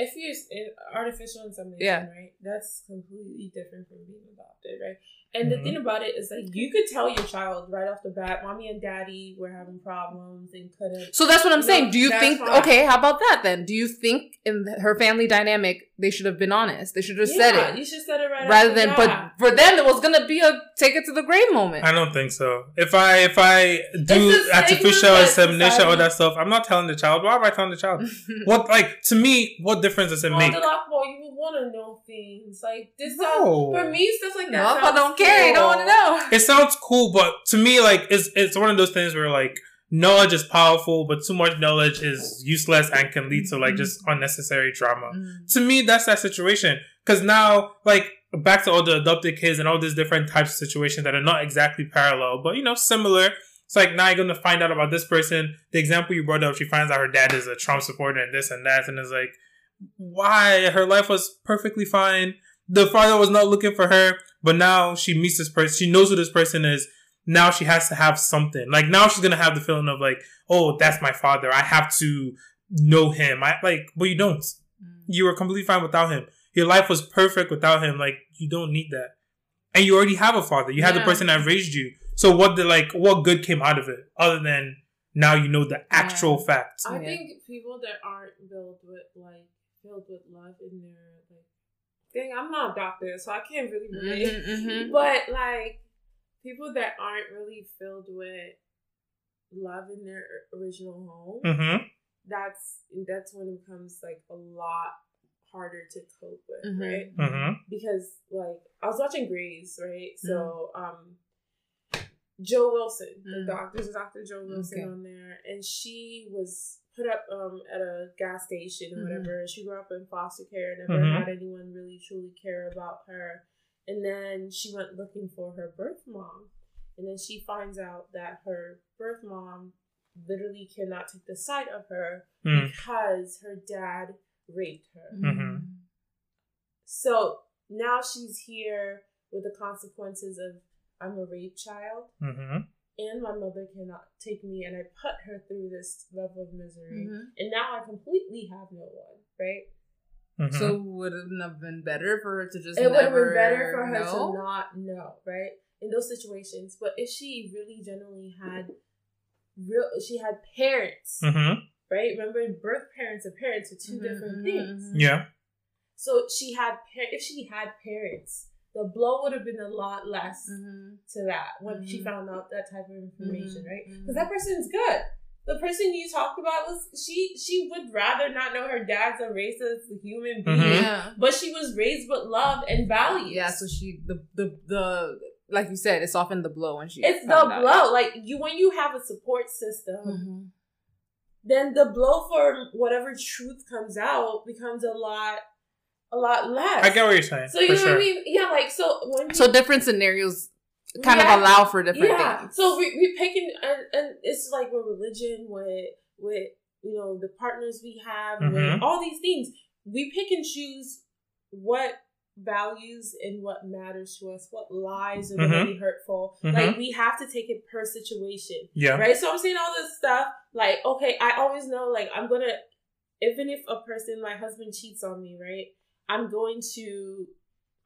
Speaker 3: if you in artificial insemination,
Speaker 1: Yeah.
Speaker 3: right, that's completely different from being adopted, right? And the
Speaker 2: Mhm.
Speaker 3: thing about it is like you could tell your child right off the bat, mommy and daddy were having problems and couldn't.
Speaker 1: So that's what I'm saying. Do you think
Speaker 3: fine.
Speaker 1: okay, how about that then? Do you think in her family dynamic they should have been honest? They should have
Speaker 3: yeah,
Speaker 1: said it.
Speaker 3: You should set it right
Speaker 1: rather than
Speaker 3: the
Speaker 1: but for them it was gonna be a take it to the grave moment.
Speaker 2: I don't think so. If I if I do artificial
Speaker 3: stigma that
Speaker 2: insemination, all that stuff, I'm not telling the child. Why am I telling the child? what like to me? What difference does it
Speaker 3: On
Speaker 2: make?
Speaker 3: the lock ball, you would want to know things like this.
Speaker 2: No.
Speaker 3: sounds- for me, stuff like that.
Speaker 1: no, I don't care, you don't want to know.
Speaker 2: It sounds cool, but to me, like it's it's one of those things where like knowledge is powerful, but too much knowledge is useless and can lead to like mm-hmm. just unnecessary drama. Mm-hmm. To me, that's that situation. Because now, like back to all the adopted kids and all these different types of situations that are not exactly parallel, but you know, similar. It's like now you're gonna find out about this person. The example you brought up, she finds out her dad is a Trump supporter and this and that, and it's like, why? Her life was perfectly fine. The father was not looking for her, but now she meets this person. She knows who this person is. Now she has to have something. Like now she's gonna have the feeling of like, oh, that's my father. I have to know him. I like, but you don't. Mm. You were completely fine without him. Your life was perfect without him. Like you don't need that. And you already have a father. You had the person that raised you. So what the like what good came out of it other than now you know the actual facts.
Speaker 3: I
Speaker 1: Yeah.
Speaker 3: think people that aren't filled with like filled with love in their like thing. I'm not a doctor, so I can't really relate.
Speaker 1: Mhm, mhm.
Speaker 3: But like people that aren't really filled with love in their original home,
Speaker 2: Mm-hmm.
Speaker 3: that's that's when it becomes like a lot harder to cope with,
Speaker 1: Mhm.
Speaker 3: right?
Speaker 2: Mm-hmm.
Speaker 3: because like I was watching Grey's, right?
Speaker 1: Mm.
Speaker 3: So um Jo Wilson,
Speaker 1: Mm.
Speaker 3: the doctor, there's Dr. Jo Wilson
Speaker 1: Okay.
Speaker 3: on there, and she was put up um at a gas station or
Speaker 1: Mhm.
Speaker 3: whatever. She grew up in foster care, never
Speaker 2: Mhm.
Speaker 3: had anyone really truly care about her. And then she went looking for her birth mom. And then she finds out that her birth mom literally cannot take the sight of her
Speaker 2: Mm.
Speaker 3: because her dad raped her.
Speaker 2: Mhm.
Speaker 3: So now she's here with the consequences of I'm a rape child
Speaker 2: Mm-hmm.
Speaker 3: and my mother cannot take me and I put her through this level of misery.
Speaker 1: Mhm.
Speaker 3: And now I completely have no one, right?
Speaker 2: Mm-hmm.
Speaker 1: So would it have been better for her to just
Speaker 3: it would have been better for her
Speaker 1: know?
Speaker 3: to not know, right? In those situations. But if she really genuinely had real she had parents,
Speaker 2: mm-hmm.
Speaker 3: Right? Remember birth parents and parents are 2
Speaker 1: Mhm,
Speaker 3: different
Speaker 1: mhm,
Speaker 3: things.
Speaker 1: mhm.
Speaker 2: Yeah.
Speaker 3: So she had par- if she had parents, the blow would have been a lot less
Speaker 1: Mhm.
Speaker 3: to that when she
Speaker 1: Mhm.
Speaker 3: found out that type of information,
Speaker 1: Mhm,
Speaker 3: right? Because that person's good. The person you talked about was she. She would rather not know her dad's a racist human being.
Speaker 1: Yeah.
Speaker 3: but she was raised with love and values.
Speaker 1: Yeah, so she the the the like you said, it's often the blow when she
Speaker 3: it's the
Speaker 1: found out.
Speaker 3: blow. Like you, when you have a support system. Then the blow for whatever truth comes out becomes a lot, a lot less.
Speaker 2: I get what you're saying.
Speaker 3: So you
Speaker 2: for
Speaker 3: know
Speaker 2: sure.
Speaker 3: what I mean? Yeah, like so when
Speaker 1: So different scenarios kind
Speaker 3: Yeah.
Speaker 1: of allow for different
Speaker 3: yeah.
Speaker 1: things.
Speaker 3: So we we picking and, and it's like with religion, with with you know the partners we have, with
Speaker 2: Mhm.
Speaker 3: all these things, we pick and choose what values and what matters to us, what lies are going
Speaker 2: Mhm.
Speaker 3: to be hurtful.
Speaker 2: Mhm.
Speaker 3: Like we have to take it per situation,
Speaker 2: Yeah.
Speaker 3: right? So I'm saying all this stuff. Like okay, I always know like I'm gonna even if a person, my husband cheats on me, right? I'm going to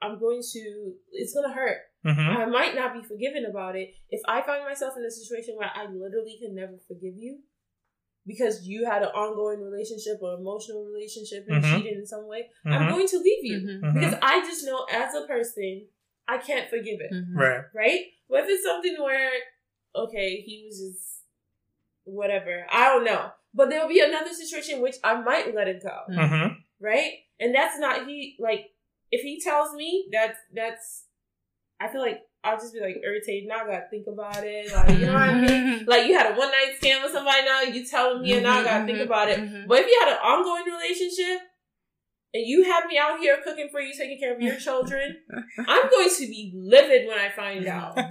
Speaker 3: I'm going to. It's gonna hurt.
Speaker 2: hmm
Speaker 3: I might not be forgiven about it. If I find myself in a situation where I literally can never forgive you because you had an ongoing relationship or emotional relationship and
Speaker 2: Mhm.
Speaker 3: cheated in some way, I'm
Speaker 2: hmm
Speaker 3: going to leave you
Speaker 1: Mhm.
Speaker 2: Mhm.
Speaker 3: because I just know as a person I can't forgive it
Speaker 1: Mhm.
Speaker 2: Right.
Speaker 3: right? But if it's something where, okay, he was just whatever, I don't know. But there'll be another situation which I might let it go,
Speaker 1: Mm.
Speaker 2: hmm
Speaker 3: right? And that's not he like if he tells me that's that's I feel like I'll just be like irritated. Now I gotta think about it. Like you know what I mean? Like you had a one night stand with somebody now, you telling me and now I gotta think
Speaker 1: Mhm,
Speaker 3: about it. But if you had an ongoing relationship and you have me out here cooking for you, taking care of your children, I'm going to be livid when I find out.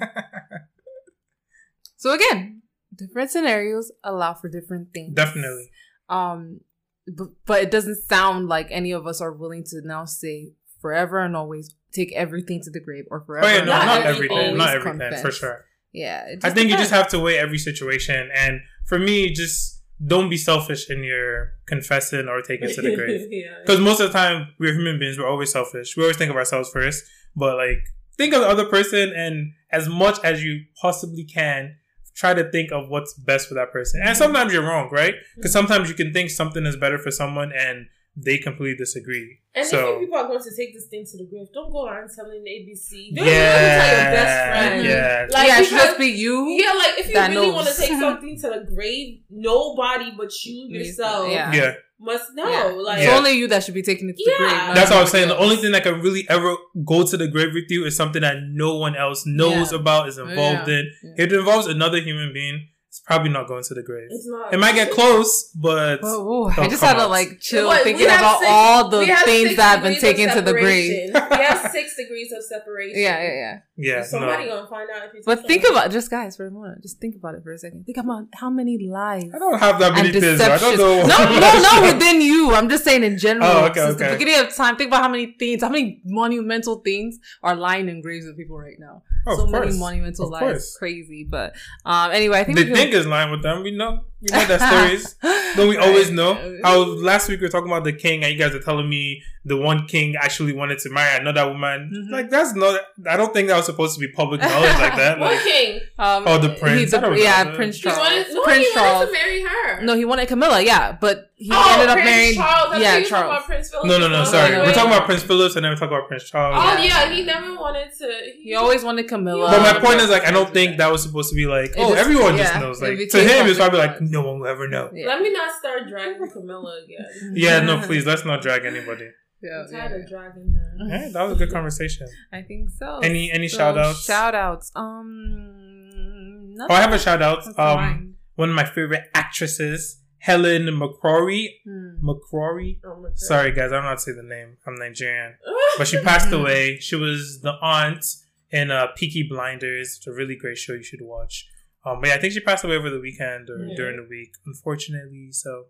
Speaker 1: So again, different scenarios allow for different things.
Speaker 2: Definitely.
Speaker 1: Um, but, but it doesn't sound like any of us are willing to now say forever and always take everything to the grave or forever.
Speaker 2: Oh yeah, no,
Speaker 3: Not
Speaker 2: not, everything,
Speaker 3: everything.
Speaker 2: not everything for sure.
Speaker 1: Yeah,
Speaker 2: I
Speaker 1: just
Speaker 2: think you just have to weigh every situation, and for me, just don't be selfish in your confessing or taking to the grave.
Speaker 3: yeah.
Speaker 2: Because most of the time, we're human beings. We're always selfish. We always think of ourselves first. But like, think of the other person, and as much as you possibly can, try to think of what's best for that person. And mm-hmm. sometimes you're wrong, right? Because mm-hmm. sometimes you can think something is better for someone, and they completely disagree.
Speaker 3: And
Speaker 2: so
Speaker 3: if you people are going to take this thing to the grave, don't go around telling the ABC. Don't even tell your best
Speaker 2: yeah,
Speaker 3: friend.
Speaker 2: yeah,
Speaker 3: Like,
Speaker 1: yeah, it should just be you.
Speaker 3: Yeah, like if you really
Speaker 1: knows.
Speaker 3: want to take something to the grave, nobody but you yourself
Speaker 1: Yeah.
Speaker 2: yeah.
Speaker 3: must know.
Speaker 1: Yeah.
Speaker 3: Like
Speaker 1: It's
Speaker 2: Yeah.
Speaker 1: only you that should be taking it to the
Speaker 3: Yeah.
Speaker 1: grave.
Speaker 2: That's what I was
Speaker 1: somebody
Speaker 2: saying. The only thing that can really ever go to the grave with you is something that no one else knows
Speaker 1: Yeah.
Speaker 2: about, is oh, involved
Speaker 1: Yeah.
Speaker 2: in.
Speaker 1: Yeah.
Speaker 2: If it involves another human being, it's probably not going to the grave.
Speaker 3: it's not.
Speaker 2: It might get close, but
Speaker 1: Whoa, whoa. I just
Speaker 2: come
Speaker 1: had to like chill,
Speaker 3: But we
Speaker 1: thinking about
Speaker 3: six-
Speaker 1: all the things that have been taken to the grave.
Speaker 3: separation. we have six degrees of separation.
Speaker 1: Yeah, yeah, yeah.
Speaker 2: yeah,
Speaker 3: Somebody
Speaker 2: no.
Speaker 3: gonna find out if it's.
Speaker 1: But think about just guys for a moment. Just think about it for a second. Think about how many lies
Speaker 2: I don't have that many
Speaker 1: and
Speaker 2: things. I don't
Speaker 1: No,
Speaker 2: know.
Speaker 1: no, not within you. I'm just saying in general.
Speaker 2: Oh, okay,
Speaker 1: Since
Speaker 2: okay.
Speaker 1: the beginning of time, think about how many things, how many monumental things are lying in graves of people right now.
Speaker 2: Oh,
Speaker 1: so many monumental
Speaker 2: Of
Speaker 1: lies.
Speaker 2: course.
Speaker 1: Crazy. But um anyway, I think the
Speaker 2: think is lying with them. We know. We know that stories. Don't we always know? How last week we were talking about the king, and you guys are telling me the one king actually wanted to marry another woman.
Speaker 1: Mhm.
Speaker 2: Like that's not. I don't think that was supposed to be public knowledge like that.
Speaker 3: What
Speaker 2: Like,
Speaker 3: king?
Speaker 1: Um,
Speaker 2: Oh, the prince.
Speaker 1: he- the-
Speaker 2: don't
Speaker 1: yeah,
Speaker 2: know.
Speaker 1: Prince
Speaker 3: He
Speaker 1: Charles.
Speaker 3: wanted, no,
Speaker 1: Prince
Speaker 3: he
Speaker 1: Charles.
Speaker 3: wanted to marry her.
Speaker 1: No, he wanted Camilla. Yeah, but he
Speaker 3: oh,
Speaker 1: ended up
Speaker 3: Prince
Speaker 1: marrying.
Speaker 3: Charles.
Speaker 1: Yeah,
Speaker 3: you
Speaker 1: Charles.
Speaker 3: about Prince Philip.
Speaker 2: no, no, no. Sorry,
Speaker 3: wait,
Speaker 2: we're talking about Prince Philip, and then we talk about Prince Charles.
Speaker 3: Oh
Speaker 1: Yeah.
Speaker 3: yeah, he never wanted to.
Speaker 1: He always wanted Camilla.
Speaker 2: But my point is, like, I don't think that was supposed to be like, oh,
Speaker 1: just-
Speaker 2: everyone just knows. Like, to him, it's probably like, no one will ever know.
Speaker 3: Let me not start dragging Camilla again.
Speaker 2: Yeah, no, please, let's not drag anybody.
Speaker 1: Yeah,
Speaker 3: I'm
Speaker 1: yeah,
Speaker 3: tired of dragging her.
Speaker 2: Yeah, that was a good conversation.
Speaker 1: I think so.
Speaker 2: Any- any
Speaker 1: So,
Speaker 2: shout outs?
Speaker 1: Shout outs. Um,
Speaker 2: Oh, I have a shout out.
Speaker 1: That's
Speaker 2: Um,
Speaker 1: fine.
Speaker 2: one of my favorite actresses, Helen McCrory.
Speaker 1: Hmm.
Speaker 2: McCrory.
Speaker 3: Oh my God.
Speaker 2: Sorry, guys, I don't know how to say the name. I'm Nigerian, but she passed away. She was the aunt in uh, Peaky Blinders. It's a really great show. You should watch. Um, but yeah, I think she passed away over the weekend or
Speaker 3: Yeah.
Speaker 2: during the week, unfortunately. So,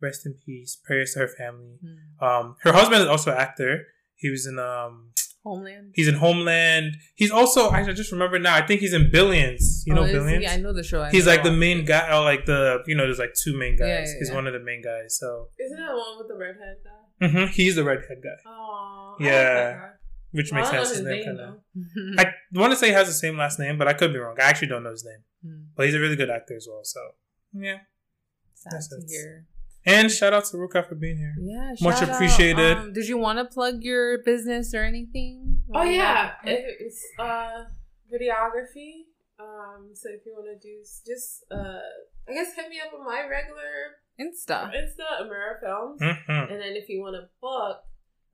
Speaker 2: rest in peace. Prayers to her family.
Speaker 1: Hmm.
Speaker 2: Um, her husband is also an actor. He was in um,
Speaker 1: Homeland.
Speaker 2: he's in Homeland. He's also I just remember now. I think he's in Billions. You know
Speaker 1: Oh, is he?
Speaker 2: Billions.
Speaker 1: I know the show. I
Speaker 2: He's
Speaker 1: never
Speaker 2: like the main
Speaker 1: it.
Speaker 2: guy, or like the you know, there's like two main guys.
Speaker 1: Yeah, yeah,
Speaker 2: He's
Speaker 1: yeah.
Speaker 2: one of the main guys. So
Speaker 3: Isn't that the one with the redhead guy?
Speaker 2: hmm he's the redhead guy,
Speaker 3: Oh,
Speaker 2: Yeah. which makes
Speaker 3: I don't
Speaker 2: sense. His
Speaker 3: his
Speaker 2: name
Speaker 3: name
Speaker 2: kind of. I want to say he has the same last name, but I could be wrong. I actually don't know his name,
Speaker 1: Hmm.
Speaker 2: but he's a really good actor as well. So yeah.
Speaker 1: Sad
Speaker 2: Yes,
Speaker 1: to
Speaker 2: it's-
Speaker 1: hear.
Speaker 2: And shout out to Ruka for being here.
Speaker 1: Yeah,
Speaker 2: Much
Speaker 1: shout out.
Speaker 2: appreciated.
Speaker 1: Um, did you want to plug your business or anything?
Speaker 3: Oh yeah, It- it's uh videography. Um, so if you want to do just uh, I guess hit me up on my regular
Speaker 1: Insta.
Speaker 3: Insta, Amara Films,
Speaker 2: hmm
Speaker 3: and then if you want to book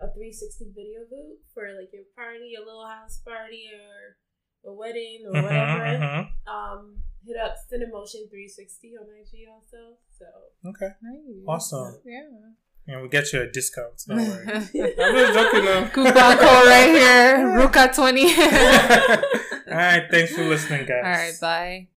Speaker 3: a 360 video boot for like your party, a little house party, or a wedding or
Speaker 2: hmm
Speaker 3: whatever,
Speaker 2: hmm
Speaker 3: um, hit up Cinemotion 360 on IG also. So
Speaker 2: Okay.
Speaker 1: Nice.
Speaker 2: Awesome.
Speaker 1: Yeah.
Speaker 2: And we get you a discount. Don't worry. I'm just joking though.
Speaker 1: Coupon code right here. Ruka twenty.
Speaker 2: All right. Thanks for listening, guys.
Speaker 1: All right. Bye.